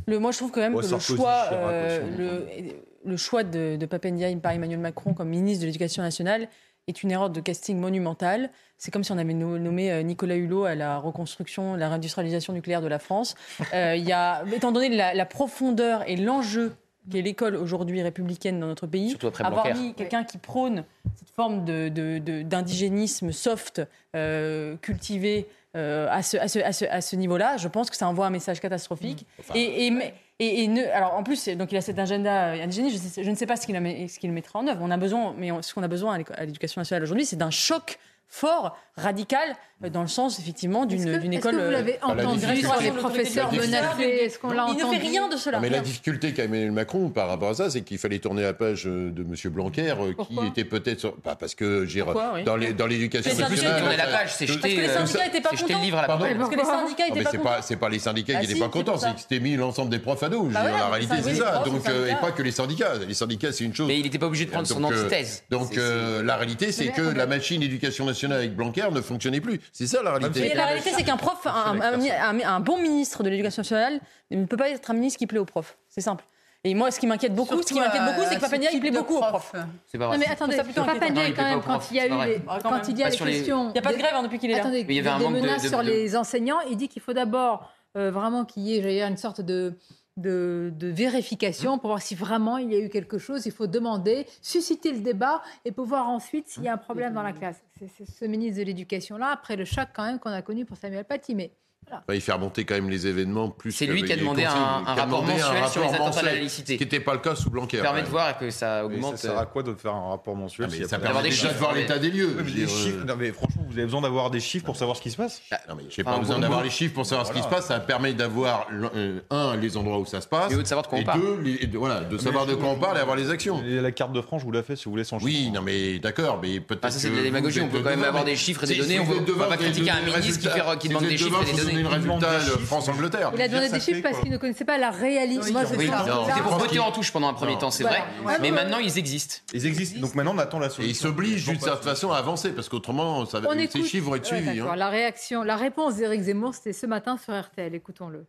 Le, moi, je trouve quand même que le choix, euh, le, le choix de, de Papendiaï par Emmanuel Macron comme ministre de l'Éducation nationale est une erreur de casting monumentale. C'est comme si on avait no- nommé euh, Nicolas Hulot à la reconstruction, la réindustrialisation nucléaire de la France. Euh, il y a, étant donné la, la profondeur et l'enjeu qu'est l'école aujourd'hui républicaine dans notre pays, avoir mis quelqu'un qui prône cette forme de- de- de- d'indigénisme soft, euh, cultivé euh, à ce, à ce- à ce- à ce niveau-là, je pense que ça envoie un message catastrophique. et, et, et- et ne- alors en plus, donc il a cet agenda euh, je, sais- je ne sais pas ce qu'il, a- ce qu'il mettra en œuvre. On a besoin, mais on- ce qu'on a besoin à l'éducation nationale aujourd'hui, c'est d'un choc fort, radical, dans le sens effectivement d'une, d'une est-ce école. que vous l'avez euh, entendu restauration sur les professeurs menacés Est-ce qu'on l'a Il ne fait entendu rien de cela. Non, mais la difficulté qu'a Emmanuel Macron par rapport à ça, c'est qu'il fallait tourner la page euh, de M. Blanquer, euh, qui Pourquoi était peut-être. bah, parce que j'ai Pourquoi, oui. dans les- dans l'éducation Les syndicats nationale. étaient Tourner la page, c'est jeter, Parce que les euh, syndicats n'étaient pas contents. le livre à la Pardon. Parce que les syndicats Ah, n'étaient mais pas c'est contents. pas, c'est pas les syndicats Ah qui n'étaient pas contents, c'est que c'était mis l'ensemble des profs à dos. Je veux Bah dire, la réalité, c'est ça. Donc, euh, et pas que les syndicats. Les syndicats, c'est une chose. Mais il n'était pas obligé de prendre son euh, antithèse. Donc, euh, la réalité, c'est que la machine éducation nationale avec Blanquer ne fonctionnait plus. C'est ça la réalité. Mais la réalité, c'est qu'un prof, un, un- un- un bon ministre de l'éducation nationale ne peut pas être un ministre qui plaît aux profs. C'est simple. Et moi, ce qui m'inquiète beaucoup, ce qui m'inquiète beaucoup, c'est à que ce Papendia, il plaît beaucoup aux prof. profs. C'est pas Non vrai. mais Je attendez, trouve ça plutôt Papa inquiétant. Ndiaye, Non, il quand même, quand il y a c'est eu les, Ah, quand il y a les questions, Il n'y a pas de grève hein, depuis qu'il est là. attendez, Mais il y avait un de- sur de- les enseignants, il dit qu'il faut d'abord euh, vraiment qu'il y ait une sorte de de, vérification pour voir si vraiment il y a eu quelque chose. Il faut demander, susciter le débat et pouvoir ensuite s'il y a un problème dans la classe. C'est ce ministre de l'Éducation là, après le choc quand même qu'on a connu pour Samuel Paty. Mais Bah, il fait remonter quand même les événements plus. C'est lui que- qui a demandé un- rapport demandé un mensuel sur les attentats à la laïcité. Ce qui n'était pas le cas sous Blanquer. Ça permet ouais. de voir que ça Mais augmente. ça sert à quoi de faire un rapport mensuel Ah, a ça permet déjà de voir l'état des lieux. Oui, mais Je les chiffres, euh, non, mais franchement, vous avez besoin d'avoir des chiffres pour savoir ce qui se passe Non, mais j'ai pas besoin d'avoir les chiffres pour savoir ce qui se Voilà. passe. Ça permet d'avoir, euh, un, les endroits où ça se passe. Et de savoir de quoi on parle. deux, et de- voilà, de savoir de quoi on parle et avoir les actions. La carte de France, je vous la fais si vous voulez sans Oui, non, mais d'accord, mais peut-être. Ah, ça, c'est de la démagogie. On peut quand même avoir des chiffres et si- des données. si On on va pas critiquer un ministre qui Si demande des chiffres et des données. Donnez le résultat France-Angleterre. il a donné des chiffres parce qu'il ne connaissait pas la réalité. C'était pour voter en touche pendant un premier temps, c'est vrai. Mais maintenant, ils existent. Ils existent. Donc maintenant, on attend la Et solution. ils s'obligent d'une certaine façon à avancer, parce qu'autrement, ces chiffres vont être suivis. La réaction, la réponse d'Éric Zemmour, c'était ce matin sur RTL. Écoutons-le.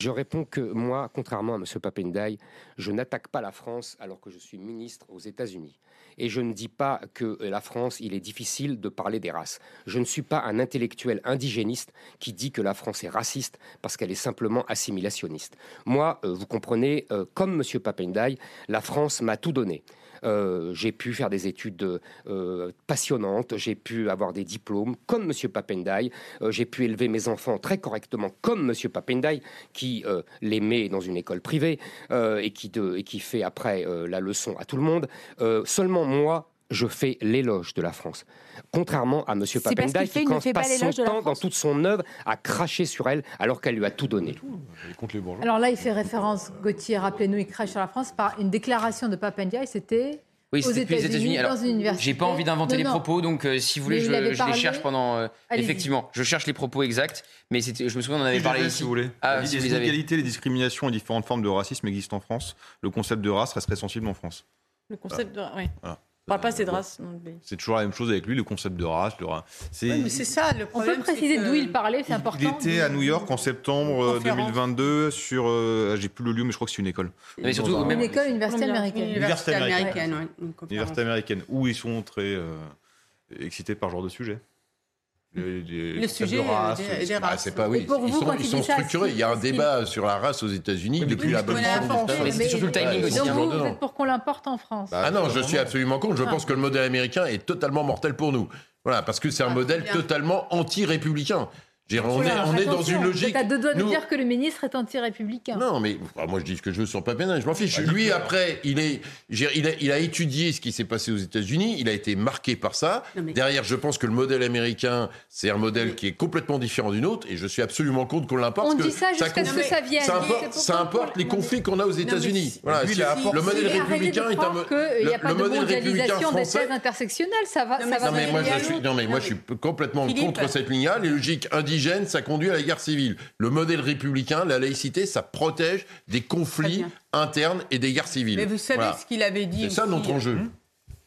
Je réponds que moi, contrairement à M. Papendaï, je n'attaque pas la France alors que je suis ministre aux États-Unis. Et je ne dis pas que la France, il est difficile de parler des races. Je ne suis pas un intellectuel indigéniste qui dit que la France est raciste parce qu'elle est simplement assimilationniste. Moi, euh, vous comprenez, euh, comme M. Papendaï, la France m'a tout donné. Euh, j'ai pu faire des études euh, passionnantes, j'ai pu avoir des diplômes comme M. Papendaï, Euh, j'ai pu élever mes enfants très correctement comme M. Papendaï, qui les met dans une école privée et, qui et qui fait après la leçon à tout le monde. Seulement moi, je fais l'éloge de la France. Contrairement à M. Fait, qui il ne quand fait pas passe son temps dans toute son œuvre à cracher sur elle alors qu'elle lui a tout donné. les. Alors là, il fait référence, Gauthier, rappelez-nous, il crache sur la France par une déclaration de Papendiaï, c'était Oui, aux c'était depuis les États-Unis, États-Unis. Alors, j'ai pas envie d'inventer les propos, donc euh, si vous voulez, je, les cherche pendant. euh, effectivement, je cherche les propos exacts, mais c'était- je me souviens, on en avait parlé ici. si vous voulez. Ah, si les inégalités, les discriminations et différentes formes de racisme existent en France. Le concept de race resterait sensible en France. Le concept de. Oui. Voilà. On parle pas assez de race. C'est toujours la même chose avec lui, le concept de race. Le c'est- Ouais, ça le On problème. peut préciser d'où il parlait, c'est important. Il était à New York en septembre euh, Conférence. 2022 sur. euh, J'ai plus le lieu, mais je crois que c'est une école. Mais surtout, même- Une école, université américaine. Université Université américaine. ouais. Université américaine, où ils sont très euh, excités par ce genre de sujet. Le sujet, de euh, race, des- Ah, races. pas oui. pour Ils vous, sont, ils il sont structurés. Il y a un débat sur la race aux États-Unis Oui, depuis la il bonne c'est surtout le timing aussi, Donc hein. vous, vous êtes pour qu'on l'importe en France. Ah non, je suis absolument contre. Je Ah. pense que le modèle américain est totalement mortel pour nous. Voilà, parce que c'est un Ah, modèle bien. totalement anti-républicain. Dire, on est, on est dans une logique. T'as deux doigts de nous- dire que le ministre est anti-républicain. Non, mais enfin, moi je dis ce que je veux sur Papendiaï, je m'en fiche. Lui, après, il, est, dire, il, a, il a étudié ce qui s'est passé aux États-Unis, il a été marqué par ça. Non, mais- Derrière, je pense que le modèle américain, c'est un modèle qui est complètement différent du nôtre, et je suis absolument contre qu'on l'importe. On dit ça jusqu'à ce que ça vienne. Ça importe, ça les conflits qu'on a aux États-Unis. Voilà, si- le modèle républicain est un croire mo- qu'il n'y a pas de modèle mondialisation des thèses intersectionnelles. Ça va, Non, ça mais va Non mais, moi, je suis, complètement contre cette ligne-là. Les logiques ça conduit à la guerre civile. Le modèle républicain, la laïcité, ça protège des conflits internes et des guerres civiles. Mais vous savez Voilà. ce qu'il avait dit C'est ça notre enjeu.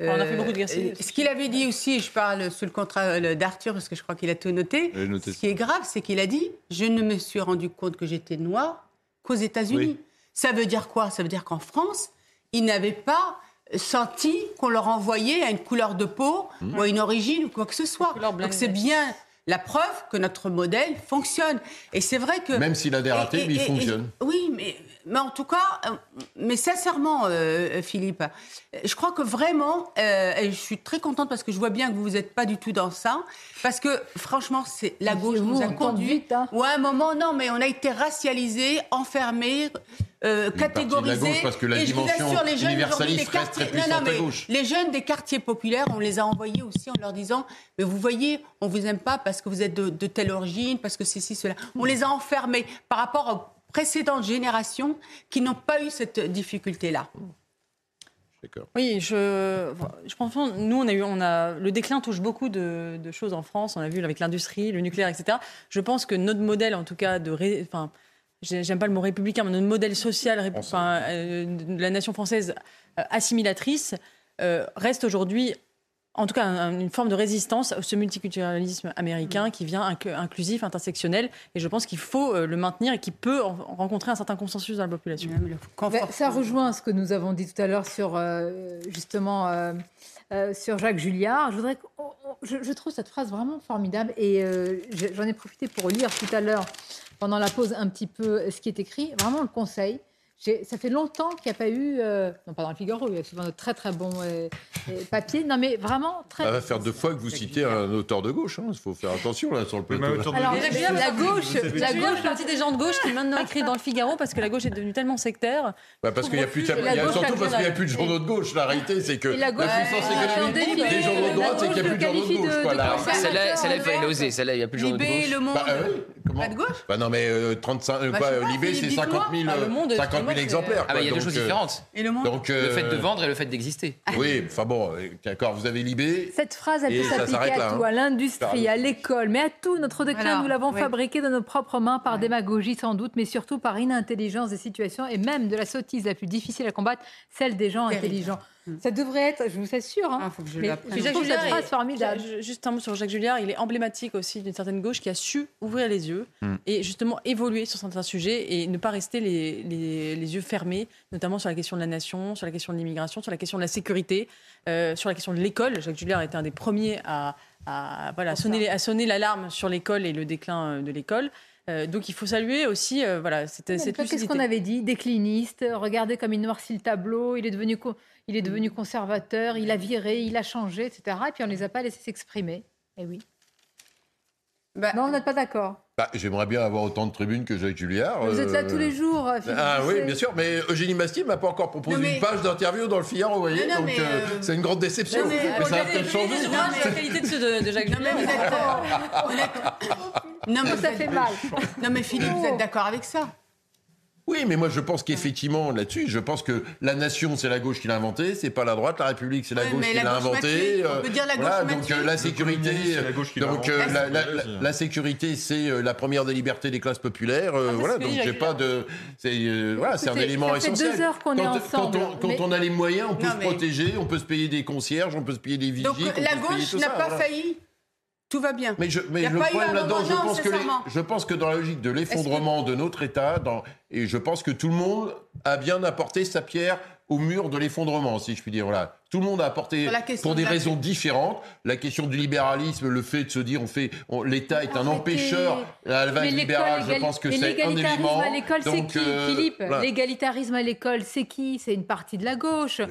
euh, On a fait beaucoup de guerres civiles. Ce qu'il avait dit aussi, je parle sous le contrat euh, d'Arthur parce que je crois qu'il a tout noté. Noté Ce qui est grave, c'est qu'il a dit Je ne me suis rendu compte que j'étais noir qu'aux États-Unis. Oui. Ça veut dire quoi? Ça veut dire qu'en France, ils n'avaient pas senti qu'on leur envoyait à une couleur de peau ou à une origine ou quoi que ce soit. Donc c'est bien la preuve que notre modèle fonctionne. Et c'est vrai que Même s'il a des ratés, et- mais il et- fonctionne. oui, mais, mais en tout cas, euh, mais sincèrement, euh, Philippe, je crois que vraiment, euh, et je suis très contente parce que je vois bien que vous n'êtes pas du tout dans ça, parce que franchement, c'est la gauche vous, nous a conduit. hein. Ou à un moment, non, mais on a été racialisés, enfermés. Euh, de la catégorisés gauche, parce que la et je vous dimension assure, les jeunes universaliste des reste quartiers, très puissante non, non, à mais gauche. les jeunes des quartiers populaires, on les a envoyés aussi en leur disant, mais vous voyez, on vous aime pas parce que vous êtes de, de telle origine, parce que ceci, cela. On les a enfermés par rapport précédentes générations qui n'ont pas eu cette difficulté-là. D'accord. Oui, je, je pense que nous, on a eu, on a, le déclin touche beaucoup de, de choses en France. On a vu avec l'industrie, le nucléaire, etc. Je pense que notre modèle, en tout cas, de, ré- enfin, j'ai- j'aime pas le mot républicain, mais notre modèle social, enfin, euh, de la nation française euh, assimilatrice, euh, reste aujourd'hui, en tout cas, un- une forme de résistance à ce multiculturalisme américain qui vient inc- inclusif, intersectionnel. Et je pense qu'il faut euh, le maintenir et qui peut en- rencontrer un certain consensus dans la population. Ça rejoint ce que nous avons dit tout à l'heure sur euh, justement euh, euh, sur Jacques Julliard. Je, voudrais, je, je trouve cette phrase vraiment formidable et j'en ai profité pour lire tout à l'heure pendant la pause un petit peu ce qui est écrit. Vraiment le conseil. Ça fait longtemps qu'il n'y a pas eu, euh, non pas dans le Figaro, il y a souvent de très très bons euh, euh, papiers. Non mais vraiment très. Ça va faire deux fois que vous citez un auteur de gauche. Il faut faire attention là sur le plateau. Alors, la gauche, la la gauche partie des gens de gauche qui maintenant écrivent dans le Figaro parce que la gauche est devenue tellement sectaire. Bah, parce qu'il y a plus, de- La y a gauche surtout la parce qu'il n'y a plus de journaux de gauche. La réalité, c'est que Et la la, gauche- puissance Ouais, économique Libé, des journaux de droite, la c'est qu'il n'y a gauche plus de journaux de gauche. La-. Celle-là, il fallait l'oser. Celle-là, il n'y a plus de journaux de Libé, gauche. Le Monde, Bah, euh, comment pas de gauche Bah non, mais euh, 35, euh, Bah, euh, Libé, c'est Philippe, 50 000, Ah, Le Monde, 50 000 excusez-moi, c'est- exemplaires. Ah, bah, il y a deux choses euh, différentes. Et le monde Donc, Le fait de euh, vendre et le fait d'exister. Oui, enfin bon, euh, d'accord, vous avez Libé. Cette phrase, elle peut s'appliquer s'arrête à là, tout, hein. à l'industrie, Pardon. à l'école, mais à tout. Notre déclin, Voilà, nous l'avons oui. fabriqué de nos propres mains par démagogie sans doute, mais surtout par inintelligence des situations et même de la sottise la plus difficile à combattre, celle des gens Terrible. intelligents. Ça devrait être, je vous assure, hein, Ah, faut que je mais je Jacques trouve cette Julliard est- formidable. Ju- Juste un mot sur Jacques Julliard, il est emblématique aussi d'une certaine gauche qui a su ouvrir les yeux Mm. et justement évoluer sur certains sujets et ne pas rester les, les- les yeux fermés, notamment sur la question de la nation, sur la question de l'immigration, sur la question de la sécurité, euh, sur la question de l'école. Jacques Julliard était un des premiers à, à, voilà, sonner, à sonner l'alarme sur l'école et le déclin euh, de l'école. Euh, donc il faut saluer aussi euh, voilà, cette, cette Qu'est-ce qu'on avait dit? Décliniste, regardez comme il noircit le tableau, il est devenu, il est devenu conservateur, il a viré, il a changé, etc. Et puis on ne les a pas laissés s'exprimer. Eh oui. Bah, Non, vous n'êtes pas d'accord. Bah, J'aimerais bien avoir autant de tribunes que Jacques Julliard. Vous êtes là euh, tous les jours, Philippe Ah oui, bien sûr, mais Eugénie Bastier m'a pas encore proposé Non, mais- une page d'interview dans le Figaro, vous voyez, Non, non, donc mais, euh, euh, c'est une grande déception. non, mais- mais ça Regardez, peut-être regardez la qualité de ceux de, de Jacques Non, mais Julliard. vous êtes. Non, mais Ça fait mal. Non, mais Philippe, vous êtes d'accord avec ça Oui, mais moi je pense qu'effectivement là-dessus, je pense que la nation c'est la gauche qui l'a inventé, c'est pas la droite, la République c'est la Ouais, gauche qui la l'a gauche inventé. matrice, on euh, peut dire la voilà, gauche donc euh, la sécurité, communisme, c'est la gauche qui l'a donc euh, la, sécurité c'est euh, la première des libertés des classes populaires. euh, Ah, c'est voilà, donc j'ai pas de, c'est euh, voilà, c'est un élément ça fait essentiel. deux heures qu'on est quand, ensemble, Quand, on, quand mais- on a les moyens, on peut Non, se mais- protéger, on peut se payer des concierges, on peut se payer des. Donc peut la gauche n'a pas failli. Tout va bien. Mais, je, mais le problème là-dedans, je pense, que les- sincèrement. je pense que dans la logique de l'effondrement de notre État, dans, et je pense que tout le monde a bien apporté sa pierre au mur de l'effondrement, si je puis dire. Voilà. Tout le monde a apporté, Sur la question pour des de la- raisons différentes, la question du libéralisme, le fait de se dire, on fait, on- l'État est un empêcheur. La vague libérale, je pense que c'est un l'égalitarisme élément. à l'école, c'est Donc, qui, euh, Philippe voilà. L'égalitarisme à l'école, c'est qui? C'est une partie de la gauche.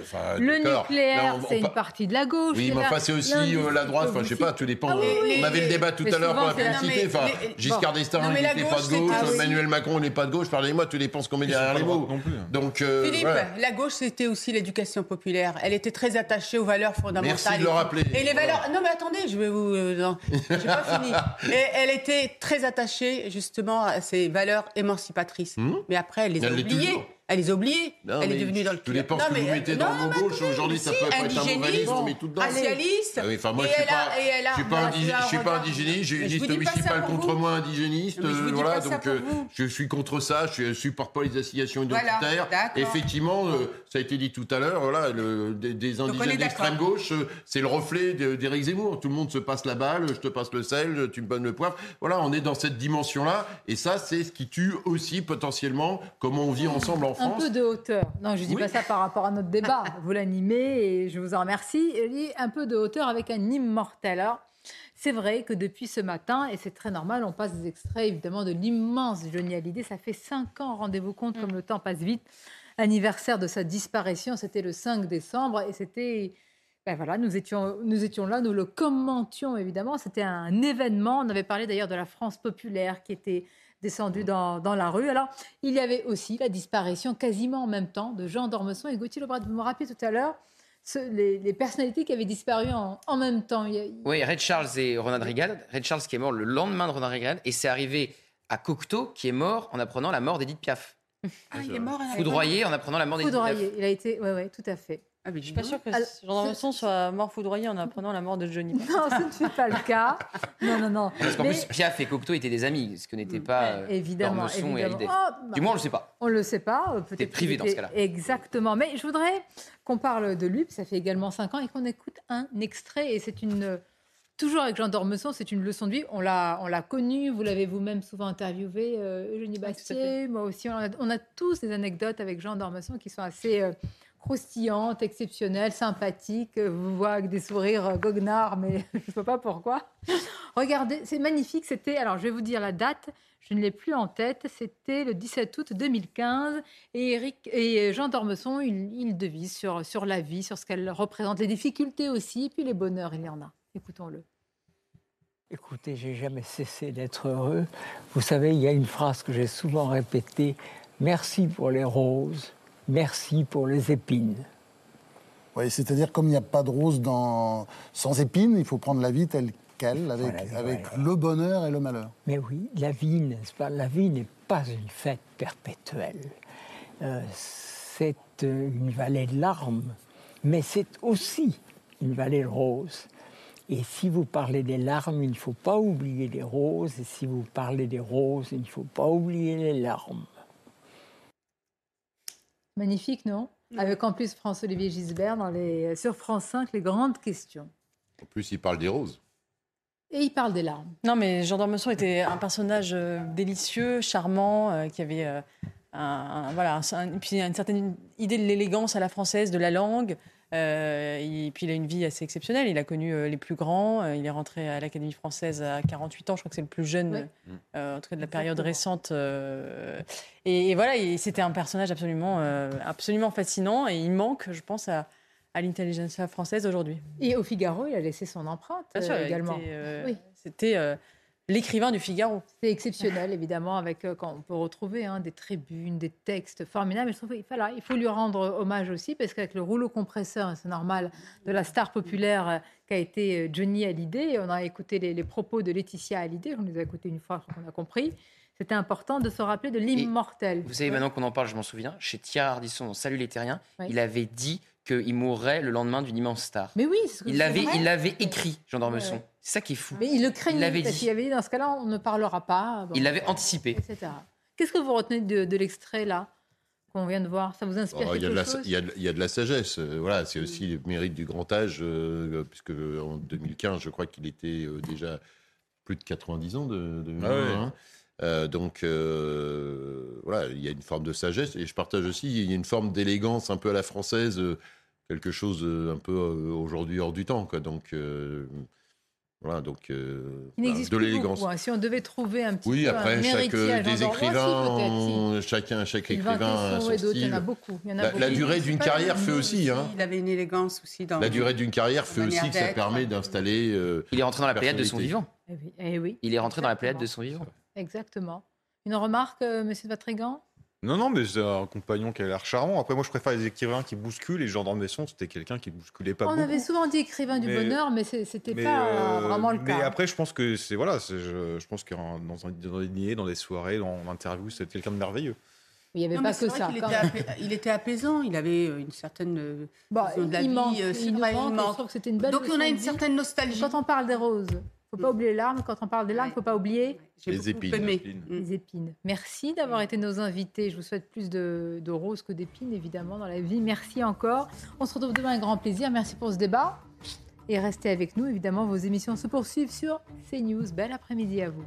le d'accord. nucléaire, c'est une pa- partie de la gauche. Oui, mais enfin, c'est aussi euh, la droite. Enfin, je sais pas, tout dépend. Ah oui, euh, oui, on avait oui. le débat tout à l'heure pour la publicité. Enfin, Giscard d'Estaing, n'était pas de gauche. Emmanuel Macron n'est pas de gauche. Pardonnez-moi, tout dépend ce qu'on met derrière les mots. Donc, euh, Philippe, la gauche, c'était aussi l'éducation populaire. Elle était très attachée aux valeurs fondamentales. Merci de le rappeler. Et les valeurs. Non, mais attendez, je vais vous. euh, non, j'ai pas fini. Et elle était très attachée, justement, à ces valeurs émancipatrices. Mais après, elle les a Hmm oubliées. Elle les a oubliées. Non, elle est devenue dans le Tout dépend ce que vous mettez dans le mot gauche. Aujourd'hui, ça peut être un livre, on met tout dedans. Racialiste. Ah oui, enfin, moi, Et je suis pas, indigéniste, j'ai une liste municipale contre moi indigéniste, voilà, donc euh, je suis contre ça, je supporte pas les assignations identitaires. Effectivement, euh, ça a été dit tout à l'heure, voilà, le- des, des indigènes d'extrême gauche, euh, c'est le reflet de- d'Éric Zemmour. Tout le monde se passe la balle, je te passe le sel, tu me donnes le poivre. Voilà, on est dans cette dimension-là, et ça, c'est ce qui tue aussi potentiellement comment on vit ensemble en Un France. peu de hauteur. Non, je dis Oui. pas ça par rapport à notre débat. Vous l'animez et je vous en remercie. Dis un peu de hauteur avec un immortel. Alors, c'est vrai que depuis ce matin, et c'est très normal, on passe des extraits évidemment de l'immense Johnny Hallyday. Ça fait cinq ans, rendez-vous compte comme le temps passe vite. Anniversaire de sa disparition, c'était le 5 décembre et c'était. Ben voilà, nous étions, nous étions là, nous le commentions évidemment. C'était un événement. On avait parlé d'ailleurs de la France populaire qui était descendue dans, dans la rue. Alors, il y avait aussi la disparition quasiment en même temps de Jean Dormesson et Gauthier Lebret. Vous me rappelez tout à l'heure les, personnalités qui avaient disparu en, en même temps. Oui, Red Charles et Ronald Reagan. Red Charles qui est mort le lendemain de Ronald Reagan. Et c'est arrivé à Cocteau qui est mort en apprenant la mort d'Edith Piaf. Ah, il est mort. Foudroyé en apprenant la mort. Foudroyé. Il a été, oui, oui, tout à fait. Je suis pas sûre que Alors, Jean Dormesson soit mort foudroyé en apprenant la mort de Johnny. Non, ce ne fut pas le cas. Non, non, non. Parce qu'en Mais- plus, Piaf et Cocteau étaient des amis, ce que n'était pas euh, évidemment, et. Hallyday. Oh, bah, Du moins, on le sait pas. On ne le sait pas. euh, Peut-être privé dans ce cas-là. Exactement. Mais je voudrais qu'on parle de lui, ça fait également cinq ans, et qu'on écoute un extrait. Et c'est une. Toujours avec Jean Dormesson, c'est une leçon de vie. On l'a, on l'a connu, vous l'avez vous-même souvent interviewé, euh, Eugénie Bastier, moi aussi. On a, on a tous des anecdotes avec Jean Dormesson qui sont assez euh, croustillantes, exceptionnelles, sympathiques. Euh, Vous voyez avec des sourires goguenards, mais je ne sais pas pourquoi. Regardez, c'est magnifique. C'était, alors je vais vous dire la date, je ne l'ai plus en tête, c'était le 17 août 2015. Et, Eric, et Jean Dormesson, il, il devise sur, sur la vie, sur ce qu'elle représente, les difficultés aussi, et puis les bonheurs, il y en a. Écoutons-le. Écoutez, j'ai jamais cessé d'être heureux. Vous savez, il y a une phrase que j'ai souvent répétée Merci pour les roses, merci pour les épines. Oui, c'est-à-dire comme il n'y a pas de rose dans... sans épines, il faut prendre la vie telle qu'elle, avec, Voilà, avec voilà. le bonheur et le malheur. Mais oui, la vie, n'est-ce pas La vie n'est pas une fête perpétuelle. Euh, c'est euh, une vallée de larmes, mais c'est aussi une vallée de roses. Et si vous parlez des larmes, il ne faut pas oublier les roses. Et si vous parlez des roses, il ne faut pas oublier les larmes. Magnifique, non? Avec en plus François-Olivier Gisbert dans les, sur France 5, les grandes questions. En plus, il parle des roses. Et il parle des larmes. Non, mais Jean Dormesson était un personnage euh, délicieux, charmant, euh, qui avait euh, un, un- voilà, un- puis une certaine idée de l'élégance à la française, de la langue. Euh, et puis il a une vie assez exceptionnelle. Il a connu euh, les plus grands. Euh, il est rentré à l'Académie française à 48 ans. Je crois que c'est le plus jeune, euh, en tout cas de la période récente. euh, et, et voilà, et c'était un personnage absolument, euh, absolument fascinant. Et il manque, je pense, à, à l'intelligentsia française aujourd'hui. Et au Figaro, il a laissé son empreinte Bien sûr, euh, également. euh, Oui. C'était euh, l'écrivain du Figaro. C'est exceptionnel, évidemment, avec euh, quand on peut retrouver hein, des tribunes, des textes formidables. Mais je trouve qu'il voilà, il faut lui rendre hommage aussi, parce qu'avec le rouleau compresseur, c'est normal, de la star populaire euh, qu'a été euh, Johnny Hallyday, on a écouté les, les propos de Laetitia Hallyday, on les a écoutés une fois, je crois qu'on a compris. C'était important de se rappeler de l'immortel. Vous savez, maintenant qu'on en parle, je m'en souviens, chez Thierry Ardisson dans Salut les Terriens, il avait dit qu'il mourrait le lendemain d'une immense star. Mais oui, c'est ce que Il l'avait, vrai. il l'avait écrit, Jean Dormesson. Ouais. C'est ça qui est fou. Mais il le craignait, Il l'avait dit. avait dit dans ce cas-là, on ne parlera pas. bon, Il l'avait anticipé. etc. Qu'est-ce que vous retenez de, de l'extrait là qu'on vient de voir? Ça vous inspire Oh, il, y a quelque de la, chose? il, y a de, il y a de la sagesse. euh, voilà, c'est aussi le mérite du grand âge, euh, puisque en 2015, je crois qu'il était euh, déjà plus de 90 ans de, de Ah ouais. hein. Euh, donc euh, voilà, il y a une forme de sagesse et je partage aussi, il y a une forme d'élégance un peu à la française, euh, quelque chose euh, un peu euh, aujourd'hui hors du temps. Quoi. Donc euh, voilà, donc euh, Il voilà, n'existe de l'élégance. hein. Si on devait trouver un petit Oui, peu après, un chaque, héritier euh, des écrivains, chacun, chaque écrivain a son d'autres, il y en a style. beaucoup, il y en a La, beaucoup. la durée d'une carrière fait aussi. Hein. Il avait une élégance aussi dans La durée d'une carrière fait aussi que ça permet d'installer. euh, Il est rentré dans la pléiade de son vivant. Eh oui, eh oui, Il est rentré dans la pléiade de son vivant. exactement. Une remarque, euh, monsieur de Vatrigan? Non, non, mais c'est un compagnon qui a l'air charmant. Après, moi, je préfère les écrivains qui bousculent. Et Jean d'Ormesson, c'était quelqu'un qui bousculait pas On beaucoup. avait souvent dit écrivain du Mais- bonheur, mais c'était Mais, pas euh, vraiment le mais cas. après, je pense que c'est voilà, c'est- je, je pense que dans, un, dans des dîners, dans des soirées, dans l'interview, c'est quelqu'un de merveilleux. Il n'y avait Non, pas mais que ça. qu'il quand était, même. apais- il était apaisant, il avait euh, une certaine euh, Bah, vision de la il vie. manque, euh, c'est il nous vrai, que c'était une belle Donc on a une certaine nostalgie. Quand on parle des roses, faut pas oublier les larmes. Quand on parle des larmes, faut pas oublier Les épines. les épines. Merci d'avoir été nos invités. Je vous souhaite plus de, de roses que d'épines, évidemment, dans la vie. Merci encore. On se retrouve demain avec grand plaisir. Merci pour ce débat. Et restez avec nous, évidemment, vos émissions se poursuivent sur CNews. Bel après-midi à vous.